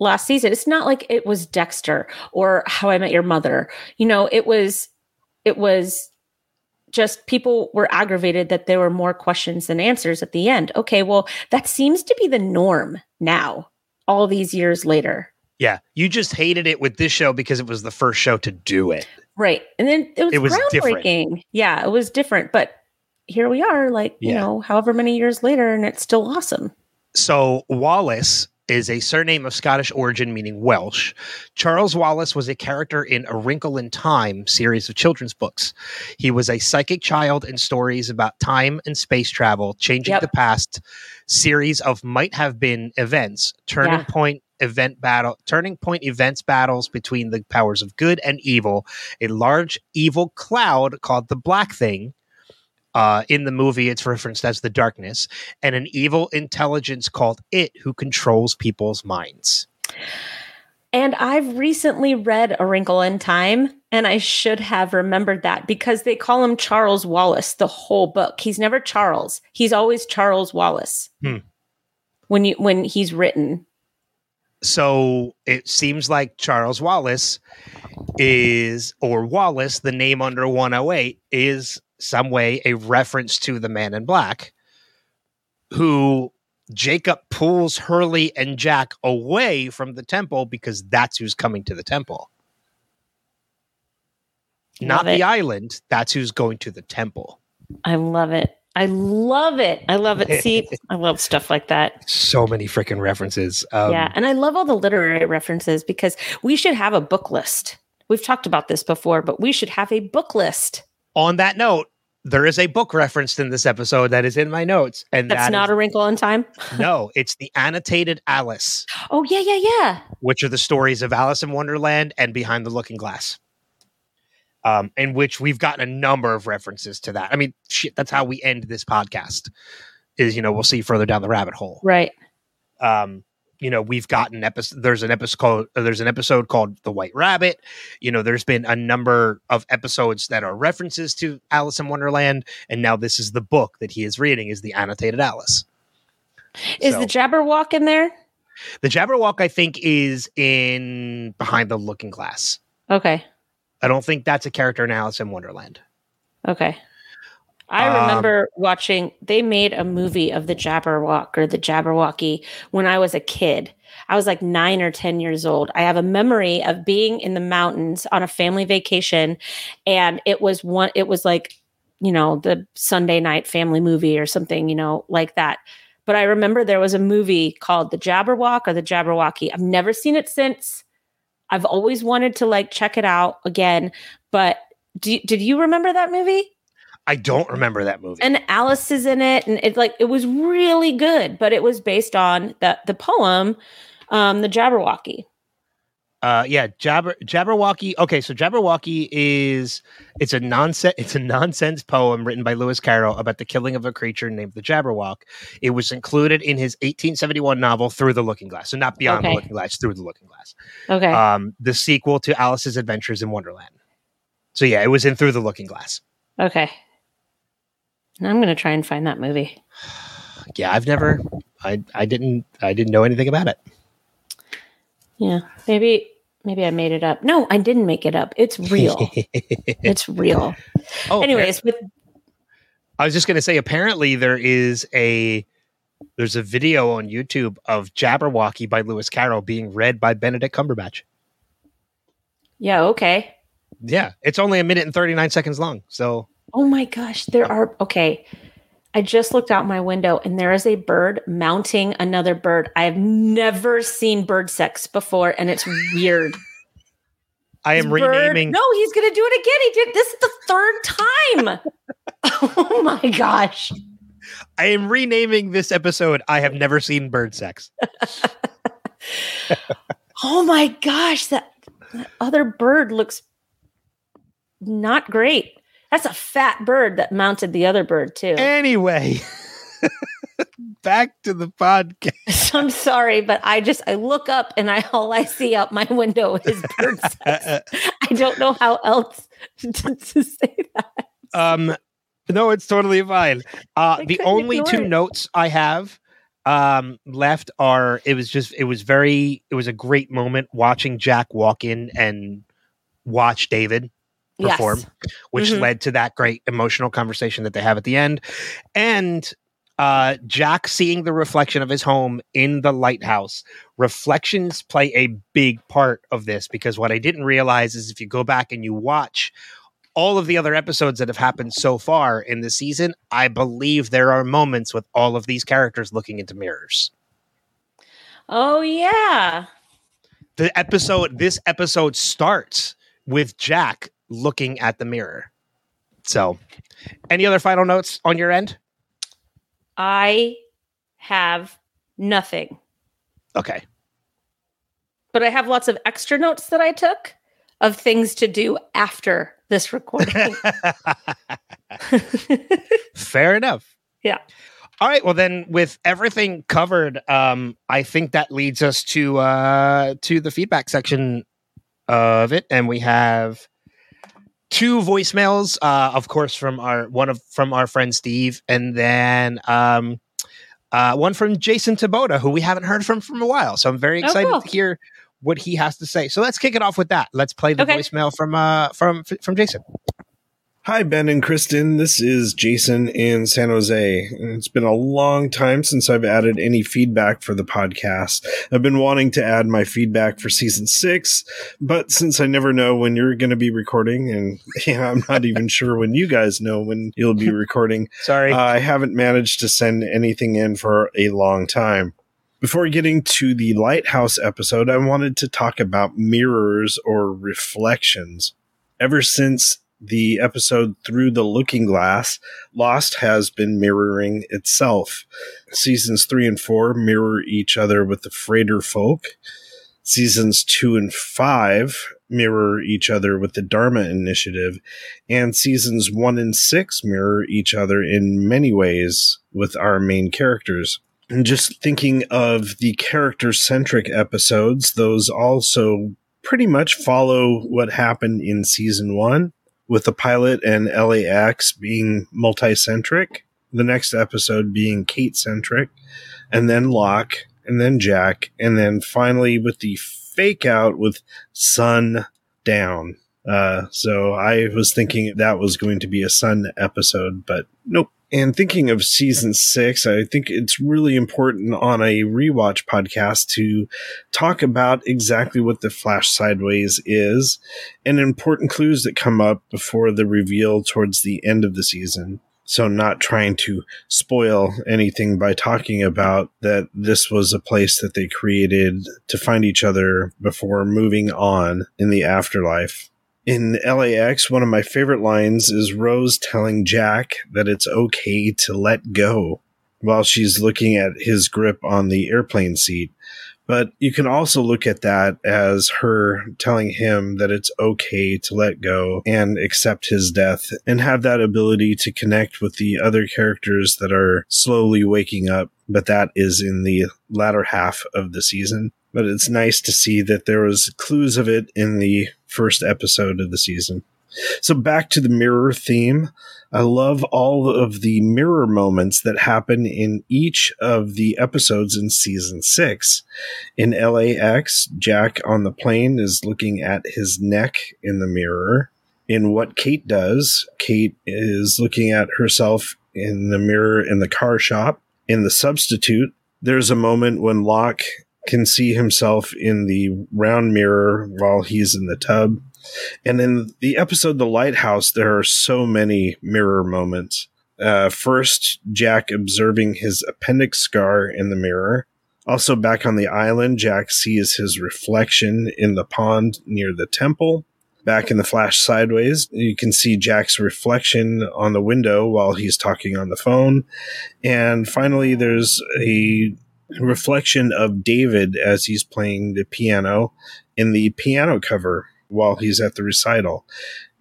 Speaker 4: last season. It's not like it was Dexter or How I Met Your Mother. You know, it was it was just people were aggravated that there were more questions than answers at the end. Okay, well, that seems to be the norm now, all these years later.
Speaker 1: Yeah. You just hated it with this show because it was the first show to do it.
Speaker 4: Right. And then it was,
Speaker 1: It was different.
Speaker 4: groundbreaking. Yeah, it was different. But here we are, like, you know, however many years later, and it's still awesome.
Speaker 1: So Wallace is a surname of Scottish origin meaning Welsh. Charles Wallace was a character in A Wrinkle in Time series of children's books. He was a psychic child in stories about time and space travel, changing
Speaker 4: Yep.
Speaker 1: the past, series of might have been events, turning
Speaker 4: Yeah.
Speaker 1: point event battle, turning point events battles between the powers of good and evil, a large evil cloud called the Black Thing. Uh, in the movie, it's referenced as the darkness, and an evil intelligence called it who controls people's minds.
Speaker 4: And I've recently read A Wrinkle in Time, and I should have remembered that because they call him Charles Wallace the whole book. He's never Charles. He's always Charles Wallace.
Speaker 1: Hmm.
Speaker 4: When you when he's written.
Speaker 1: So it seems like Charles Wallace is, or Wallace, the name under 108, is some way a reference to the man in black who Jacob pulls Hurley and Jack away from the temple because that's who's coming to the temple. Not
Speaker 4: it.
Speaker 1: the island, that's who's going to the temple.
Speaker 4: I love it. I love it. I love it. See, I love stuff like that.
Speaker 1: So many freaking references. Um,
Speaker 4: yeah. And I love all the literary references because we should have a book list. We've talked about this before, but we should have a book list.
Speaker 1: On that note, there is a book referenced in this episode that is in my notes, and
Speaker 4: That's
Speaker 1: that
Speaker 4: not
Speaker 1: is-
Speaker 4: a wrinkle in time.
Speaker 1: no, it's the annotated Alice,
Speaker 4: Oh, yeah, yeah, yeah.
Speaker 1: which are the stories of Alice in Wonderland and Behind the Looking Glass. Um, in which we've gotten a number of references to that. I mean, shit, that's how we end this podcast. Is you know we'll see further down the rabbit hole.
Speaker 4: Right.
Speaker 1: Um, you know we've gotten episode. There's an episode called there's an episode called The White Rabbit. You know there's been a number of episodes that are references to Alice in Wonderland, and now this is the book that he is reading is the annotated Alice.
Speaker 4: Is
Speaker 1: So-
Speaker 4: the Jabberwock in there?
Speaker 1: The Jabberwock, I think, is in Behind the Looking Glass.
Speaker 4: Okay.
Speaker 1: I don't think that's a character in Alice in Wonderland.
Speaker 4: Okay. I
Speaker 1: Um,
Speaker 4: remember watching, they made a movie of the Jabberwock or the Jabberwocky when I was a kid. I was like nine or 10 years old. I have a memory of being in the mountains on a family vacation. And it was one, it was like, you know, the Sunday night family movie or something, you know, like that. But I remember there was a movie called The Jabberwock or The Jabberwocky. I've never seen it since. I've always wanted to like check it out again. But do, did you remember that movie?
Speaker 1: I don't remember that movie.
Speaker 4: and Alice is in it, and it like it was really good, but it was based on the the poem, um, the Jabberwocky.
Speaker 1: Uh, yeah, Jabber Jabberwocky. Okay, so Jabberwocky is it's a nonsense it's a nonsense poem written by Lewis Carroll about the killing of a creature named the Jabberwock. It was included in his 1871 novel Through the Looking Glass, so not Beyond
Speaker 4: Okay.
Speaker 1: the Looking Glass, Through the Looking Glass.
Speaker 4: Okay.
Speaker 1: Um, the sequel to Alice's Adventures in Wonderland. So yeah, it was in Through the Looking Glass.
Speaker 4: okay. I'm going to try and find that movie.
Speaker 1: Yeah, I've never, I, I didn't, I didn't know anything about it.
Speaker 4: Yeah. Maybe maybe I made it up. No, I didn't make it up. It's real. it's real.
Speaker 1: oh,
Speaker 4: Anyways, with
Speaker 1: I was just going to say, apparently there is a there's a video on YouTube of Jabberwocky by Lewis Carroll being read by Benedict Cumberbatch.
Speaker 4: yeah, okay.
Speaker 1: Yeah, it's only a minute and 39 seconds long. So
Speaker 4: Oh my gosh, there are okay. I just looked out my window and there is a bird mounting another bird. I have never seen bird sex before and it's weird.
Speaker 1: I am
Speaker 4: bird-
Speaker 1: renaming
Speaker 4: No, he's going to do it again. He did this is the third time. oh my gosh.
Speaker 1: I am renaming this episode I have never seen bird sex.
Speaker 4: Oh my gosh, that, that other bird looks not great. That's a fat bird that mounted the other bird too.
Speaker 1: Anyway, back to the podcast.
Speaker 4: I'm sorry, but I just I look up and I all I see out my window is bird sex. I don't know how else to, to say that.
Speaker 1: um no it's totally fine uh the only two
Speaker 4: it.
Speaker 1: notes i have um left are it was just it was very it was a great moment watching jack walk in and watch david perform
Speaker 4: Yes.
Speaker 1: which
Speaker 4: Mhm.
Speaker 1: led to that great emotional conversation that they have at the end and uh jack seeing the reflection of his home in the lighthouse reflections play a big part of this because what i didn't realize is if you go back and you watch all of the other episodes that have happened so far in the season i believe there are moments with all of these characters looking into mirrors
Speaker 4: Oh yeah.
Speaker 1: the episode this episode starts with jack looking at the mirror so any other final notes on your end
Speaker 4: I have nothing.
Speaker 1: okay
Speaker 4: But I have lots of extra notes that I took of things to do after this recording.
Speaker 1: Fair enough.
Speaker 4: Yeah.
Speaker 1: All right. Well, then, with everything covered, um, I think that leads us to uh, to the feedback section of it, and we have two voicemails, uh, of course, from our one of from our friend Steve, and then um, uh, one from Jason Taboda, who we haven't heard from from a while. So I'm very
Speaker 4: Oh,
Speaker 1: excited
Speaker 4: cool.
Speaker 1: to hear what he has to say. So let's kick it off with that. Let's play the
Speaker 4: Okay.
Speaker 1: voicemail from uh, from from Jason.
Speaker 6: Hi, Ben and Kristin. This is Jason in San Jose. It's been a long time since I've added any feedback for the podcast. I've been wanting to add my feedback for season six, but since I never know when you're going to be recording, and yeah, I'm not even sure when you guys know when you'll be recording,
Speaker 1: Sorry.
Speaker 6: uh, I haven't managed to send anything in for a long time. Before getting to the Lighthouse episode, I wanted to talk about mirrors or reflections. Ever since the episode Through the Looking Glass, Lost has been mirroring itself. Seasons three and four mirror each other with the freighter folk. Seasons two and five mirror each other with the Dharma Initiative. And seasons one and six mirror each other in many ways with our main characters. And just thinking of the character centric episodes, those also pretty much follow what happened in season one with the pilot and LAX being multi-centric, the next episode being Kate-centric, and then Locke, and then Jack, and then finally with the fake out with Sun Down. Uh, so I was thinking that was going to be a Sun episode, but nope. And thinking of season six, I think it's really important on a rewatch podcast to talk about exactly what the Flash Sideways is and important clues that come up before the reveal towards the end of the season. So, not trying to spoil anything by talking about that this was a place that they created to find each other before moving on in the afterlife. In LAX, one of my favorite lines is Rose telling Jack that it's okay to let go while she's looking at his grip on the airplane seat. But you can also look at that as her telling him that it's okay to let go and accept his death and have that ability to connect with the other characters that are slowly waking up. But that is in the latter half of the season. But it's nice to see that there was clues of it in the first episode of the season. So back to the mirror theme. I love all of the mirror moments that happen in each of the episodes in season six. In LAX, Jack on the plane is looking at his neck in the mirror. In What Kate Does, Kate is looking at herself in the mirror in the car shop. In The Substitute, there's a moment when Locke can see himself in the round mirror while he's in the tub. And in the episode The Lighthouse, there are so many mirror moments. Uh, first, Jack observing his appendix scar in the mirror. Also, back on the island, Jack sees his reflection in the pond near the temple. Back in the flash sideways, you can see Jack's reflection on the window while he's talking on the phone. And finally, there's a reflection of David as he's playing the piano in the piano cover while he's at the recital.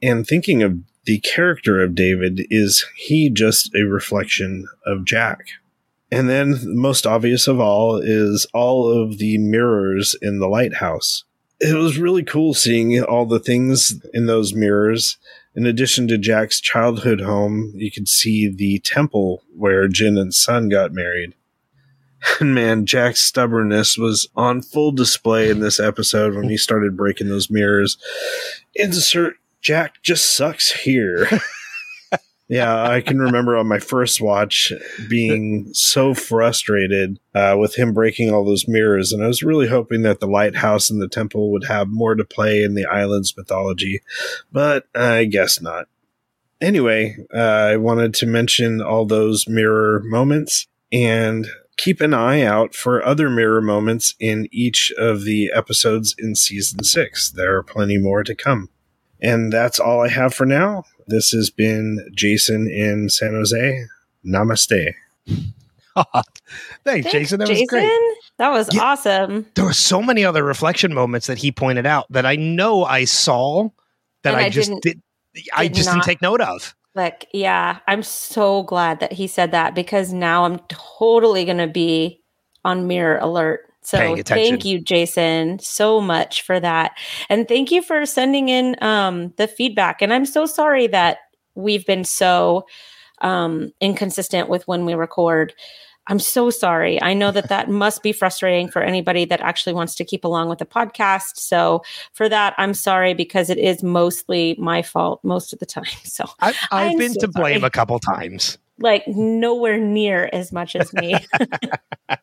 Speaker 6: And thinking of the character of David, is he just a reflection of Jack? And then, most obvious of all, is all of the mirrors in the lighthouse. It was really cool seeing all the things in those mirrors. In addition to Jack's childhood home, you could see the temple where Jin and Sun got married. And man, Jack's stubbornness was on full display in this episode when he started breaking those mirrors. Insert Jack just sucks here. yeah, I can remember on my first watch being so frustrated uh, with him breaking all those mirrors, and I was really hoping that the lighthouse and the temple would have more to play in the island's mythology, but I guess not. Anyway, uh, I wanted to mention all those mirror moments and keep an eye out for other mirror moments in each of the episodes in season six. There are plenty more to come. And that's all I have for now. This has been Jason in San Jose. Namaste.
Speaker 1: Thanks,
Speaker 4: Thanks,
Speaker 1: Jason. That was great.
Speaker 4: That was
Speaker 1: Yeah.
Speaker 4: awesome.
Speaker 1: There were so many other reflection moments that he pointed out that I know I saw that I,
Speaker 4: I
Speaker 1: just
Speaker 4: didn't-
Speaker 1: did. I just
Speaker 4: not-
Speaker 1: didn't take note of.
Speaker 4: Like, yeah, I'm so glad that he said that because now I'm totally going to be on mirror alert. So thank you, Jason, so much for that. And thank you for sending in um, the feedback. And I'm so sorry that we've been so um, inconsistent with when we record. I'm so sorry. I know that that must be frustrating for anybody that actually wants to keep along with the podcast. So for that, I'm sorry because it is mostly my fault most of the time. So
Speaker 1: I, I've
Speaker 4: I'm
Speaker 1: been
Speaker 4: so
Speaker 1: to blame
Speaker 4: sorry.
Speaker 1: a couple times.
Speaker 4: like nowhere near as much as me.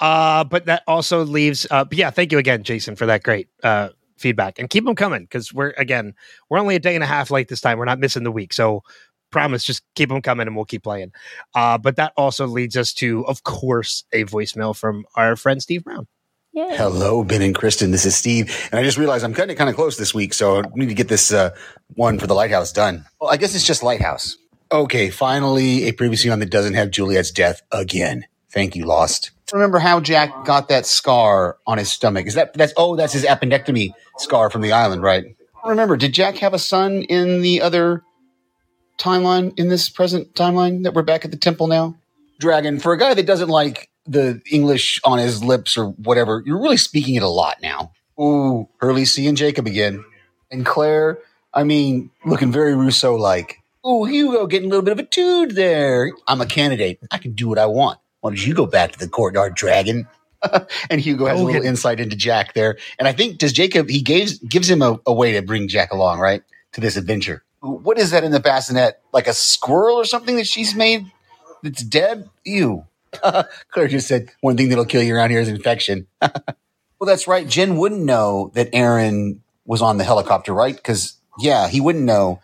Speaker 1: Uh, but that also leaves. Uh, but yeah, thank you again, Jason, for that great uh, feedback, and keep them coming because we're again we're only a day and a half late this time. We're not missing the week, so promise, just keep them coming, and we'll keep playing. Uh, but that also leads us to, of course, a voicemail from our friend Steve Brown.
Speaker 4: yeah.
Speaker 5: Hello, Ben and Kristin. This is Steve, and I just realized I'm cutting it kind of close this week, so I need to get this uh, one for the Lighthouse done. Well, I guess it's just Lighthouse. Okay, finally, a previously on that doesn't have Juliet's death again. Thank you, Lost. Remember how Jack got that scar on his stomach? Is that that's oh that's his appendectomy scar from the island, right? Remember, did Jack have a son in the other timeline in this present timeline that we're back at the temple now? Dragon, for a guy that doesn't like the English on his lips or whatever, you're really speaking it a lot now. Ooh, Hurley C and Jacob again. And Claire, I mean, looking very Rousseau like. Ooh, Hugo getting a little bit of a tood there. I'm a candidate. I can do what I want. Why don't you go back to the courtyard, dragon? and Hugo has a little
Speaker 1: Hogan.
Speaker 5: insight into Jack there. And I think does Jacob he gives gives him a, a way to bring Jack along, right? To this adventure. What is that in the bassinet? Like a squirrel or something that she's made that's dead? Ew. Claire just said one thing that'll kill you around here is infection. well, that's right. Jin wouldn't know that Aaron was on the helicopter, right? Because yeah, he wouldn't know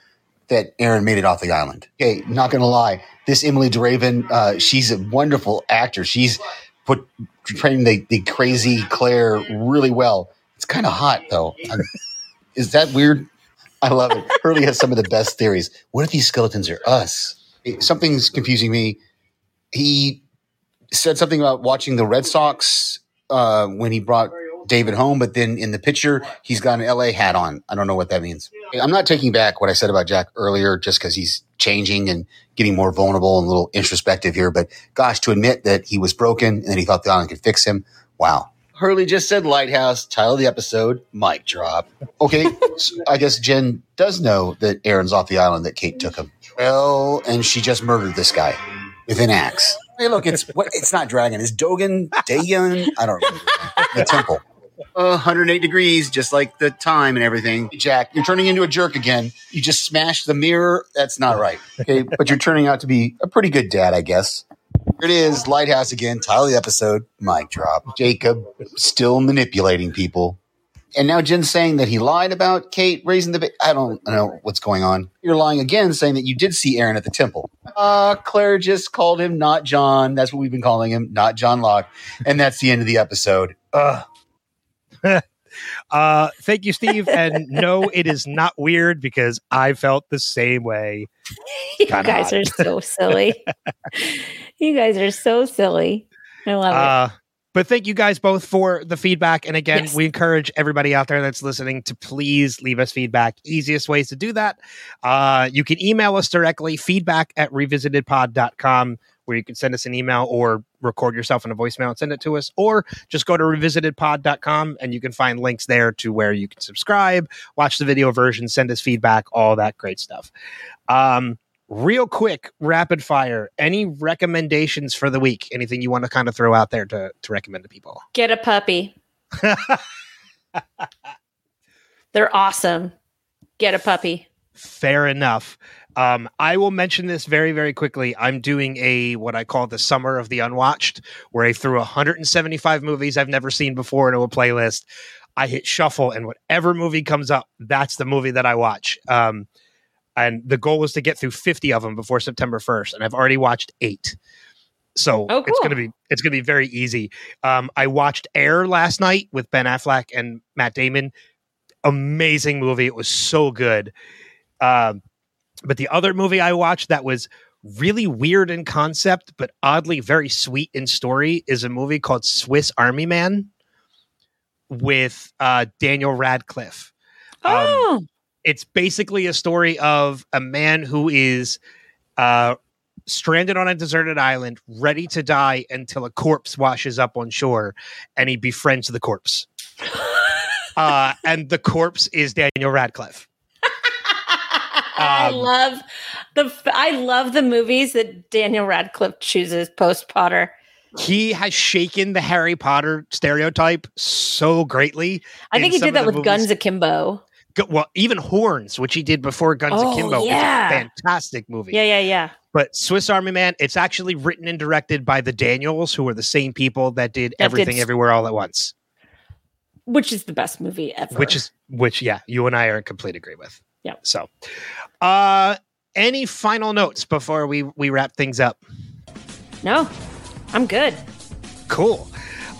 Speaker 5: that Aaron made it off the island. Okay, not gonna lie, this Emilie de Ravin, uh, she's a wonderful actor. She's put portraying the, the crazy Claire really well. It's kind of hot though. Is that weird? I love it. Hurley has some of the best theories. What if these skeletons are us? Something's confusing me. He said something about watching the Red Sox uh, when he brought David home, but then in the picture, he's got an LA hat on. I don't know what that means. I'm not taking back what I said about Jack earlier just because he's changing and getting more vulnerable and a little introspective here. But gosh, to admit that he was broken and that he thought the island could fix him, wow. Hurley just said Lighthouse, title of the episode, mic drop. Okay, so I guess Jin does know that Aaron's off the island that Kate took him. Well, and she just murdered this guy with an axe. Hey, look, it's what it's not dragon. It's Dogan, Dagon. I don't remember the temple. Uh, 108 degrees, just like the time and everything. Jack, you're turning into a jerk again. You just smashed the mirror. That's not right. Okay, but you're turning out to be a pretty good dad, I guess. Here it is, Lighthouse again. Title of the episode, mic drop. Jacob still manipulating people. And now Jin's saying that he lied about Kate raising the baby. I don't know what's going on. You're lying again, saying that you did see Aaron at the temple. Uh, Claire just called him not John. That's what we've been calling him, not John Locke. And that's the end of the episode. Ugh.
Speaker 1: Uh, thank you, Steve. And no, it is not weird because I felt the same way.
Speaker 4: you guys are so silly. you guys are so silly. I love it.
Speaker 1: Uh, but thank you guys both for the feedback. And again,
Speaker 4: Yes.
Speaker 1: we encourage everybody out there that's listening to please leave us feedback. Easiest ways to do that. Uh, you can email us directly, feedback at revisitedpod.com, where you can send us an email or record yourself in a voicemail and send it to us, or just go to revisitedpod.com and you can find links there to where you can subscribe, watch the video version, send us feedback, all that great stuff. Um, real quick, rapid fire. Any recommendations for the week? Anything you want to kind of throw out there to, to recommend to people?
Speaker 4: Get a puppy. They're awesome. Get a puppy.
Speaker 1: Fair enough. Um, I will mention this very, very quickly. I'm doing a what I call the summer of the unwatched, where I threw 175 movies I've never seen before into a playlist. I hit shuffle, and whatever movie comes up, that's the movie that I watch. Um, and the goal was to get through 50 of them before September 1st, and I've already watched eight. So
Speaker 4: Oh,
Speaker 1: it's gonna be it's gonna be very easy. Um, I watched Air last night with Ben Affleck and Matt Damon. Amazing movie. It was so good. Um, but the other movie I watched that was really weird in concept, but oddly very sweet in story is a movie called Swiss Army Man with uh, Daniel Radcliffe. Um,
Speaker 4: Oh,
Speaker 1: it's basically a story of a man who is uh, stranded on a deserted island, ready to die until a corpse washes up on shore, and he befriends the corpse. Uh, and the corpse is Daniel Radcliffe.
Speaker 4: I
Speaker 1: Um,
Speaker 4: love the I love the movies that Daniel Radcliffe chooses post Potter.
Speaker 1: He has shaken the Harry Potter stereotype so greatly.
Speaker 4: I think he did that with
Speaker 1: movies.
Speaker 4: Guns Akimbo.
Speaker 1: Well, even Horns, which he did before Guns
Speaker 4: Oh,
Speaker 1: Akimbo,
Speaker 4: yeah.
Speaker 1: is a fantastic movie.
Speaker 4: Yeah, yeah, yeah.
Speaker 1: But Swiss Army Man, it's actually written and directed by the Daniels, who are the same people that did
Speaker 4: That
Speaker 1: Everything
Speaker 4: did-
Speaker 1: Everywhere All at Once.
Speaker 4: Which is the best movie ever.
Speaker 1: Which is which, yeah, you and I are in complete agree with.
Speaker 4: Yeah.
Speaker 1: So, uh, any final notes before we we wrap things up?
Speaker 4: no, I'm good.
Speaker 1: Cool.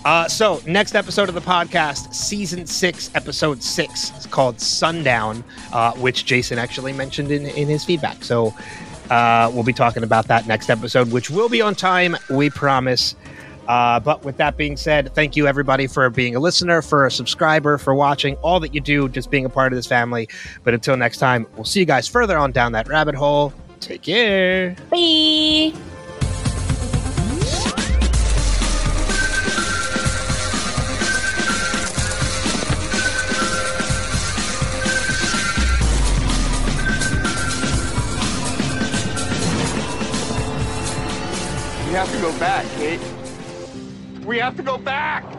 Speaker 1: Uh, so next episode of the podcast, season six, episode six, is called Sundown, uh, which Jason actually mentioned in in his feedback. So uh, we'll be talking about that next episode, which will be on time, we promise. Uh, but with that being said, thank you everybody for being a listener, for a subscriber, for watching, all that you do, just being a part of this family. But until next time, we'll see you guys further on down that rabbit hole. Take care.
Speaker 4: Bye.
Speaker 7: We have to go back, Kate. We have to go back!